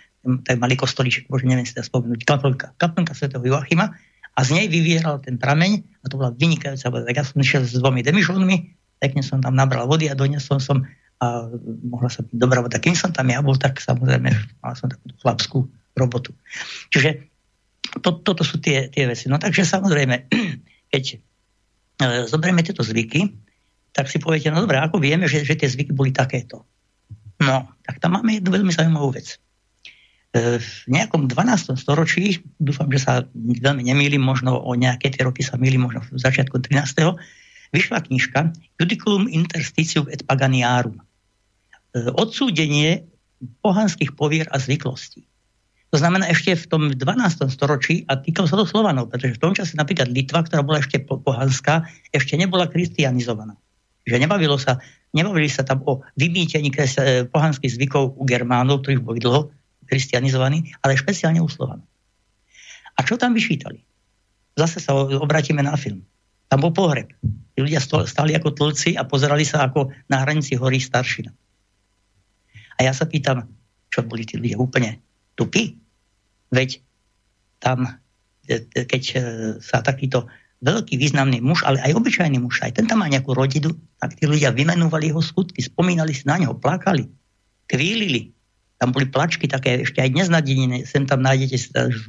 tak malý kostolíček, bože, neviem si to spomenúť, kaplnka, kaplnka svätého Joachima a z nej vyvieral ten prameň a to bola vynikajúca voda. Tak ja som išiel s dvomi demižónmi, pekne som tam nabral vody a doniesol som a mohla sa byť dobrá voda. Kým som tam ja bol, tak samozrejme mal som takú chlapskú robotu. Čiže to, toto sú tie, tie veci. No takže samozrejme, keď E, zoberieme tieto zvyky, tak si poviete, no dobré, ako vieme, že, že tie zvyky boli takéto. No, tak tam máme jednu veľmi zaujímavú vec. E, v nejakom 12. storočí, dúfam, že sa veľmi nemýlim, možno o nejaké tie roky sa mýlim, možno v začiatku 13. vyšla knižka Judiculum interstitium et paganiarum. E, odsúdenie pohanských povier a zvyklostí. To znamená ešte v tom 12. storočí a týkalo sa to Slovanov, pretože v tom čase napríklad Litva, ktorá bola ešte pohanská, ešte nebola kristianizovaná. Že nebavilo sa, nebavili sa tam o vymýtení e, pohanských zvykov u Germánov, ktorí boli dlho kristianizovaní, ale špeciálne u Slovanov. A čo tam vyšítali? Zase sa obratíme na film. Tam bol pohreb. Tí ľudia stali ako tlci a pozerali sa ako na hranici hory staršina. A ja sa pýtam, čo boli tí ľudia úplne tupy. Veď tam, e, e, keď e, sa takýto veľký významný muž, ale aj obyčajný muž, aj ten tam má nejakú rodinu, tak tí ľudia vymenovali jeho skutky, spomínali si na neho, plakali, kvílili. Tam boli plačky také, ešte aj dnes na dedine, sem tam nájdete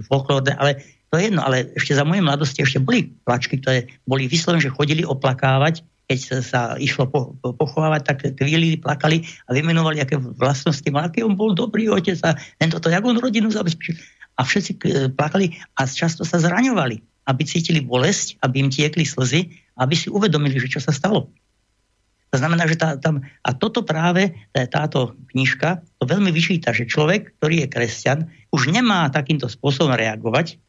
folklórne, ale to je jedno, ale ešte za mojej mladosti ešte boli plačky, ktoré boli vyslovene, že chodili oplakávať keď sa, sa išlo po, po, pochovávať, tak chvíli plakali a vymenovali, aké vlastnosti mal, aký on bol dobrý otec a tento to, jak on rodinu zabezpečil. A všetci e, plakali a často sa zraňovali, aby cítili bolesť, aby im tiekli slzy, aby si uvedomili, že čo sa stalo. To znamená, že tá, tam, a toto práve táto knižka to veľmi vyčíta, že človek, ktorý je kresťan, už nemá takýmto spôsobom reagovať,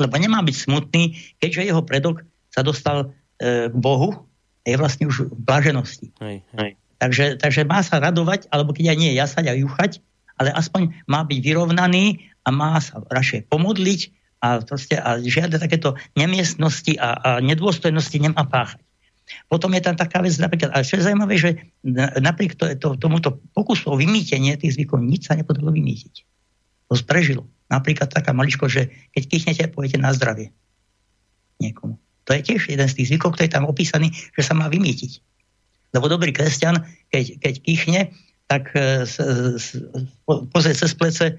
lebo nemá byť smutný, keďže jeho predok sa dostal e, k Bohu je vlastne už v blaženosti. Hej, hej. Takže, takže má sa radovať, alebo keď aj nie jasať a juchať, ale aspoň má byť vyrovnaný a má sa radšej pomodliť a, proste, a žiadne takéto nemiestnosti a, a nedôstojnosti nemá páchať. Potom je tam taká vec, napríklad, ale čo je zaujímavé, že napriek to, to, tomuto pokusu o vymýtenie tých zvykov nič sa nepodarilo vymýtiť. To sprežilo. Napríklad taká maličko, že keď kýchnete, pojete na zdravie niekomu. To je tiež jeden z tých zvykov, ktorý je tam opísaný, že sa má vymýtiť. Lebo dobrý kresťan, keď, keď kýchne, tak e, pozrie cez plece e,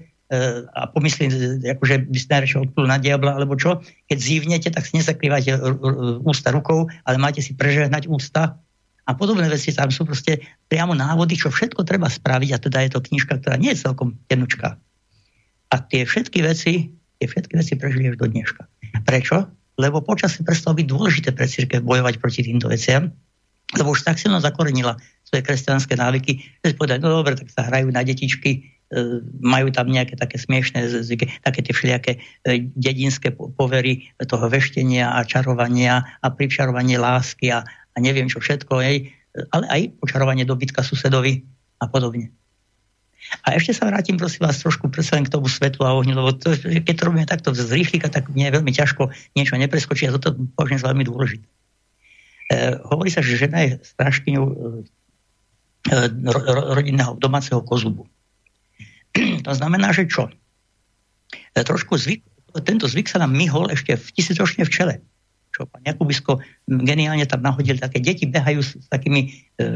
a pomyslí, e, akože by ste najradšej odplul na diabla, alebo čo, keď zívnete, tak si nezakrývate ústa rukou, ale máte si prežehnať ústa a podobné veci. Tam sú proste priamo návody, čo všetko treba spraviť a teda je to knižka, ktorá nie je celkom tenučká. A tie všetky veci, tie všetky veci prežili až do dneška. Prečo? Lebo počasie prestalo byť dôležité pre církev bojovať proti týmto veciam, lebo už tak silno zakorenila svoje kresťanské návyky, že si povedali, no dobre, tak sa hrajú na detičky, e, majú tam nejaké také smiešné také tie všelijaké e, dedinské po- povery toho veštenia a čarovania a pričarovanie lásky a, a neviem čo všetko, hej, ale aj počarovanie dobytka susedovi a podobne. A ešte sa vrátim, prosím vás, trošku predsa k tomu svetlu a ohňu, lebo to, keď to robíme takto z rýchlika, tak mne je veľmi ťažko niečo nepreskočiť a toto považujem za veľmi dôležité. E, hovorí sa, že žena je strážkyňou e, e, ro- ro- rodinného domáceho kozubu. To znamená, že čo? E, trošku zvyk, tento zvyk sa nám myhol ešte v tisícročne v čele. Čo pán Jakubisko geniálne tam nahodil, také deti behajú s, s takými e,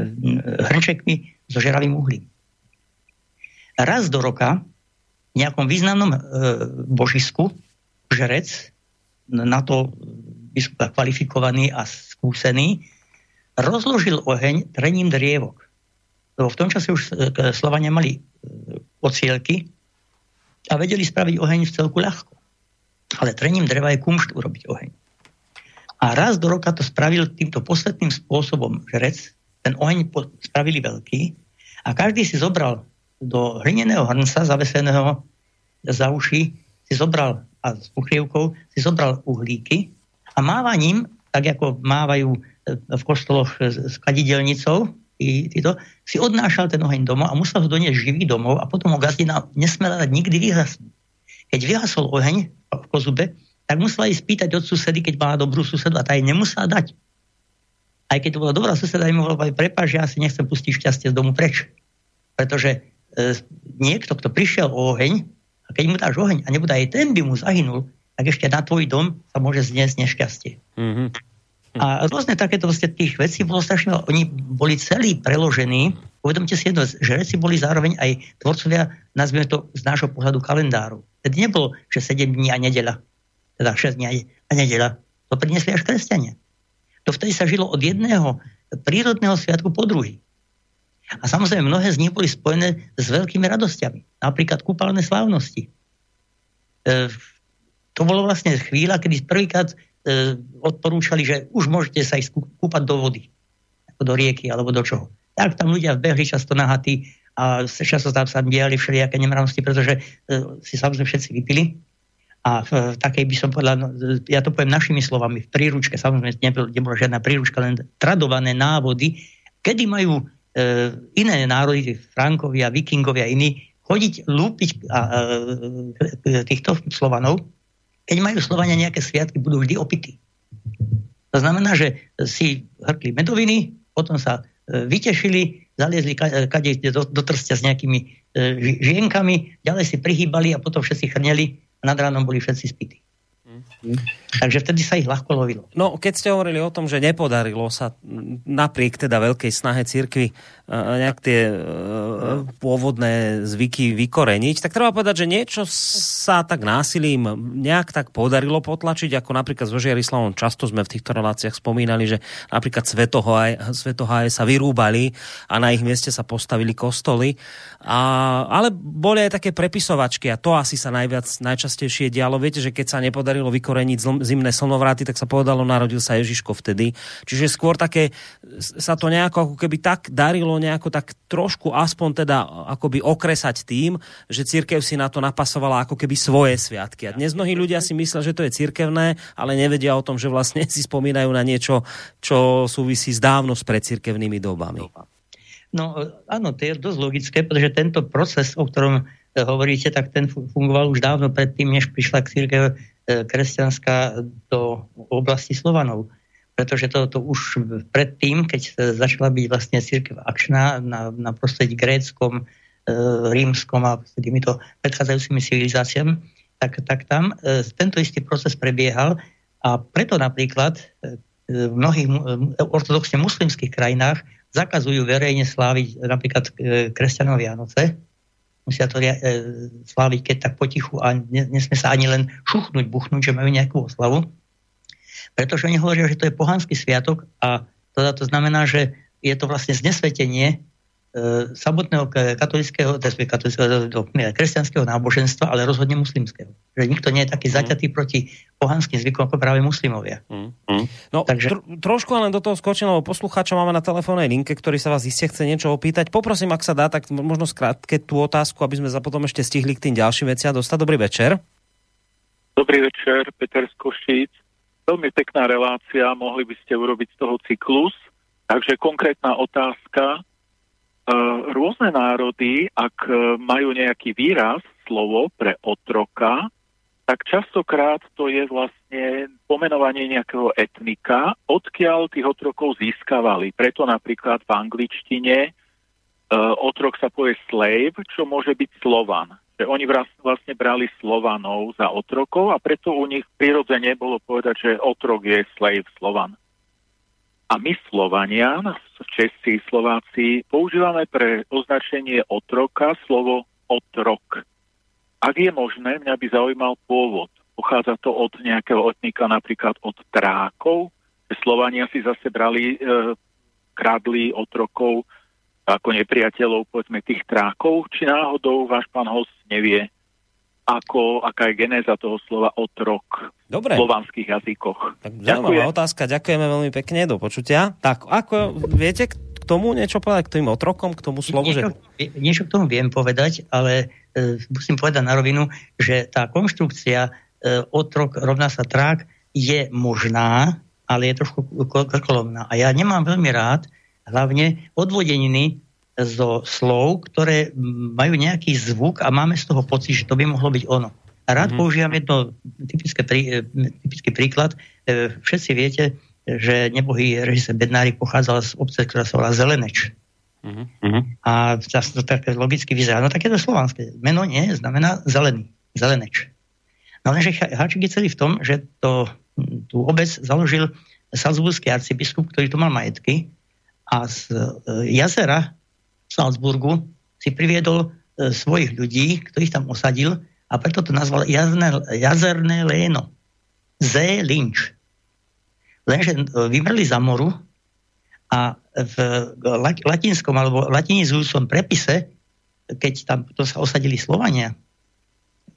hrnčekmi so žeravým uhlím. Raz do roka v nejakom významnom e, božisku žerec na to biskup kvalifikovaný a skúsený, rozložil oheň trením drievok. Lebo v tom čase už e, Slovania mali e, ocielky a vedeli spraviť oheň v celku ľahko. Ale trením dreva je kumšt urobiť oheň. A raz do roka to spravil týmto posvetným spôsobom žrec, ten oheň spravili veľký a každý si zobral do hlineného hrnca zaveseného za uši, si zobral a s pokrievkou si zobral uhlíky a mávaním, tak ako mávajú e, v kostoloch s kadidelnicou, tí, títo, si odnášal ten oheň domov a musel ho doniesť živý domov a potom ho gazdina nesmela nikdy vyhasnúť. Keď vyhasol oheň v kozube, tak musela ísť spýtať od susedy, keď mala dobrú susedu a tá jej nemusela dať. Aj keď to bola dobrá suseda, im mohla povedať, prepáč, ja si nechcem pustiť šťastie z domu preč. Pretože e, niekto, kto prišiel o oheň, a keď mu dáš oheň a nebude aj ten by mu zahynul, tak ešte na tvoj dom sa môže zniesť nešťastie. Mm-hmm. A rôzne takéto vlastne tých vecí bolo strašne, oni boli celí preložení. Uvedomte si jedno, že reci boli zároveň aj tvorcovia, nazvime to z nášho pohľadu kalendáru. Tedy nebolo, že 7 dní a nedeľa, teda 6 dní a nedeľa. To priniesli až kresťania. To vtedy sa žilo od jedného prírodného sviatku po druhý. A samozrejme, mnohé z nich boli spojené s veľkými radosťami. Napríklad kúpalné slávnosti. E, to bolo vlastne chvíľa, kedy prvýkrát odporúčali, že už môžete sa ísť kú- kúpať do vody. Ako do rieky alebo do čoho. Tak tam ľudia vbehli často nahatí a často tam sa diali všelijaké nemravnosti, pretože e, si samozrejme všetci vypili. A v e, takej by som povedal, no, e, ja to poviem našimi slovami, v príručke, samozrejme nebola žiadna príručka, len tradované návody, kedy majú e, iné národy, Frankovia, Vikingovia, iní, chodiť lúpiť a, e, týchto Slovanov, keď majú Slovania nejaké sviatky, budú vždy opití. To znamená, že si hrkli medoviny, potom sa e, vytešili, zaliezli ka- kade do, do trstia s nejakými e, ži- žienkami, ďalej si prihýbali a potom všetci chrneli a nad ránom boli všetci spití. Takže vtedy sa ich ľahko lovilo. No, keď ste hovorili o tom, že nepodarilo sa napriek teda veľkej snahe cirkvi e, nejak tie e, pôvodné zvyky vykoreniť, tak treba povedať, že niečo sa tak násilím nejak tak podarilo potlačiť, ako napríklad so Žiarislavom často sme v týchto reláciách spomínali, že napríklad svetoháje, svetoháje sa vyrúbali a na ich mieste sa postavili kostoly. A, ale boli aj také prepisovačky a to asi sa najviac, najčastejšie dialo. Viete, že keď sa nepodarilo vykoreniť zimné slnovráty, tak sa povedalo, narodil sa Ježiško vtedy. Čiže skôr také sa to nejako ako keby tak darilo nejako tak trošku aspoň teda akoby okresať tým, že církev si na to napasovala ako keby svoje sviatky. A dnes mnohí ľudia si myslia, že to je cirkevné, ale nevedia o tom, že vlastne si spomínajú na niečo, čo súvisí s dávno s predcirkevnými dobami. No áno, to je dosť logické, pretože tento proces, o ktorom e, hovoríte, tak ten fu- fungoval už dávno predtým, než prišla církev e, kresťanská do oblasti Slovanov. Pretože to, to už predtým, keď začala byť vlastne církev akčná na, na prostredí gréckom, e, rímskom a týmito predchádzajúcimi civilizáciami, tak, tak tam e, tento istý proces prebiehal a preto napríklad e, v mnohých e, ortodoxne muslimských krajinách zakazujú verejne sláviť napríklad e, kresťanov Vianoce. musia to e, sláviť keď tak potichu a ne, nesmie sa ani len šuchnúť, buchnúť, že majú nejakú oslavu. Pretože oni hovoria, že to je pohanský sviatok a teda to znamená, že je to vlastne znesvetenie e, samotného katolického, teda katolického, kresťanského náboženstva, ale rozhodne muslimského. Že nikto nie je taký zaťatý proti pohanským zvykom ako práve muslimovia. No, Takže... tr- trošku len do toho skočím, lebo poslucháča máme na telefónnej linke, ktorý sa vás iste chce niečo opýtať. Poprosím, ak sa dá, tak mo- možno skrátke tú otázku, aby sme sa potom ešte stihli k tým ďalším veciam dostať. Dobrý večer. Dobrý večer, Peter z Košíc. Veľmi pekná relácia, mohli by ste urobiť z toho cyklus. Takže konkrétna otázka. E, Rôzne národy, ak e, majú nejaký výraz, slovo pre otroka, tak častokrát to je vlastne pomenovanie nejakého etnika, odkiaľ tých otrokov získavali. Preto napríklad v angličtine e, otrok sa povie slave, čo môže byť slovan. Že oni vlastne brali slovanov za otrokov a preto u nich prirodzene bolo povedať, že otrok je slave slovan. A my Slovania, Česi, Slováci, používame pre označenie otroka slovo otrok. Ak je možné, mňa by zaujímal pôvod. Pochádza to od nejakého etnika, napríklad od trákov. Slovania si zase brali, e, kradli otrokov ako nepriateľov, povedzme, tých trákov, či náhodou váš pán host nevie, ako, aká je genéza toho slova otrok Dobre. v slovanských jazykoch. Zaujímavá otázka, ďakujeme veľmi pekne, do počutia. Tak, ako viete k tomu niečo povedať, k tým otrokom, k tomu slovu? Niečo, Že... niečo k tomu viem povedať, ale e, musím povedať na rovinu, že tá konštrukcia e, otrok rovná sa trák je možná, ale je trošku ko- krkolomná. A ja nemám veľmi rád hlavne odvodeniny zo slov, ktoré majú nejaký zvuk a máme z toho pocit, že to by mohlo byť ono. A rád mm-hmm. používam jedno typické prí, typický príklad. E, Všetci viete, že nebohý režisér Bednárik pochádzal z obce, ktorá sa volá Zeleneč. Mhm. A zase to tak logicky vyzerá. No tak je to slovanské. Meno nie znamená zelený. Zeleneč. No lenže háčik je celý v tom, že to, tú obec založil salzburský arcibiskup, ktorý tu mal majetky a z e, jazera v Salzburgu si priviedol e, svojich ľudí, ktorých tam osadil a preto to nazval jazerné, jazerné léno. Z. Lynch. Lenže e, vymrli za moru a v la- latinskom alebo latinizujúcom prepise, keď tam to sa osadili Slovania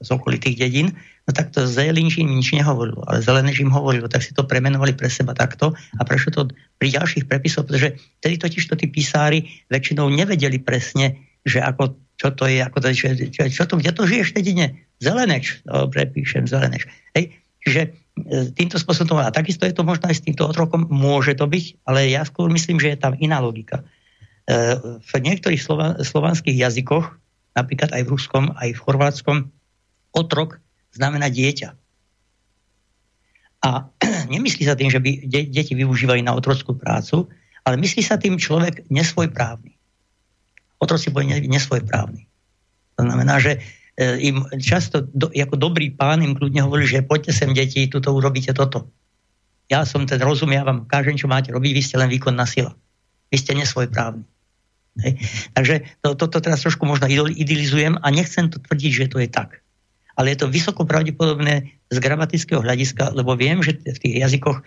z okolitých dedín, no tak to Zélinč im nič nehovorilo, ale Zelenež im hovorilo, tak si to premenovali pre seba takto a prešlo to pri ďalších prepisoch, pretože tedy totiž to tí písári väčšinou nevedeli presne, že ako, čo to je, ako to, čo, čo, čo to, kde to žiješ v dedine? Zeleneč, dobre, píšem Zeleneč. Hej, čiže e, týmto spôsobom. A takisto je to možno aj s týmto otrokom, môže to byť, ale ja skôr myslím, že je tam iná logika. E, V niektorých slova, slovanských jazykoch, napríklad aj v ruskom, aj v chorvátskom, otrok znamená dieťa. A nemyslí sa tým, že by de- deti využívali na otrockú prácu, ale myslí sa tým človek nesvojprávny. Otroci boli ne- nesvojprávni. To znamená, že e, im často do, ako dobrý pán im kľudne hovorí, že poďte sem deti, tuto urobíte toto. Ja som ten rozum, ja vám kážem, čo máte robiť, vy ste len výkonná sila. Vy ste nesvojprávni. Hej. Takže to, toto teraz trošku možno idol- idealizujem a nechcem to tvrdiť, že to je tak. Ale je to vysoko pravdepodobné z gramatického hľadiska, lebo viem, že v tých jazykoch e,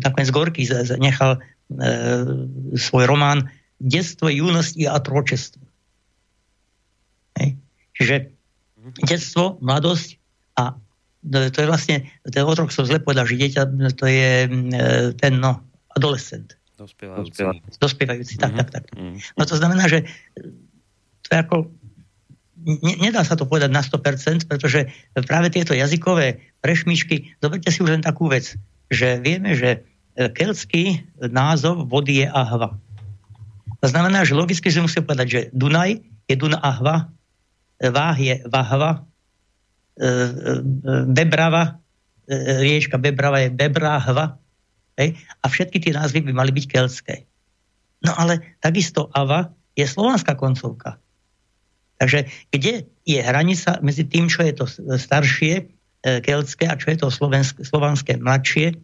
nakoniec Gorky nechal e, svoj román Detstvo, junosti a tročestvo. Hej. Čiže detstvo, mladosť a e, to je vlastne, ten otrok som zle povedal, že dieťa to je e, ten no, adolescent. Dospievajúci. Dospievajúci, tak, tak, tak. No to znamená, že to je ako ne, nedá sa to povedať na 100%, pretože práve tieto jazykové prešmičky, zoberte si už len takú vec, že vieme, že e, keltský názov vody je Ahva. To znamená, že logicky si musíme povedať, že Dunaj je Duna Ahva, Váh je Vahva, e, e, Bebrava, e, riečka Bebrava je Bebrahva, hej? a všetky tie názvy by mali byť keltské. No ale takisto Ava je slovanská koncovka. Takže kde je hranica medzi tým, čo je to staršie e, keltské a čo je to slovenské, slovanské mladšie,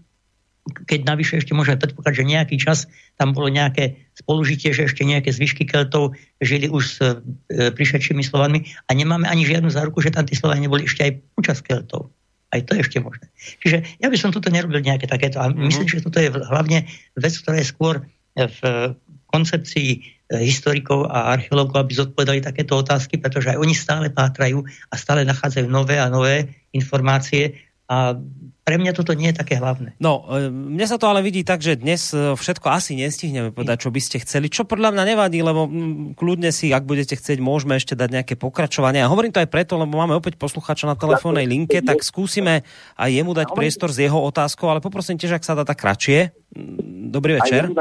keď navyše ešte môžeme predpokladať, že nejaký čas tam bolo nejaké spolužitie, že ešte nejaké zvyšky Keltov žili už s e, prišedšími Slovanmi a nemáme ani žiadnu záruku, že tam tí Slovania neboli ešte aj počas Keltov. Aj to je ešte možné. Čiže ja by som tuto nerobil nejaké takéto. A myslím, že toto je hlavne vec, ktorá je skôr v koncepcii e, historikov a archeológov, aby zodpovedali takéto otázky, pretože aj oni stále pátrajú a stále nachádzajú nové a nové informácie a pre mňa toto nie je také hlavné. No, e, mne sa to ale vidí tak, že dnes e, všetko asi nestihneme povedať, čo by ste chceli, čo podľa mňa nevadí, lebo kľudne si, ak budete chcieť, môžeme ešte dať nejaké pokračovanie. A hovorím to aj preto, lebo máme opäť posluchača na telefónnej linke, tak skúsime aj jemu dať priestor s jeho otázkou, ale poprosím tiež, ak sa dá tak kratšie. Dobrý večer.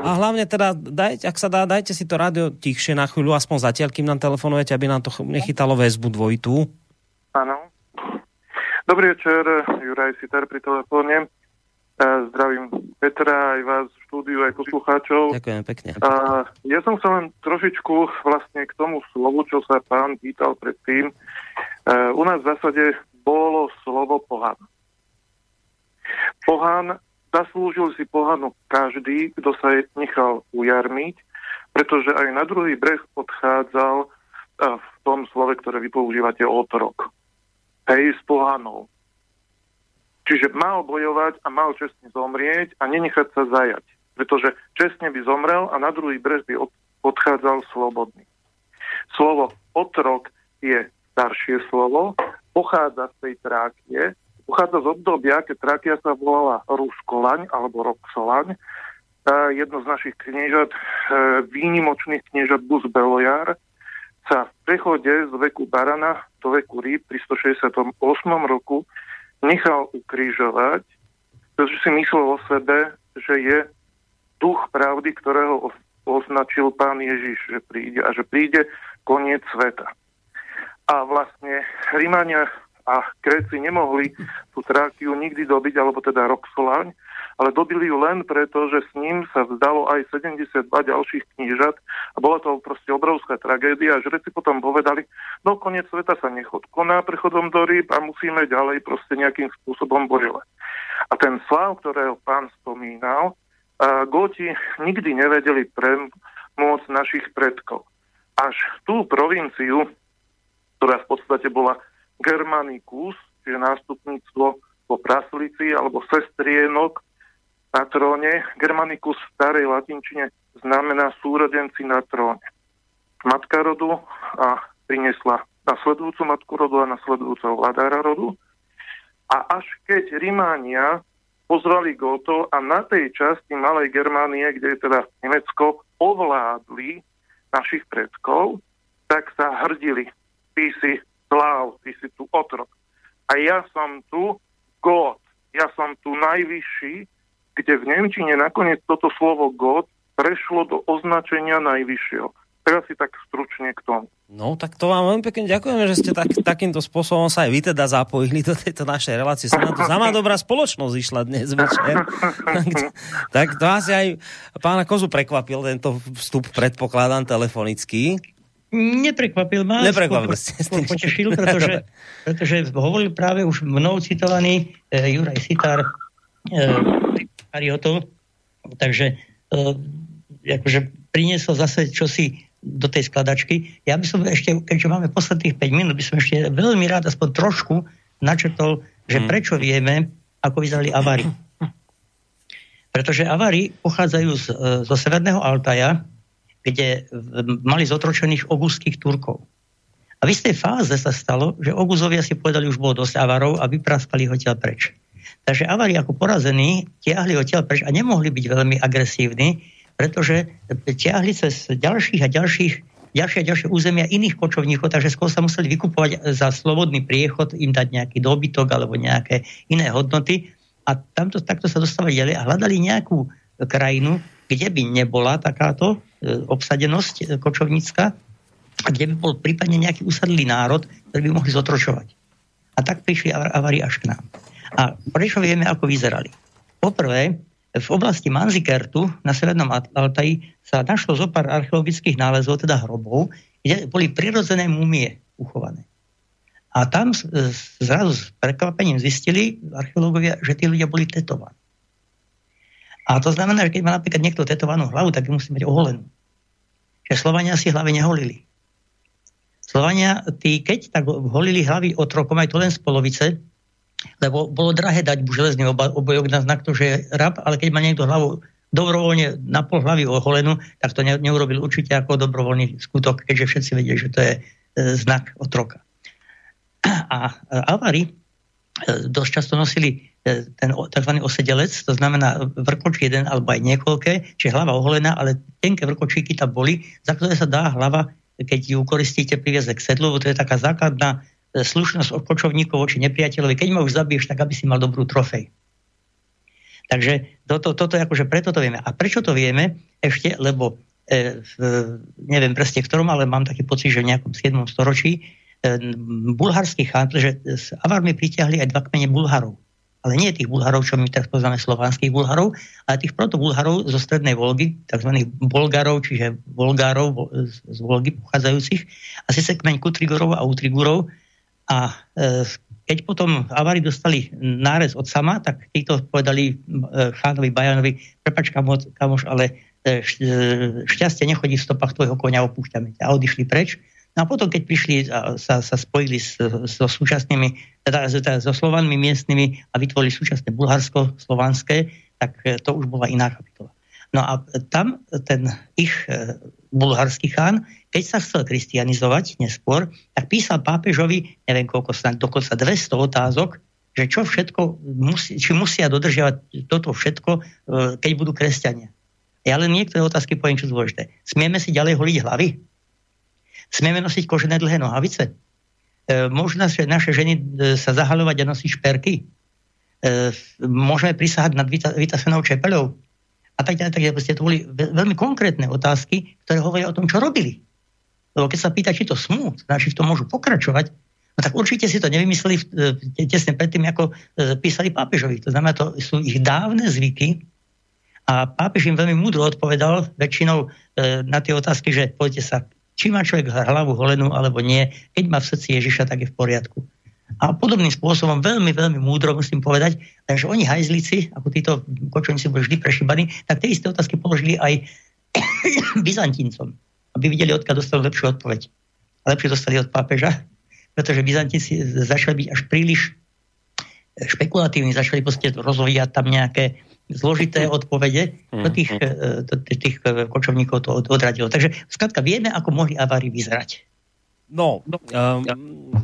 A hlavne teda, dajte, ak sa dá, dajte si to rádio tichšie na chvíľu, aspoň zatiaľ, kým nám telefonujete, aby nám to ch- nechytalo väzbu dvojitú. Áno. Dobrý večer, Juraj Sitar pri telefóne. E, Zdravím Petra, aj vás v štúdiu, aj poslucháčov. Ďakujem pekne. A ja som sa len trošičku vlastne k tomu slovu, čo sa pán pýtal predtým. E, U nás v zásade bolo slovo pohan. Pohan, zaslúžil si pohanu každý, kto sa nechal ujarmiť, pretože aj na druhý breh odchádzal e, v tom slove, ktoré vy používate otrok. Hej, s pohanou. Čiže mal bojovať a mal čestne zomrieť a nenechať sa zajať. Pretože čestne by zomrel a na druhý breh by od, odchádzal slobodný. Slovo otrok je staršie slovo, pochádza z tej trákie, pochádza z obdobia, keď trákia sa volala Ruskolaň alebo Roxolaň. E, jedno z našich kniežat, e, výnimočných kniežat Bus Belojar, sa v prechode z veku barana do veku rýb pri 168. roku nechal ukrižovať, pretože si myslel o sebe, že je duch pravdy, ktorého označil pán Ježiš, že príde a že príde koniec sveta. A vlastne Rímania a Kréci nemohli tú Trákiu nikdy dobiť, alebo teda Roxolaň, ale dobili ju len preto, že s ním sa vzdalo aj 72 ďalších knížat a bola to proste obrovská tragédia. A žreci potom povedali, no koniec sveta sa nechod koná prechodom do rýb a musíme ďalej proste nejakým spôsobom bojovať. A ten slav, ktorého pán spomínal, a Góti nikdy nevedeli premôcť našich predkov. Až tú provinciu, ktorá v podstate bola Germanicus, čiže nástupníctvo po praslici alebo sestrienok na tróne. Germanicus v starej latinčine znamená súrodenci na tróne. Matka rodu a priniesla nasledujúcu matku rodu a nasledujúceho vladára rodu. A až keď Rimánia pozvali Gótov a na tej časti Malej Germánie, kde je teda Nemecko, ovládli našich predkov, tak sa hrdili. Ty si sláv, ty si tu otrok. A ja som tu Gót, ja som tu najvyšší, kde v Nemčine nakoniec toto slovo God prešlo do označenia najvyššieho. Teraz si tak stručne k tomu. No, tak to vám veľmi pekne ďakujeme, že ste tak, takýmto spôsobom sa aj vy teda zapojili do tejto našej relácie. Sa nám tu sama dobrá spoločnosť išla dnes večer. tak to asi aj pána Kozu prekvapil tento vstup, predpokladám, telefonický. Neprekvapil ma, Neprekvapil skôr, potešil, pretože, pretože hovoril práve už mnou citovaný e, Juraj Sitar e, Ariotov, takže e, akože priniesol zase čosi do tej skladačky. Ja by som ešte, keďže máme posledných 5 minút, by som ešte veľmi rád aspoň trošku načrtol, že Hmm. prečo vieme, ako vyzerali avary. Pretože avary pochádzajú z, e, zo Severného Altaja, kde mali zotročených oguzských Turkov. A v istej fáze sa stalo, že Oguzovia si povedali, už bolo dosť avarov a vypraskali ho odtiaľ preč. Takže avari ako porazení tiahli odtiaľ preč a nemohli byť veľmi agresívni, pretože tiahli cez ďalších a ďalších ďalšie a ďalšie územia iných kočovníkov, takže skôr sa museli vykupovať za slobodný priechod, im dať nejaký dobytok alebo nejaké iné hodnoty. A tamto, takto sa dostávali ďalej a hľadali nejakú krajinu, kde by nebola takáto e, obsadenosť e, kočovnícka a kde by bol prípadne nejaký usadlý národ, ktorý by mohli zotročovať. A tak prišli av- avari až k nám. A prečo vieme, ako vyzerali? Poprvé, v oblasti Manzikertu na Severnom Altaji sa našlo zo pár archeologických nálezov, teda hrobov, kde boli prirodzené mumie uchované. A tam z- zrazu s prekvapením zistili archeológovia, že tí ľudia boli tetovaní. A to znamená, že keď má napríklad niekto tetovanú hlavu, tak ju musí mať oholenú. Že Slovania si hlavy neholili. Slovania, tí keď tak holili hlavy otrokom, aj to len z polovice, lebo bolo drahé dať železný oba- obojok na znak to, že je rab, ale keď má niekto hlavu dobrovoľne na pol hlavy oholenú, tak to ne, neurobil určite ako dobrovoľný skutok, keďže všetci vedia, že to je e, znak otroka. A e, Alvári e, dosť často nosili ten o- tzv. osedelec, to znamená vrkočí jeden alebo aj niekoľké, čiže hlava oholená, ale tenké vrkočíky tam boli, za ktoré sa dá hlava, keď ju koristíte, priviesť k sedlu, to je taká základná e, slušnosť od kočovníkov voči nepriateľovi. Keď ma už zabiješ, tak aby si mal dobrú trofej. Takže toto, toto akože preto to vieme. A prečo to vieme? Ešte, lebo e, v, neviem presne ktorom, ale mám taký pocit, že v nejakom 7. storočí e, bulharský chán, pretože s Avarmi pritiahli aj dva kmene Bulharov. Ale nie tých Bulharov, čo my teraz poznáme slovanských Bulharov, ale tých proto-Bulharov zo strednej Volgy, tzv. Bolgarov, čiže Volgárov vo- z, Volgy pochádzajúcich, a síce kmeň Kutrigorov a Utrigurov. A e, keď potom Avári dostali nárez od sama, tak títo povedali e, chánovi Bajanovi, prepač kamoš, kamoš ale e, e, šťastie nechodí v stopách tvojho konia, opúšťame ťa. A odišli preč. No a potom, keď prišli a sa, sa spojili so súčasnými, teda, teda so Slovanmi miestnymi a vytvorili súčasné Bulharsko, slovanské, tak e, to už bola iná kapitola. No a tam ten ich e, bulharský chán, keď sa chcel kristianizovať neskôr, tak písal pápežovi, neviem koľko, snad dokonca 200 otázok, že čo všetko, musí, či musia dodržiavať toto všetko, e, keď budú kresťania. Ja len niektoré otázky poviem, čo dôležité. Smieme si ďalej holiť hlavy? Smieme nosiť kožené dlhé nohavice? E, možno, že naše ženy e, sa zahalovať a nosiť šperky? E, môžeme prisahať nad vyta- vytasenou čepeľou? A tak ďalej, tak ďalej. Proste to boli ve- veľmi konkrétne otázky, ktoré hovoria o tom, čo robili. Lebo keď sa pýta, či to smú, teda či v tom môžu pokračovať, no tak určite si to nevymysleli tesne predtým, ako písali pápežovi. To znamená, to sú ich dávne zvyky, a pápež im veľmi múdro odpovedal väčšinou e, na tie otázky, že poďte sa, či má človek hlavu holenú alebo nie, keď má v srdci Ježiša, tak je v poriadku. A podobným spôsobom, veľmi, veľmi múdro musím povedať, takže oni hajzlici, ako títo kočovníci boli vždy prešibani, tak tie isté otázky položili aj Byzantíncom, aby videli, odkiaľ dostali lepšiu odpoveď. A lepšie dostali od pápeža, pretože Byzantínci začali byť až príliš špekulatívni, začali proste rozvíjať tam nejaké zložité odpovede, do tých, e, do tých e, kočovníkov to od- odradilo. Takže skrátka vieme, ako mohli avári vyzerať. No, um,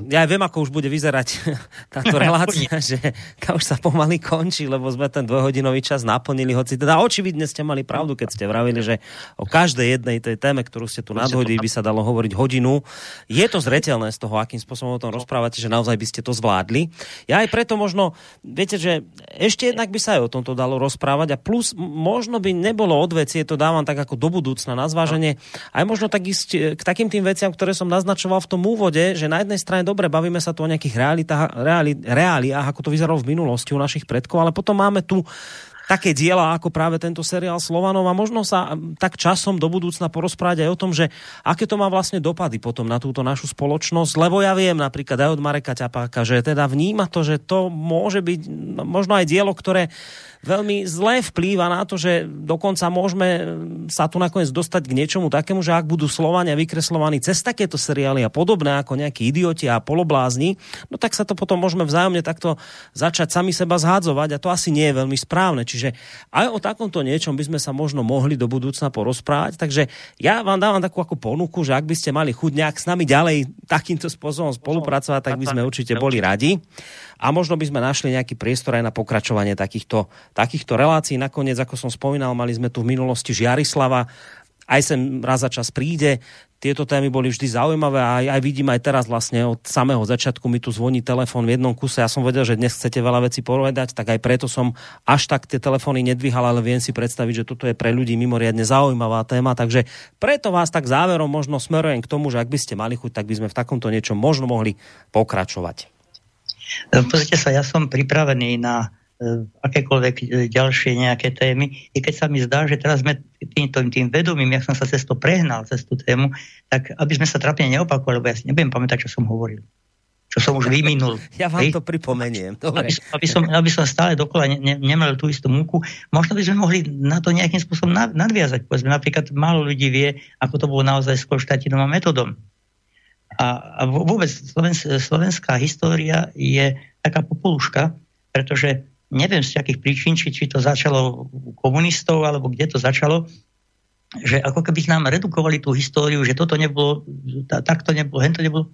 ja viem, ako už bude vyzerať táto relácia, že už sa pomaly končí, lebo sme ten dvojhodinový čas naplnili, hoci teda očividne ste mali pravdu, keď ste vravili, že o každej jednej tej téme, ktorú ste tu nadhodili, by sa dalo hovoriť hodinu. Je to zretelné z toho, akým spôsobom o tom rozprávate, že naozaj by ste to zvládli. Ja aj preto možno, viete, že ešte jednak by sa aj o tomto dalo rozprávať a plus možno by nebolo odvecie, to dávam tak ako do budúcna na zváženie, aj možno tak ísť e, k takým tým veciam, ktoré som naznačoval v tom úvode, že na jednej strane dobre bavíme sa tu o nejakých realitách, reali, reáliách, ako to vyzeralo v minulosti u našich predkov, ale potom máme tu také diela ako práve tento seriál Slovanov a možno sa tak časom do budúcna porozprávať aj o tom, že aké to má vlastne dopady potom na túto našu spoločnosť, lebo ja viem napríklad aj od Mareka Ťapáka, že teda vníma to, že to môže byť no, možno aj dielo, ktoré veľmi zle vplýva na to, že dokonca môžeme sa tu nakoniec dostať k niečomu takému, že ak budú Slovania vykreslovaní cez takéto seriály a podobné ako nejakí idioti a poloblázni, no tak sa to potom môžeme vzájomne takto začať sami seba zhádzovať a to asi nie je veľmi správne. Čiže aj o takomto niečom by sme sa možno mohli do budúcna porozprávať. Takže ja vám dávam takú ako ponuku, že ak by ste mali chuť nejak s nami ďalej takýmto spôsobom spolupracovať, tak by sme určite boli radi. A možno by sme našli nejaký priestor aj na pokračovanie takýchto, takýchto relácií. Nakoniec, ako som spomínal, mali sme tu v minulosti Žiarislava, aj sem raz za čas príde. Tieto témy boli vždy zaujímavé a aj, aj vidím aj teraz vlastne od samého začiatku mi tu zvoní telefón v jednom kuse. Ja som vedel, že dnes chcete veľa vecí povedať, tak aj preto som až tak tie telefóny nedvíhal, ale viem si predstaviť, že toto je pre ľudí mimoriadne zaujímavá téma. Takže preto vás tak záverom možno smerujem k tomu, že ak by ste mali chuť, tak by sme v takomto niečom možno mohli pokračovať. Pozrite sa, ja som pripravený na akékoľvek e, ďalšie nejaké témy. I keď sa mi zdá, že teraz sme týmto tým vedomím, jak som sa cez to prehnal, cez tú tému, tak aby sme sa trápne neopakovali, lebo ja si nebudem pamätať, čo som hovoril. Čo som už vyminul. Ja vám to pripomeniem. Dobre. Aby, aby, som, aby som stále dokola ne, ne, nemal tú istú múku. Možno by sme mohli na to nejakým spôsobom na- nadviazať. Povedzme, napríklad málo ľudí vie, ako to bolo naozaj s Konštantinom a metodom. A, a vôbec Slovens, slovenská história je taká popoluška, pretože neviem z akých príčin, či, či to začalo u komunistov, alebo kde to začalo, že ako keby nám redukovali tú históriu, že toto nebolo, takto nebolo, hento nebolo.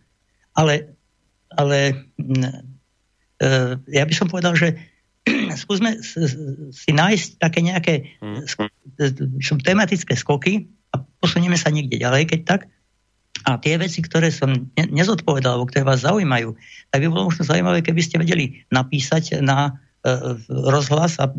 Ale, ale mm, e, ja by som povedal, že skúsme si nájsť také nejaké sk- som tematické skoky a posunieme sa niekde ďalej, keď tak. A tie veci, ktoré som ne- nezodpovedal, alebo ktoré vás zaujímajú, tak by bolo možno zaujímavé, keby ste vedeli napísať na e, rozhlas a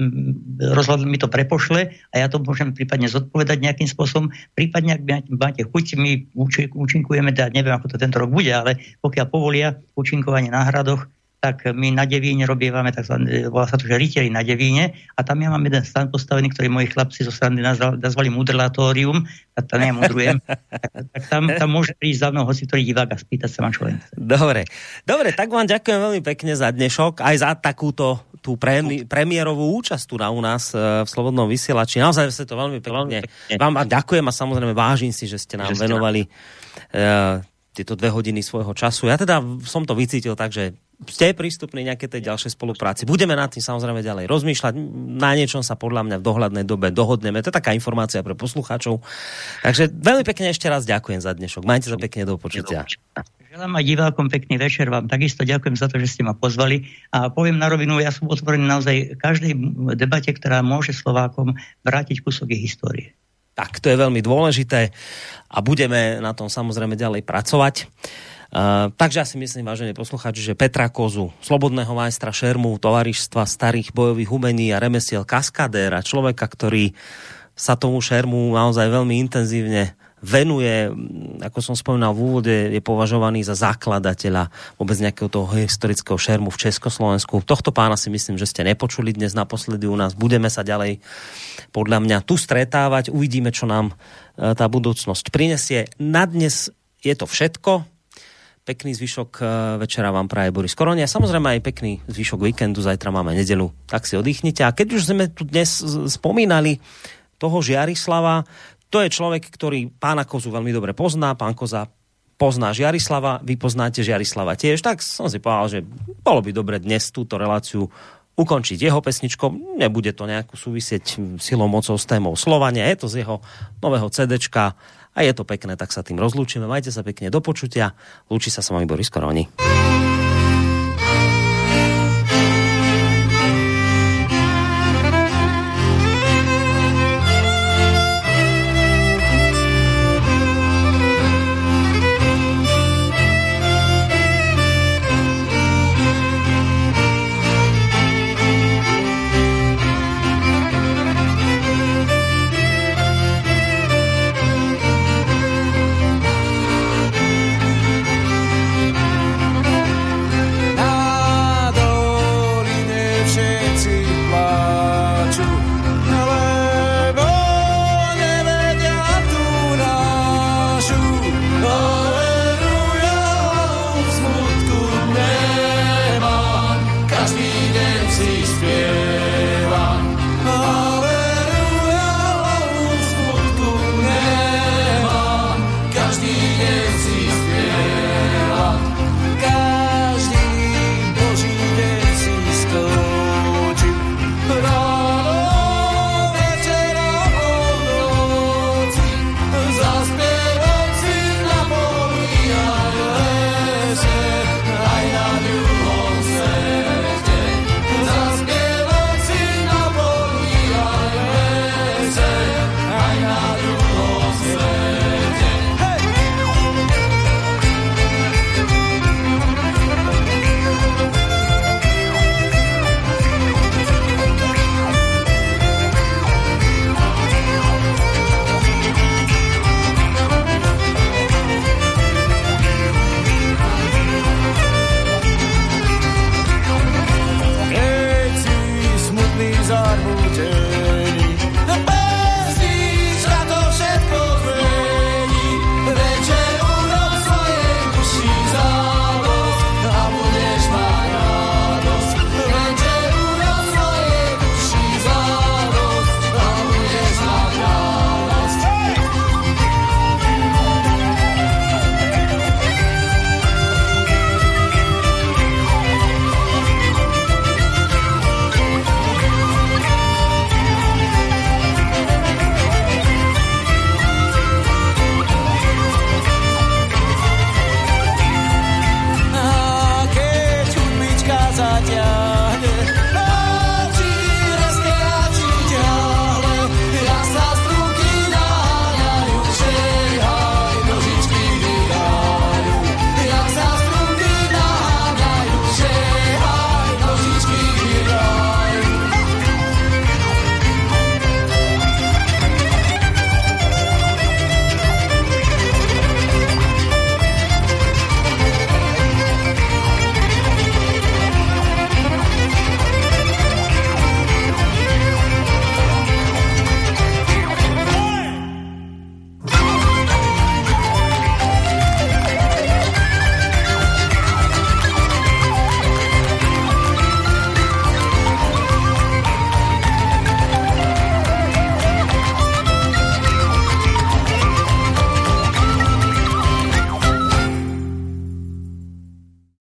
rozhlas mi to prepošle a ja to môžem prípadne zodpovedať nejakým spôsobom. Prípadne, ak máte- chuť, my úči- účinkujeme, teda neviem, ako to tento rok bude, ale pokiaľ povolia účinkovanie na hradoch, tak my na Devíne robievame tzv. volá sa to, že rytieri na Devíne a tam ja mám jeden stan postavený, ktorý moji chlapci zo strany nazvali, nazvali mudrlatórium, tak tam ja mudrujem. tak, tak tam, tam môže prísť za mnou hoci ktorý divák a spýtať sa ma čo len. Dobre. Dobre, tak vám ďakujem veľmi pekne za dnešok, aj za takúto tú premi- premiérovú účasť tu na u nás e, v Slobodnom vysielači. Naozaj ste to veľmi pekne. Vám a ďakujem a samozrejme vážim si, že ste nám Že ste venovali e, tieto dve hodiny svojho času. Ja teda som to vycítil tak, že ste prístupní nejaké tej ďalšej spolupráci. Budeme nad tým samozrejme ďalej rozmýšľať. Na niečom sa podľa mňa v dohľadnej dobe dohodneme. To je taká informácia pre poslucháčov. Takže veľmi pekne ešte raz ďakujem za dnešok. Majte sa pekne do počutia. Želám aj divákom pekný večer, vám takisto ďakujem za to, že ste ma pozvali a poviem na rovinu, ja som otvorený naozaj každej debate, ktorá môže Slovákom vrátiť kúsok ich histórie. Tak, to je veľmi dôležité a budeme na tom samozrejme ďalej pracovať. Uh, takže ja si myslím, vážení poslucháči, že Petra Kozu, slobodného majstra šermu, tovarištva starých bojových umení a remesiel kaskadéra, človeka, ktorý sa tomu šermu naozaj veľmi intenzívne venuje, mm, ako som spomínal v úvode, je považovaný za zakladateľa vôbec nejakého toho historického šermu v Československu. Tohto pána si myslím, že ste nepočuli dnes naposledy u nás. Budeme sa ďalej podľa mňa tu stretávať. Uvidíme, čo nám e, tá budúcnosť prinesie. Na dnes je to všetko. Pekný zvyšok e, večera vám praje Boris Koroni samozrejme aj pekný zvyšok víkendu. Zajtra máme nedelu, tak si oddychnite. A keď už sme tu dnes spomínali toho Žiarislava, to je človek, ktorý pána Kozu veľmi dobre pozná. Pán Koza pozná Žiarislava, vy poznáte Žiarislava tiež, tak som si povedal, že bolo by dobre dnes túto reláciu ukončiť jeho pesničkou. Nebude to nejako súvisieť silou mocou s témou Slovania, je to z jeho nového CDčka a je to pekné, tak sa tým rozlúčime. Majte sa pekne do počutia. Lúči sa s vami Boris Koroni.